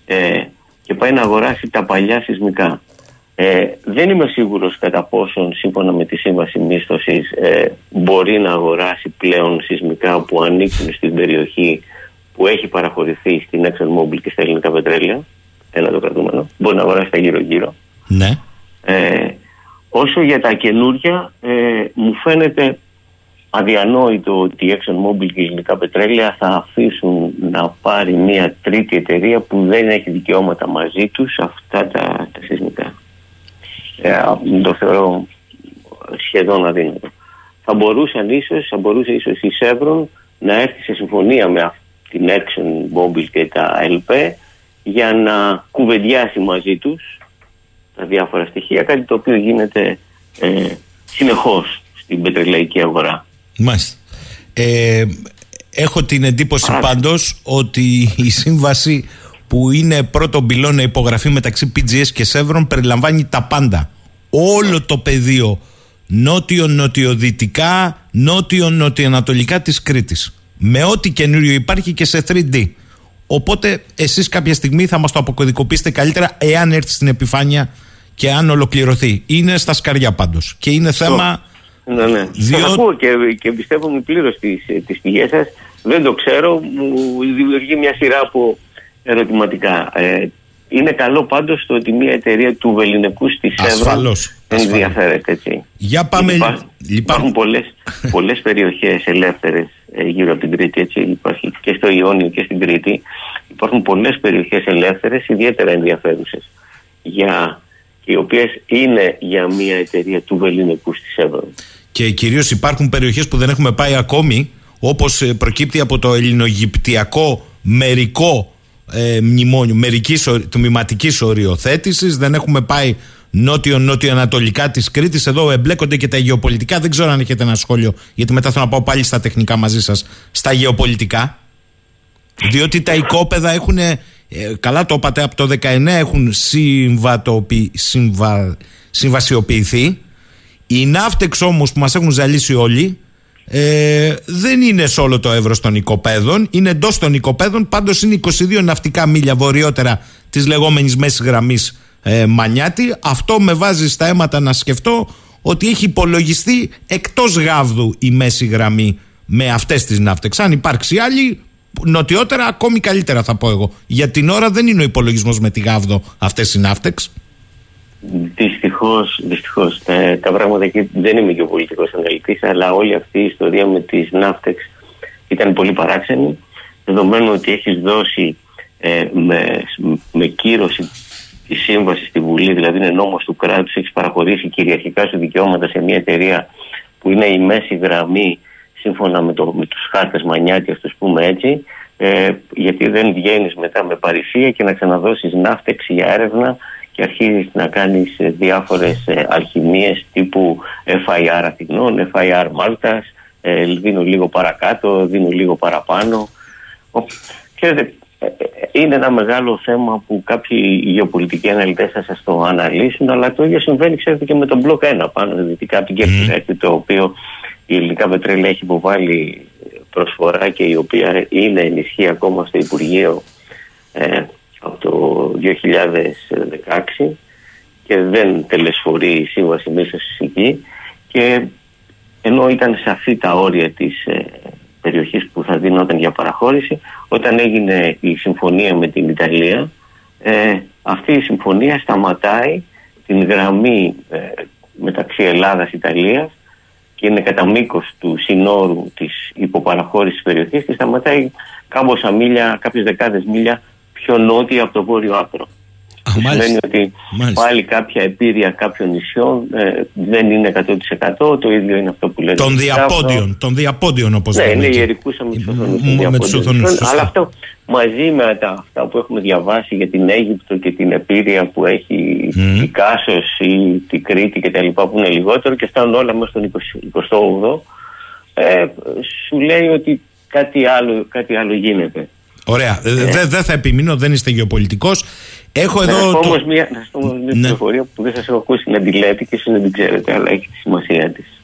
Ε, και πάει να αγοράσει τα παλιά σεισμικά. Ε, δεν είμαι σίγουρος κατά πόσον σύμφωνα με τη σύμβαση μίσθωσης ε, μπορεί να αγοράσει πλέον σεισμικά που ανήκουν στην περιοχή που έχει παραχωρηθεί στην ExxonMobil και στα ελληνικά πετρέλαια. Ένα το κρατούμενο. Μπορεί να αγοράσει τα γύρω-γύρω. Ναι. Ε, όσο για τα καινούρια, ε, μου φαίνεται αδιανόητο ότι η ExxonMobil και η ελληνικά πετρέλαια θα αφήσουν να πάρει μια τρίτη εταιρεία που δεν έχει δικαιώματα μαζί τους αυτά τα, τα σεισμικά. Ε, το θεωρώ σχεδόν αδύνατο. Θα μπορούσαν ίσως, θα μπορούσε ίσως η Σεύρον να έρθει σε συμφωνία με την ExxonMobil και τα ΕΛΠΕ για να κουβεντιάσει μαζί τους τα διάφορα στοιχεία, κάτι το οποίο γίνεται ε, συνεχώς στην πετρελαϊκή αγορά. Μάλιστα. Ε, έχω την εντύπωση πάντως ότι η σύμβαση που είναι πρώτο πυλώνα υπογραφή μεταξύ PGS και Chevron περιλαμβάνει τα πάντα. Όλο το πεδίο νότιο-νοτιοδυτικά, νότιο-νοτιοανατολικά της Κρήτης. Με ό,τι καινούριο υπάρχει και σε 3D. Οπότε εσείς κάποια στιγμή θα μας το αποκωδικοποιήσετε καλύτερα εάν έρθει στην επιφάνεια και αν ολοκληρωθεί. Είναι στα σκαριά πάντως. Και είναι θέμα ναι, ναι. Διό... Σας ακούω και, και εμπιστεύομαι πλήρως τις, τις πηγές σας. Δεν το ξέρω, μου δημιουργεί μια σειρά από ερωτηματικά. Ε, είναι καλό πάντως το ότι μια εταιρεία του Βεληνικού στη Σέβρα ενδιαφέρεται έτσι. Για πάμε... Υπάρχουν, υπάρχουν πολλές, πολλές περιοχές ελεύθερες ε, γύρω από την Κρήτη, έτσι, υπάρχει και στο Ιόνιο και στην Κρήτη. Υπάρχουν πολλές περιοχές ελεύθερες, ιδιαίτερα ενδιαφέρουσες για οι οποίες είναι για μια εταιρεία του Βεληνικού στη Σέβρο. Και κυρίως υπάρχουν περιοχές που δεν έχουμε πάει ακόμη, όπως ε, προκύπτει από το ελληνογυπτιακό μερικό ε, μνημόνιο, μερικής τμηματικής οριοθέτησης. Δεν έχουμε πάει νότιο-νότιο-ανατολικά της Κρήτης. Εδώ εμπλέκονται και τα γεωπολιτικά. Δεν ξέρω αν έχετε ένα σχόλιο, γιατί μετά θέλω να πάω πάλι στα τεχνικά μαζί σας. Στα γεωπολιτικά. Διότι τα οικόπεδα έχουν ε, καλά το είπατε, από το 19 έχουν συμβα, συμβασιοποιηθεί. Οι ναύτεξ όμως που μας έχουν ζαλίσει όλοι ε, δεν είναι σε όλο το εύρος των οικοπαίδων, είναι εντός των οικοπαίδων, πάντως είναι 22 ναυτικά μίλια βορειότερα της λεγόμενης μέσης γραμμής ε, Μανιάτη. Αυτό με βάζει στα αίματα να σκεφτώ ότι έχει υπολογιστεί εκτός γάβδου η μέση γραμμή με αυτές τις ναύτεξ. Αν υπάρξει άλλη, νοτιότερα ακόμη καλύτερα θα πω εγώ. Για την ώρα δεν είναι ο υπολογισμός με τη Γάβδο αυτές οι ναύτεξ. Δυστυχώς, δυστυχώς, ε, τα πράγματα εκεί δεν είμαι και ο πολιτικός αναλυτής, αλλά όλη αυτή η ιστορία με τις ναύτεξ ήταν πολύ παράξενη. Δεδομένου ότι έχεις δώσει ε, με, με κύρωση τη σύμβαση στη Βουλή, δηλαδή είναι νόμος του κράτους, έχεις παραχωρήσει κυριαρχικά σου δικαιώματα σε μια εταιρεία που είναι η μέση γραμμή σύμφωνα με, το, με τους χάρτες Μανιάτη, α πούμε έτσι, ε, γιατί δεν βγαίνεις μετά με παρησία και να ξαναδώσεις ναύτεξ για έρευνα και αρχίζεις να κάνεις ε, διάφορες ε, αλχημίες τύπου FIR Αθηνών, FIR Μάλτας, ε, δίνω λίγο παρακάτω, δίνω λίγο παραπάνω. Ξέρετε, ε, είναι ένα μεγάλο θέμα που κάποιοι γεωπολιτικοί αναλυτές θα σας το αναλύσουν, αλλά το ίδιο συμβαίνει ξέρετε και με τον μπλοκ 1 πάνω δυτικά από την Κέρκυρα, το οποίο η ελληνικά πετρέλαια έχει υποβάλει προσφορά και η οποία είναι ενισχύει ακόμα στο Υπουργείο ε, από το 2016 και δεν τελεσφορεί η σύμβαση μέσα στη εκεί και ενώ ήταν σαφή τα όρια της ε, περιοχής που θα δίνονταν για παραχώρηση όταν έγινε η συμφωνία με την Ιταλία ε, αυτή η συμφωνία σταματάει την γραμμή ε, μεταξύ Ελλάδας-Ιταλίας και είναι κατά μήκος του συνόρου της υποπαραχώρησης περιοχής και σταματάει κάμποσα μίλια, κάποιες δεκάδες μίλια πιο νότια από το βόρειο άκρο. Σημαίνει ότι πάλι κάποια επίρρεια κάποιων νησιών ε, δεν είναι 100% το ίδιο είναι αυτό που λένε. Των διαπόντιων, των διαπόντιων όπως ναι, λέμε. Ναι, είναι ιερικούσα με τους οθονούς. Αλλά αυτό μαζί με τα, αυτά που έχουμε διαβάσει για την Αίγυπτο και την επίρρεια που έχει mm. η Κάσος ή την Κρήτη και τα λοιπά που είναι λιγότερο και φτάνουν όλα μέσα στον 28ο ε, σου λέει ότι κάτι άλλο, κάτι άλλο γίνεται. Ωραία. Ε. Δεν δε θα επιμείνω, δεν είστε γεωπολιτικός. Έχω εδώ. Να το... μια, να πω μια ναι. πληροφορία που δεν σας έχω ακούσει να την λέτε και εσεί δεν την ξέρετε, αλλά έχει τη σημασία της.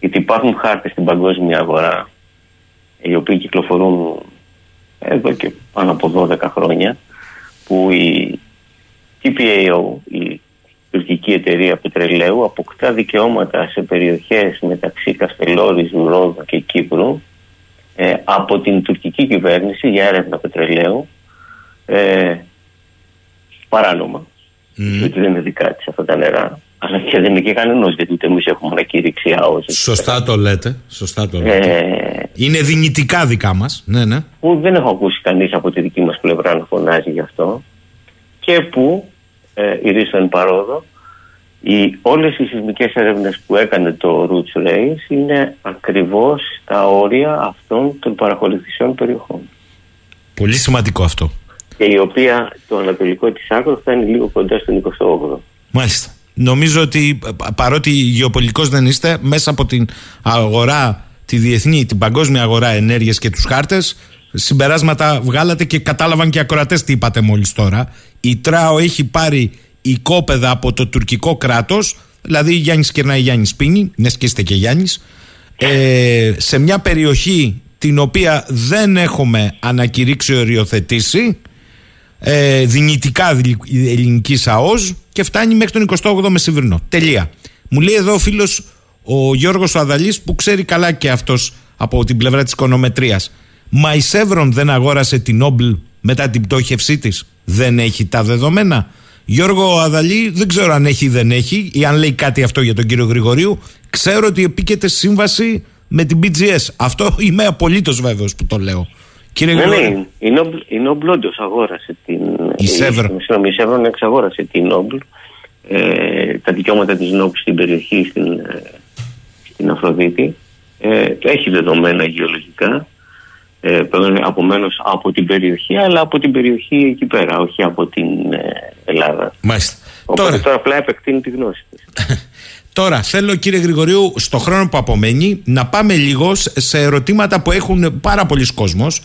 Γιατί υπάρχουν χάρτες στην παγκόσμια αγορά, οι οποίοι κυκλοφορούν εδώ και πάνω από 12 χρόνια, που η TPAO, η τουρκική εταιρεία πετρελαίου, αποκτά δικαιώματα σε περιοχές μεταξύ Καστελόρης, Ρόδου και Κύπρου ε, από την τουρκική κυβέρνηση για έρευνα πετρελαίου ε, παράνομα. Mm. δεν είναι δικά της αυτά τα νερά. αλλά και δεν είναι και κανένας γιατί ούτε εμείς έχουμε ανακήρυξη ΑΟΣ. Σωστά το λέτε. Σωστά το λέτε. Ε, είναι δυνητικά δικά μας. Ναι, ναι. Που δεν έχω ακούσει κανείς από τη δική μας πλευρά να φωνάζει γι' αυτό. Και που ε, η παρόδο οι, όλες οι σεισμικές έρευνες που έκανε το Roots Race είναι ακριβώς στα όρια αυτών των παρακολουθήσεων περιοχών. Πολύ σημαντικό αυτό. Και η οποία το ανατολικό της άκρου φτάνει λίγο κοντά στον 28ο. Μάλιστα. Νομίζω ότι παρότι γεωπολιτικός δεν είστε, μέσα από την αγορά, τη διεθνή, την παγκόσμια αγορά ενέργειας και τους χάρτες, συμπεράσματα βγάλατε και κατάλαβαν και οι ακροατές τι είπατε μόλις τώρα. Η ΤΡΑΟ έχει πάρει οικόπεδα από το τουρκικό κράτος, δηλαδή Γιάννης Κερνάει Γιάννης Πίνη, ναι και είστε και Γιάννης, ε, σε μια περιοχή την οποία δεν έχουμε ανακηρύξει οριοθετήσει, ε, δυνητικά ελληνικής ΑΟΣ και φτάνει μέχρι τον 28ο Μεσημβρινό. Τελεία. Μου λέει εδώ ο φίλος ο Γιώργος Αδαλής που ξέρει καλά και αυτός από την πλευρά της οικονομετρίας. Μα η Σεύρον δεν αγόρασε την Όμπλ μετά την πτώχευσή της. Δεν έχει τα δεδομένα. Γιώργο Αδαλή, δεν ξέρω αν έχει ή δεν έχει, ή αν λέει κάτι αυτό για τον κύριο Γρηγορίου. Ξέρω ότι επίκειται σύμβαση με την BGS. Αυτό είμαι απολύτως βέβαιος που το λέω. Κύριε ναι, ναι, η Νόμπλ όντω αγόρασε την. Η Σεύρον. Η Σεύρον εξαγόρασε την Νόμπλ. Ε, τα δικαιώματα της Νόμπλ στην περιοχή, στην, ε, στην Αφροδίτη. Ε, έχει δεδομένα γεωλογικά ε, απομένω από την περιοχή, αλλά από την περιοχή εκεί πέρα, όχι από την ε, Ελλάδα. Μάλιστα. Οπότε τώρα, τώρα απλά επεκτείνει τη γνώση της. Τώρα θέλω κύριε Γρηγορίου στο χρόνο που απομένει να πάμε λίγος σε ερωτήματα που έχουν πάρα πολλοί κόσμος.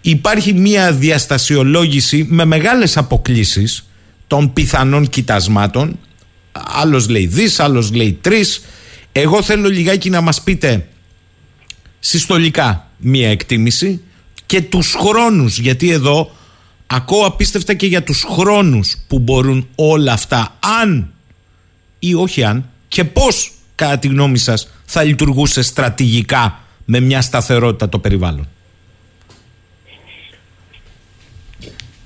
Υπάρχει μια διαστασιολόγηση με μεγάλες αποκλήσεις των πιθανών κοιτασμάτων. Άλλος λέει δις, άλλος λέει τρεις. Εγώ θέλω λιγάκι να μας πείτε συστολικά μία εκτίμηση και τους χρόνους. Γιατί εδώ ακούω απίστευτα και για τους χρόνους που μπορούν όλα αυτά αν ή όχι αν και πώς κατά τη γνώμη σας θα λειτουργούσε στρατηγικά με μια σταθερότητα το περιβάλλον.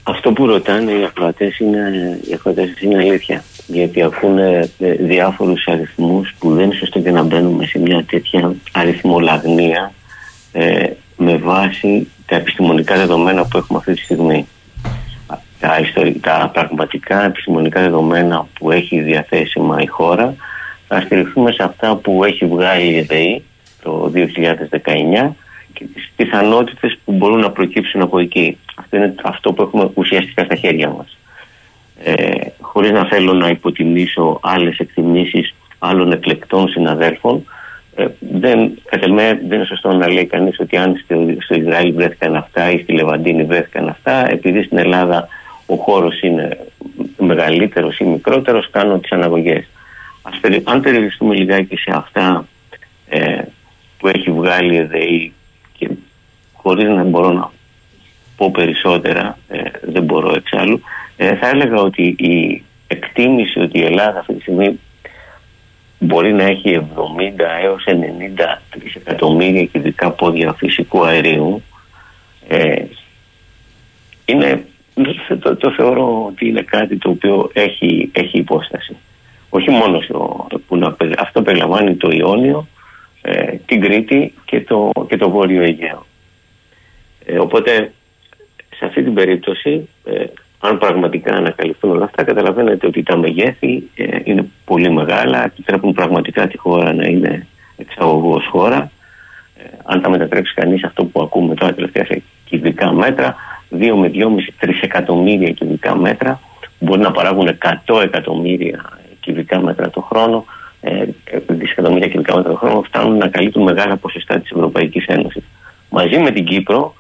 Αυτό που ρωτάνε οι ακροατές είναι, οι είναι αλήθεια. Γιατί ακούνε ε, διάφορους αριθμούς που δεν είναι σωστό και να μπαίνουμε σε μια τέτοια αριθμολαγνία ε, με βάση τα επιστημονικά δεδομένα που έχουμε αυτή τη στιγμή. Τα, τα πραγματικά επιστημονικά δεδομένα που έχει διαθέσιμα η χώρα θα στηριχθούμε σε αυτά που έχει βγάλει η ΕΔΕΗ το 2019 και τις πιθανότητες που μπορούν να προκύψουν από εκεί. Αυτό είναι αυτό που έχουμε ουσιαστικά στα χέρια μας. Ε, χωρίς να θέλω να υποτιμήσω άλλες εκτιμήσεις άλλων εκλεκτών συναδέλφων ε, δεν, κατά δεν είναι σωστό να λέει κανείς ότι αν στο, στο Ισραήλ βρέθηκαν αυτά ή στη Λεβαντίνη βρέθηκαν αυτά, επειδή στην Ελλάδα ο χώρος είναι μεγαλύτερος ή μικρότερος, κάνουν τις αναγωγές. Αν περιοριστούμε λιγάκι σε αυτά ε, που έχει βγάλει η ΕΔΕΗ και χωρίς να μπορώ να πω περισσότερα, ε, δεν μπορώ εξάλλου, ε, θα έλεγα ότι η εκτίμηση ότι η Ελλάδα αυτή τη στιγμή μπορεί να έχει 70 έως 90 δισεκατομμύρια κυβικά πόδια φυσικού αερίου ε, είναι, το, το, θεωρώ ότι είναι κάτι το οποίο έχει, έχει υπόσταση. Όχι μόνο στο, που να, αυτό περιλαμβάνει το Ιόνιο, ε, την Κρήτη και το, και το Βόρειο Αιγαίο. Ε, οπότε σε αυτή την περίπτωση ε, αν πραγματικά ανακαλυφθούν όλα αυτά, καταλαβαίνετε ότι τα μεγέθη ε, είναι πολύ μεγάλα, επιτρέπουν πραγματικά τη χώρα να είναι εξαγωγός χώρα. Ε, αν τα μετατρέψει κανείς αυτό που ακούμε τώρα τελευταία σε κυβικά μέτρα, 2 με 2,5 τρισεκατομμύρια κυβικά μέτρα, μπορεί να παράγουν 100 εκατομμύρια κυβικά μέτρα το χρόνο, ε, δισεκατομμύρια κυβικά μέτρα το χρόνο, φτάνουν να καλύπτουν μεγάλα ποσοστά της Ευρωπαϊκής Ένωσης. Μαζί με την Κύπρο,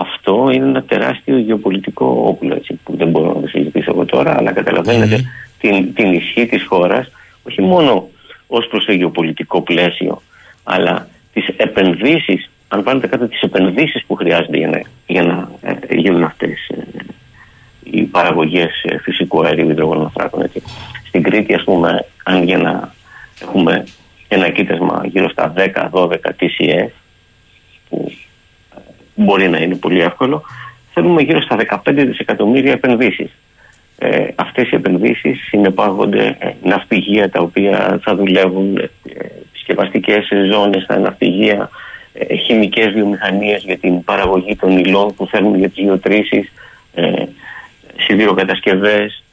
αυτό είναι ένα τεράστιο γεωπολιτικό όπλο έτσι, που δεν μπορώ να το συζητήσω εγώ τώρα, αλλά την, την ισχύ της χώρας όχι μόνο ως προς το γεωπολιτικό πλαίσιο, αλλά τις επενδύσεις, αν πάρετε κάτω τις επενδύσεις που χρειάζονται για να, για να ε, γίνουν αυτές ε, οι παραγωγές ε, φυσικού αερίου υδρογονοφράκων. Στην Κρήτη, ας πούμε, αν για να έχουμε ένα κοίτασμα γύρω στα 10-12 TCF, που μπορεί να είναι πολύ εύκολο, θέλουμε γύρω στα 15 δισεκατομμύρια επενδύσεις. ε, αυτές οι επενδύσεις συνεπάγονται ε, ναυπηγεία τα οποία θα δουλεύουν ε, σκευαστικές ζώνες στα ναυπηγεία, ε, χημικές βιομηχανίες για την παραγωγή των υλών που θέλουν για τις γεωτρήσεις, ε, σιδηροκατασκευές,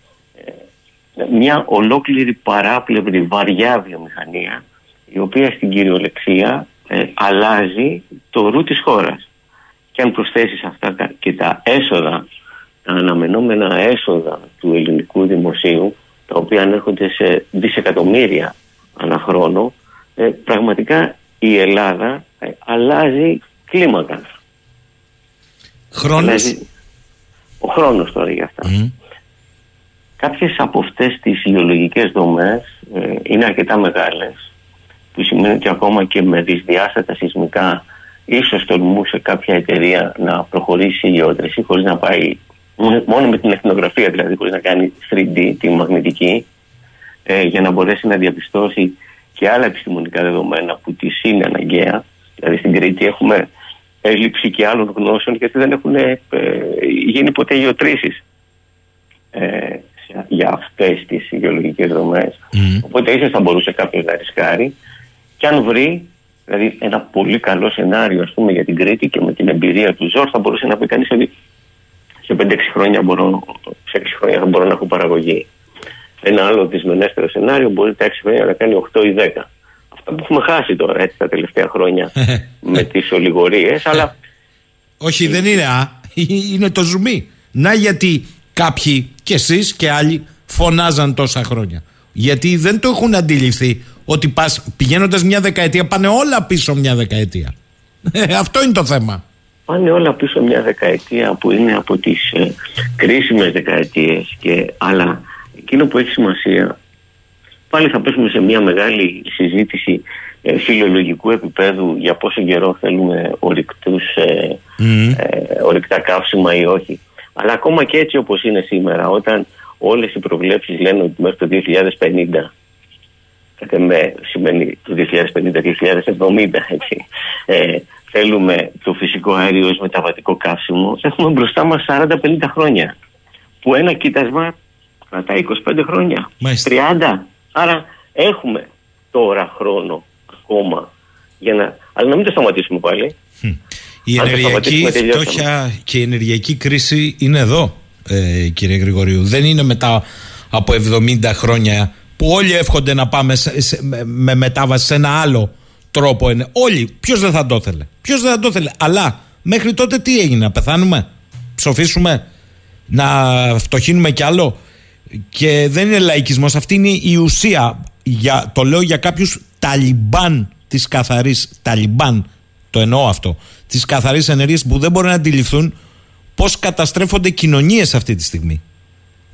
ε, μια ολόκληρη παράπλευρη βαριά βιομηχανία η οποία στην κυριολεξία ε, αλλάζει το ρου της χώρας. Και αν προσθέσεις αυτά και τα έσοδα, τα αναμενόμενα έσοδα του ελληνικού δημοσίου, τα οποία ανέρχονται σε δισεκατομμύρια ανά χρόνο, ε, πραγματικά η Ελλάδα ε, αλλάζει κλίμακα. Χρόνος; Ο χρόνος τώρα για αυτά. Mm. Κάποιες από αυτές τις ιδεολογικές δομές ε, είναι αρκετά μεγάλες που σημαίνει ότι ακόμα και με δυσδιάστατα σεισμικά ίσως τολμούσε κάποια εταιρεία να προχωρήσει η γεώτρηση χωρίς να πάει μόνο με την εθνογραφία δηλαδή χωρίς να κάνει 3D τη μαγνητική ε, για να μπορέσει να διαπιστώσει και άλλα επιστημονικά δεδομένα που της είναι αναγκαία. Δηλαδή στην Κρήτη έχουμε έλλειψη και άλλων γνώσεων γιατί δεν έχουν ε, γίνει ποτέ γεωτρήσεις ε, για αυτές τις γεωλογικές δομές. Mm. Οπότε ίσως θα μπορούσε κάποιος να ρισκάρει και αν βρει δηλαδή ένα πολύ καλό σενάριο ας πούμε για την Κρήτη και με την εμπειρία του Ζόρ θα μπορούσε να πει κανείς ότι σε 5-6 χρόνια μπορώ, σε 6 χρόνια θα μπορώ να έχω παραγωγή. Ένα άλλο δυσμενέστερο σενάριο μπορεί τα 6 χρόνια να κάνει 8 ή 10. Αυτά που έχουμε χάσει τώρα έτσι τα τελευταία χρόνια με τις ολιγορίες, αλλά... Όχι, δεν είναι α, είναι το ζουμί. Να γιατί κάποιοι και εσείς και άλλοι φωνάζαν τόσα χρόνια. Γιατί δεν το έχουν αντιληφθεί ότι πας, πηγαίνοντας μια δεκαετία πάνε όλα πίσω μια δεκαετία. Ε, αυτό είναι το θέμα. Πάνε όλα πίσω μια δεκαετία που είναι από τις ε, κρίσιμες δεκαετίες και αλλά εκείνο που έχει σημασία πάλι θα πέσουμε σε μια μεγάλη συζήτηση ε, φιλολογικού επίπεδου για πόσο καιρό θέλουμε ορυκτούς, ε, ε, ορυκτά καύσιμα ή όχι. Αλλά ακόμα και έτσι όπως είναι σήμερα όταν όλες οι προβλέψεις λένε ότι μέχρι το 2050 κατά με σημαίνει το 2050-2070 έτσι, ε, θέλουμε το φυσικό αέριο ως μεταβατικό καύσιμο έχουμε μπροστά μας 40-50 χρόνια που ένα κοίτασμα κρατάει 25 χρόνια, Μάλιστα. 30. Άρα έχουμε τώρα χρόνο ακόμα για να. Αλλά να μην το σταματήσουμε πάλι. Η ενεργειακή φτώχεια και η ενεργειακή κρίση είναι εδώ, ε, κύριε Γρηγορίου. Δεν είναι μετά από 70 χρόνια που όλοι εύχονται να πάμε σε, με μετάβαση σε ένα άλλο τρόπο. Όλοι. Ποιος δεν θα το ήθελε. Ποιος δεν θα το ήθελε. Αλλά μέχρι τότε τι έγινε, να πεθάνουμε, ψοφήσουμε, να φτωχύνουμε κι άλλο; Και δεν είναι λαϊκισμός αυτή είναι η ουσία για, το λέω για κάποιους ταλιμπάν της καθαρής ταλιμπάν το εννοώ αυτό της καθαρής ενέργειας που δεν μπορούν να αντιληφθούν πως καταστρέφονται κοινωνίες αυτή τη στιγμή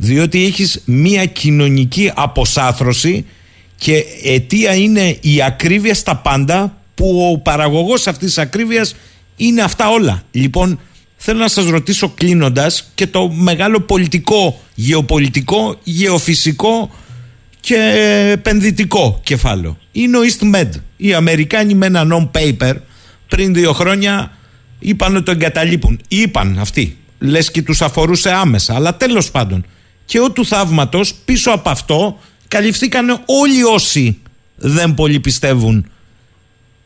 διότι έχεις μία κοινωνική αποσάθρωση και αιτία είναι η ακρίβεια στα πάντα που ο παραγωγός αυτής της ακρίβειας είναι αυτά όλα λοιπόν Θέλω να σας ρωτήσω κλείνοντας και το μεγάλο πολιτικό, γεωπολιτικό, γεωφυσικό και επενδυτικό κεφάλαιο. Είναι ο EastMed. Οι Αμερικάνοι με ένα non-paper πριν δύο χρόνια είπαν ότι το εγκαταλείπουν. Είπαν αυτοί. Λες και τους αφορούσε άμεσα. Αλλά τέλος πάντων. Και ο του θαύματος πίσω από αυτό καλυφθήκαν όλοι όσοι δεν πολύ πιστεύουν.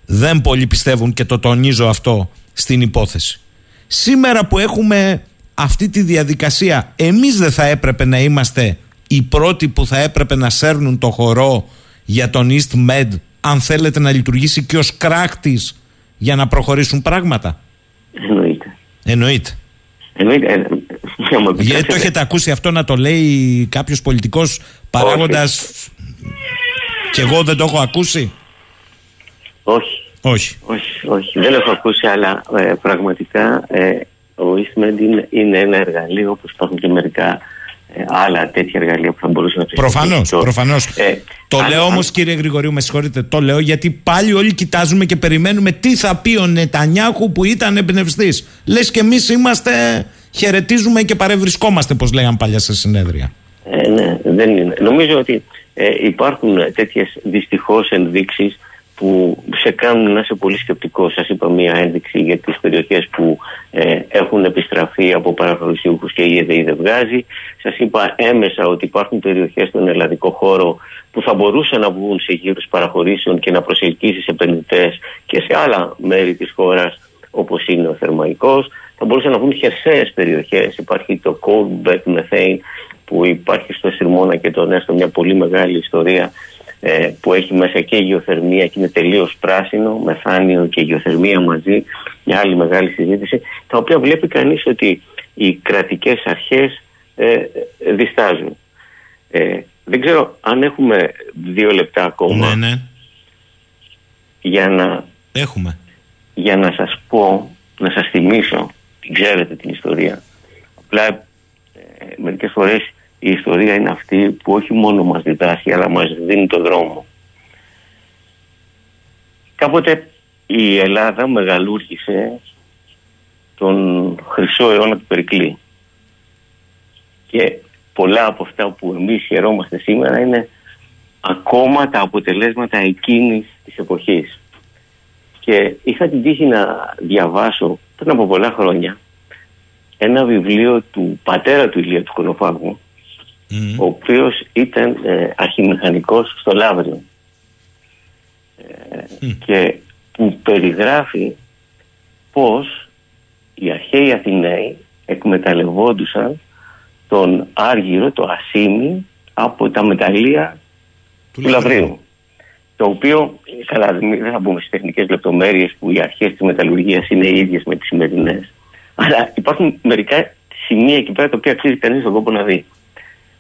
Δεν πολύ πιστεύουν και το τονίζω αυτό στην υπόθεση. Σήμερα που έχουμε αυτή τη διαδικασία, εμείς δεν θα έπρεπε να είμαστε οι πρώτοι που θα έπρεπε να σέρνουν το χορό για τον East Med αν θέλετε να λειτουργήσει και ως κράκτης για να προχωρήσουν πράγματα; Εννοείται. Εννοείται. Εννοείται. Ε, Γιατί το έχετε ακούσει αυτό να το λέει κάποιος πολιτικός παράγοντας; Και εγώ δεν το έχω ακούσει; Όχι. Όχι. Όχι, όχι. Δεν έχω ακούσει, αλλά ε, πραγματικά ε, ο EastMed είναι, είναι ένα εργαλείο όπως υπάρχουν και μερικά ε, άλλα τέτοια εργαλεία που θα μπορούσε να Προφανώς. Προφανώς. Ε, το αν, λέω όμως, κύριε Γρηγορίου, με συγχωρείτε, το λέω γιατί πάλι όλοι κοιτάζουμε και περιμένουμε τι θα πει ο Νετανιάχου που ήταν εμπνευστής. Λες και εμείς είμαστε, χαιρετίζουμε και παρευρισκόμαστε, όπω λέγαν παλιά σε συνέδρια. Ε, ναι, δεν είναι. Νομίζω ότι ε, υπάρχουν τέτοιες δυστυχώς ενδείξεις που σε κάνουν να είσαι πολύ σκεπτικός. Σας είπα μία ένδειξη για τις περιοχές που ε, έχουν επιστραφεί από παραχωρησιούχους και η ΕΔΕΗ δεν βγάζει. Σας είπα έμεσα ότι υπάρχουν περιοχές στον ελλαδικό χώρο που θα μπορούσαν να βγουν σε γύρους παραχωρήσεων και να προσελκύσει επενδυτές και σε άλλα μέρη της χώρας όπως είναι ο Θερμαϊκός. Θα μπορούσαν να βγουν χερσαίες περιοχές. Υπάρχει το Cold Bed Methane που υπάρχει στο Συρμόνα και τον Έστω μια πολύ μεγάλη ιστορία ε, που έχει μέσα και γεωθερμία και είναι τελείως πράσινο, μεθάνιο και γεωθερμία μαζί, μια άλλη μεγάλη συζήτηση, τα οποία βλέπει κανείς ότι οι κρατικές αρχές ε, διστάζουν. Ε, δεν ξέρω αν έχουμε δύο λεπτά ακόμα. Ναι, ναι. Για να, Έχουμε. για να σας πω, να σας θυμίσω, την ξέρετε την ιστορία. Απλά ε, μερικές φορές η ιστορία είναι αυτή που όχι μόνο μας διδάσκει αλλά μας δίνει το δρόμο. Κάποτε η Ελλάδα μεγαλούργησε τον χρυσό αιώνα του Περικλή. Και πολλά από αυτά που εμείς χαιρόμαστε σήμερα είναι ακόμα τα αποτελέσματα εκείνης της εποχής. Και είχα την τύχη να διαβάσω πριν από πολλά χρόνια ένα βιβλίο του πατέρα του Ηλία του Κονοφάγου ο οποίος ήταν ε, αρχιμηχανικός στο Λαύριο. Ε, και που περιγράφει πως οι αρχαίοι Αθηναίοι εκμεταλλευόντουσαν τον Άργυρο, το Ασίμι από τα μεταλλεία του, του Λαβρίου. Το οποίο, καλά, δεν θα μπούμε στις τεχνικές λεπτομέρειες που οι αρχές της μεταλλουργίας είναι οι ίδιες με τις σημερινές. Αλλά υπάρχουν μερικά σημεία εκεί πέρα τα οποία αξίζει κανείς τον κόπο να δει.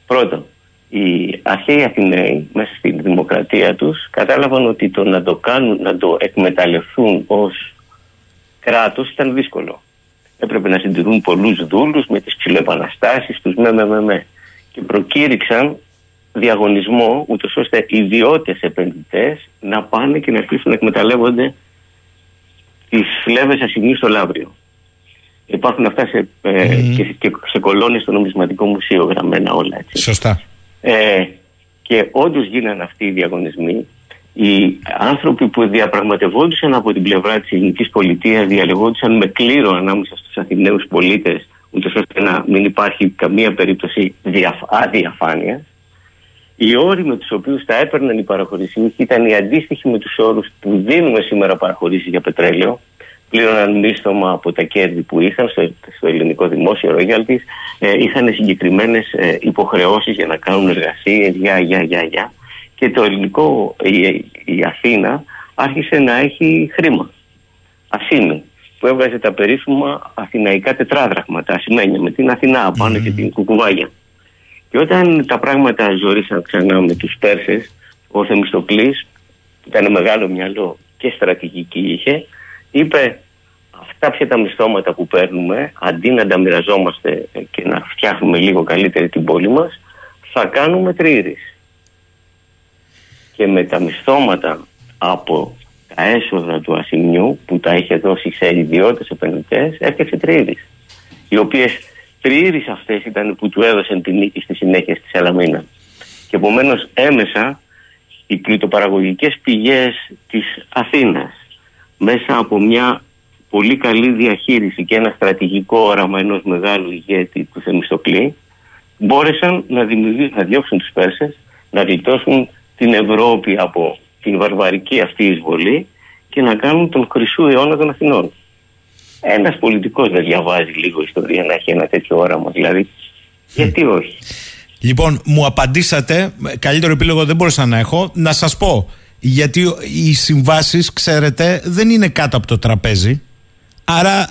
Πρώτον, οι αρχαίοι Αθηναίοι μέσα στην δημοκρατία τους κατάλαβαν ότι το να το κάνουν, να το εκμεταλλευτούν ως κράτος ήταν δύσκολο. Έπρεπε να συντηρούν πολλούς δούλους με τις ψηλοεπαναστάσεις τους, με, με, με, με. Και προκήρυξαν διαγωνισμό ούτως ώστε ιδιώτες επενδυτές να πάνε και να αρχίσουν να εκμεταλλεύονται τις φλέβες ασημείς στο Λαύριο. Υπάρχουν αυτά σε, ε, και, και σε κολόνες στο νομισματικό μουσείο γραμμένα όλα έτσι. Σωστά. Ε, και όντως γίνανε αυτοί οι διαγωνισμοί. Οι άνθρωποι που διαπραγματευόντουσαν από την πλευρά της ελληνικής πολιτείας διαλεγόντουσαν με κλήρο ανάμεσα στους Αθηναίους πολίτες, ούτως ώστε να μην υπάρχει καμία περίπτωση αδιαφάνειας. Οι όροι με τους οποίους τα έπαιρναν οι παραχωρησίοι ήταν οι αντίστοιχοι με τους όρους που δίνουμε σήμερα παραχωρήσεις για πετρέλαιο, πλήρωναν μίστομα από τα κέρδη που είχαν στο, στο ελληνικό δημόσιο ρόγιαλτης, ε, είχαν συγκεκριμένες ε, υποχρεώσεις για να κάνουν εργασίες, για, για, για, για. Και το ελληνικό, η, η Αθήνα άρχισε να έχει χρήμα. Ασύμι, που έβγαζε τα περίφημα αθηναϊκά τετράδραχμα, τα ασημένια, με την Αθηνά πάνω και την Κουκουβάγια. Και όταν τα πράγματα ζωρίσαν ξανά με τους Πέρσες, ο Θεμιστοκλής, που ήταν μεγάλο μυαλό και στρατηγική είχε, είπε αυτά πια τα μισθώματα που παίρνουμε, αντί να τα μοιραζόμαστε και να φτιάχνουμε λίγο καλύτερη την πόλη μας, θα κάνουμε τρίρις. Και με τα μισθώματα από τα έσοδα του Ασημιού που τα είχε δώσει σε ιδιώτες επενδυτές, έφτιαξε τρίρις. Οι οποίες τρίρις αυτές ήταν που του έδωσαν την νίκη στη συνέχεια στη Σαλαμίνα. Και επομένως έμεσα οι πλουτοπαραγωγικές πηγές της Αθήνας μέσα από μια πολύ καλή διαχείριση και ένα στρατηγικό όραμα ενός μεγάλου ηγέτη του Θεμιστοκλή μπόρεσαν να, να διώξουν τους Πέρσες, να γλιτώσουν την Ευρώπη από την βαρβαρική αυτή εισβολή και να κάνουν τον χρυσού αιώνα των Αθηνών. Ένας πολιτικός δεν διαβάζει λίγο ιστορία να έχει ένα τέτοιο όραμα, δηλαδή. Γιατί όχι; Λοιπόν, μου απαντήσατε, καλύτερο επίλογο δεν μπορούσα να έχω, να σας πω, γιατί οι συμβάσεις, ξέρετε, δεν είναι κάτω από το τραπέζι, άρα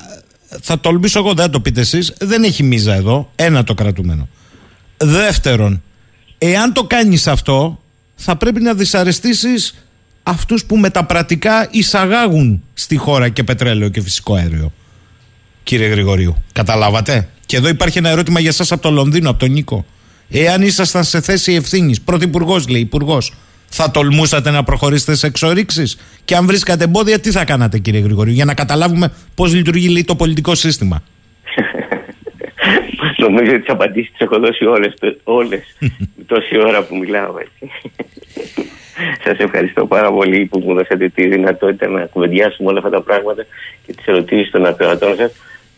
θα τολμήσω εγώ, δεν το πείτε εσείς, δεν έχει μίζα εδώ, ένα το κρατούμενο. Δεύτερον, εάν το κάνεις αυτό, θα πρέπει να δυσαρεστήσεις αυτούς που με τα πρατικά εισαγάγουν στη χώρα και πετρέλαιο και φυσικό αέριο. Κύριε Γρηγορίου, καταλάβατε; Και εδώ υπάρχει ένα ερώτημα για σας από το Λονδίνο, από τον Νίκο. Εάν ήσασταν σε θέση ευθύνης, πρωθυπουργός λέει, υπουργός, θα τολμούσατε να προχωρήσετε σε εξορίξεις; Και αν βρίσκατε εμπόδια, τι θα κάνατε, κύριε Γρηγορίου, για να καταλάβουμε πώς λειτουργεί λέει, το πολιτικό σύστημα; Νομίζω ότι τις απαντήσεις τις έχω δώσει όλες όλες, τόση ώρα που μιλάω. Έτσι. Σας ευχαριστώ πάρα πολύ που μου δώσατε τη δυνατότητα να κουβεντιάσουμε όλα αυτά τα πράγματα και τις ερωτήσεις των ακροατών σας.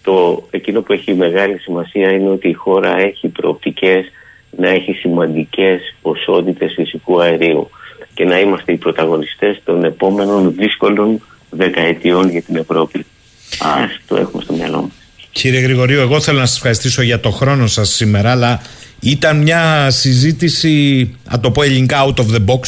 Το εκείνο που έχει μεγάλη σημασία είναι ότι η χώρα έχει προοπτικές να έχει σημαντικές ποσότητες φυσικού αερίου και να είμαστε οι πρωταγωνιστές των επόμενων δύσκολων δεκαετιών για την Ευρώπη. Ας το έχουμε στο μυαλό μας. Κύριε Γρηγορίου, εγώ θέλω να σας ευχαριστήσω για το χρόνο σας σήμερα, αλλά ήταν μια συζήτηση, να το πω ελληνικά, out of the box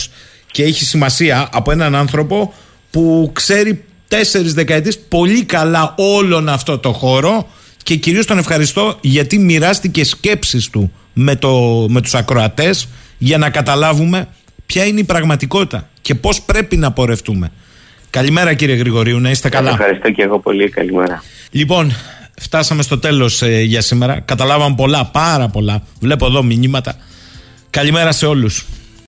και έχει σημασία από έναν άνθρωπο που ξέρει τέσσερις δεκαετίες πολύ καλά όλον αυτό το χώρο και κυρίως τον ευχαριστώ γιατί μοιράστηκε σκέψεις του με, το, με τους ακροατές για να καταλάβουμε ποια είναι η πραγματικότητα και πώς πρέπει να πορευτούμε. Καλημέρα κύριε Γρηγορίου, να είστε καλά. Ευχαριστώ και εγώ πολύ, καλημέρα. Λοιπόν, φτάσαμε στο τέλος ε, για σήμερα. Καταλάβαμε πολλά, πάρα πολλά. Βλέπω εδώ μηνύματα. Καλημέρα σε όλους.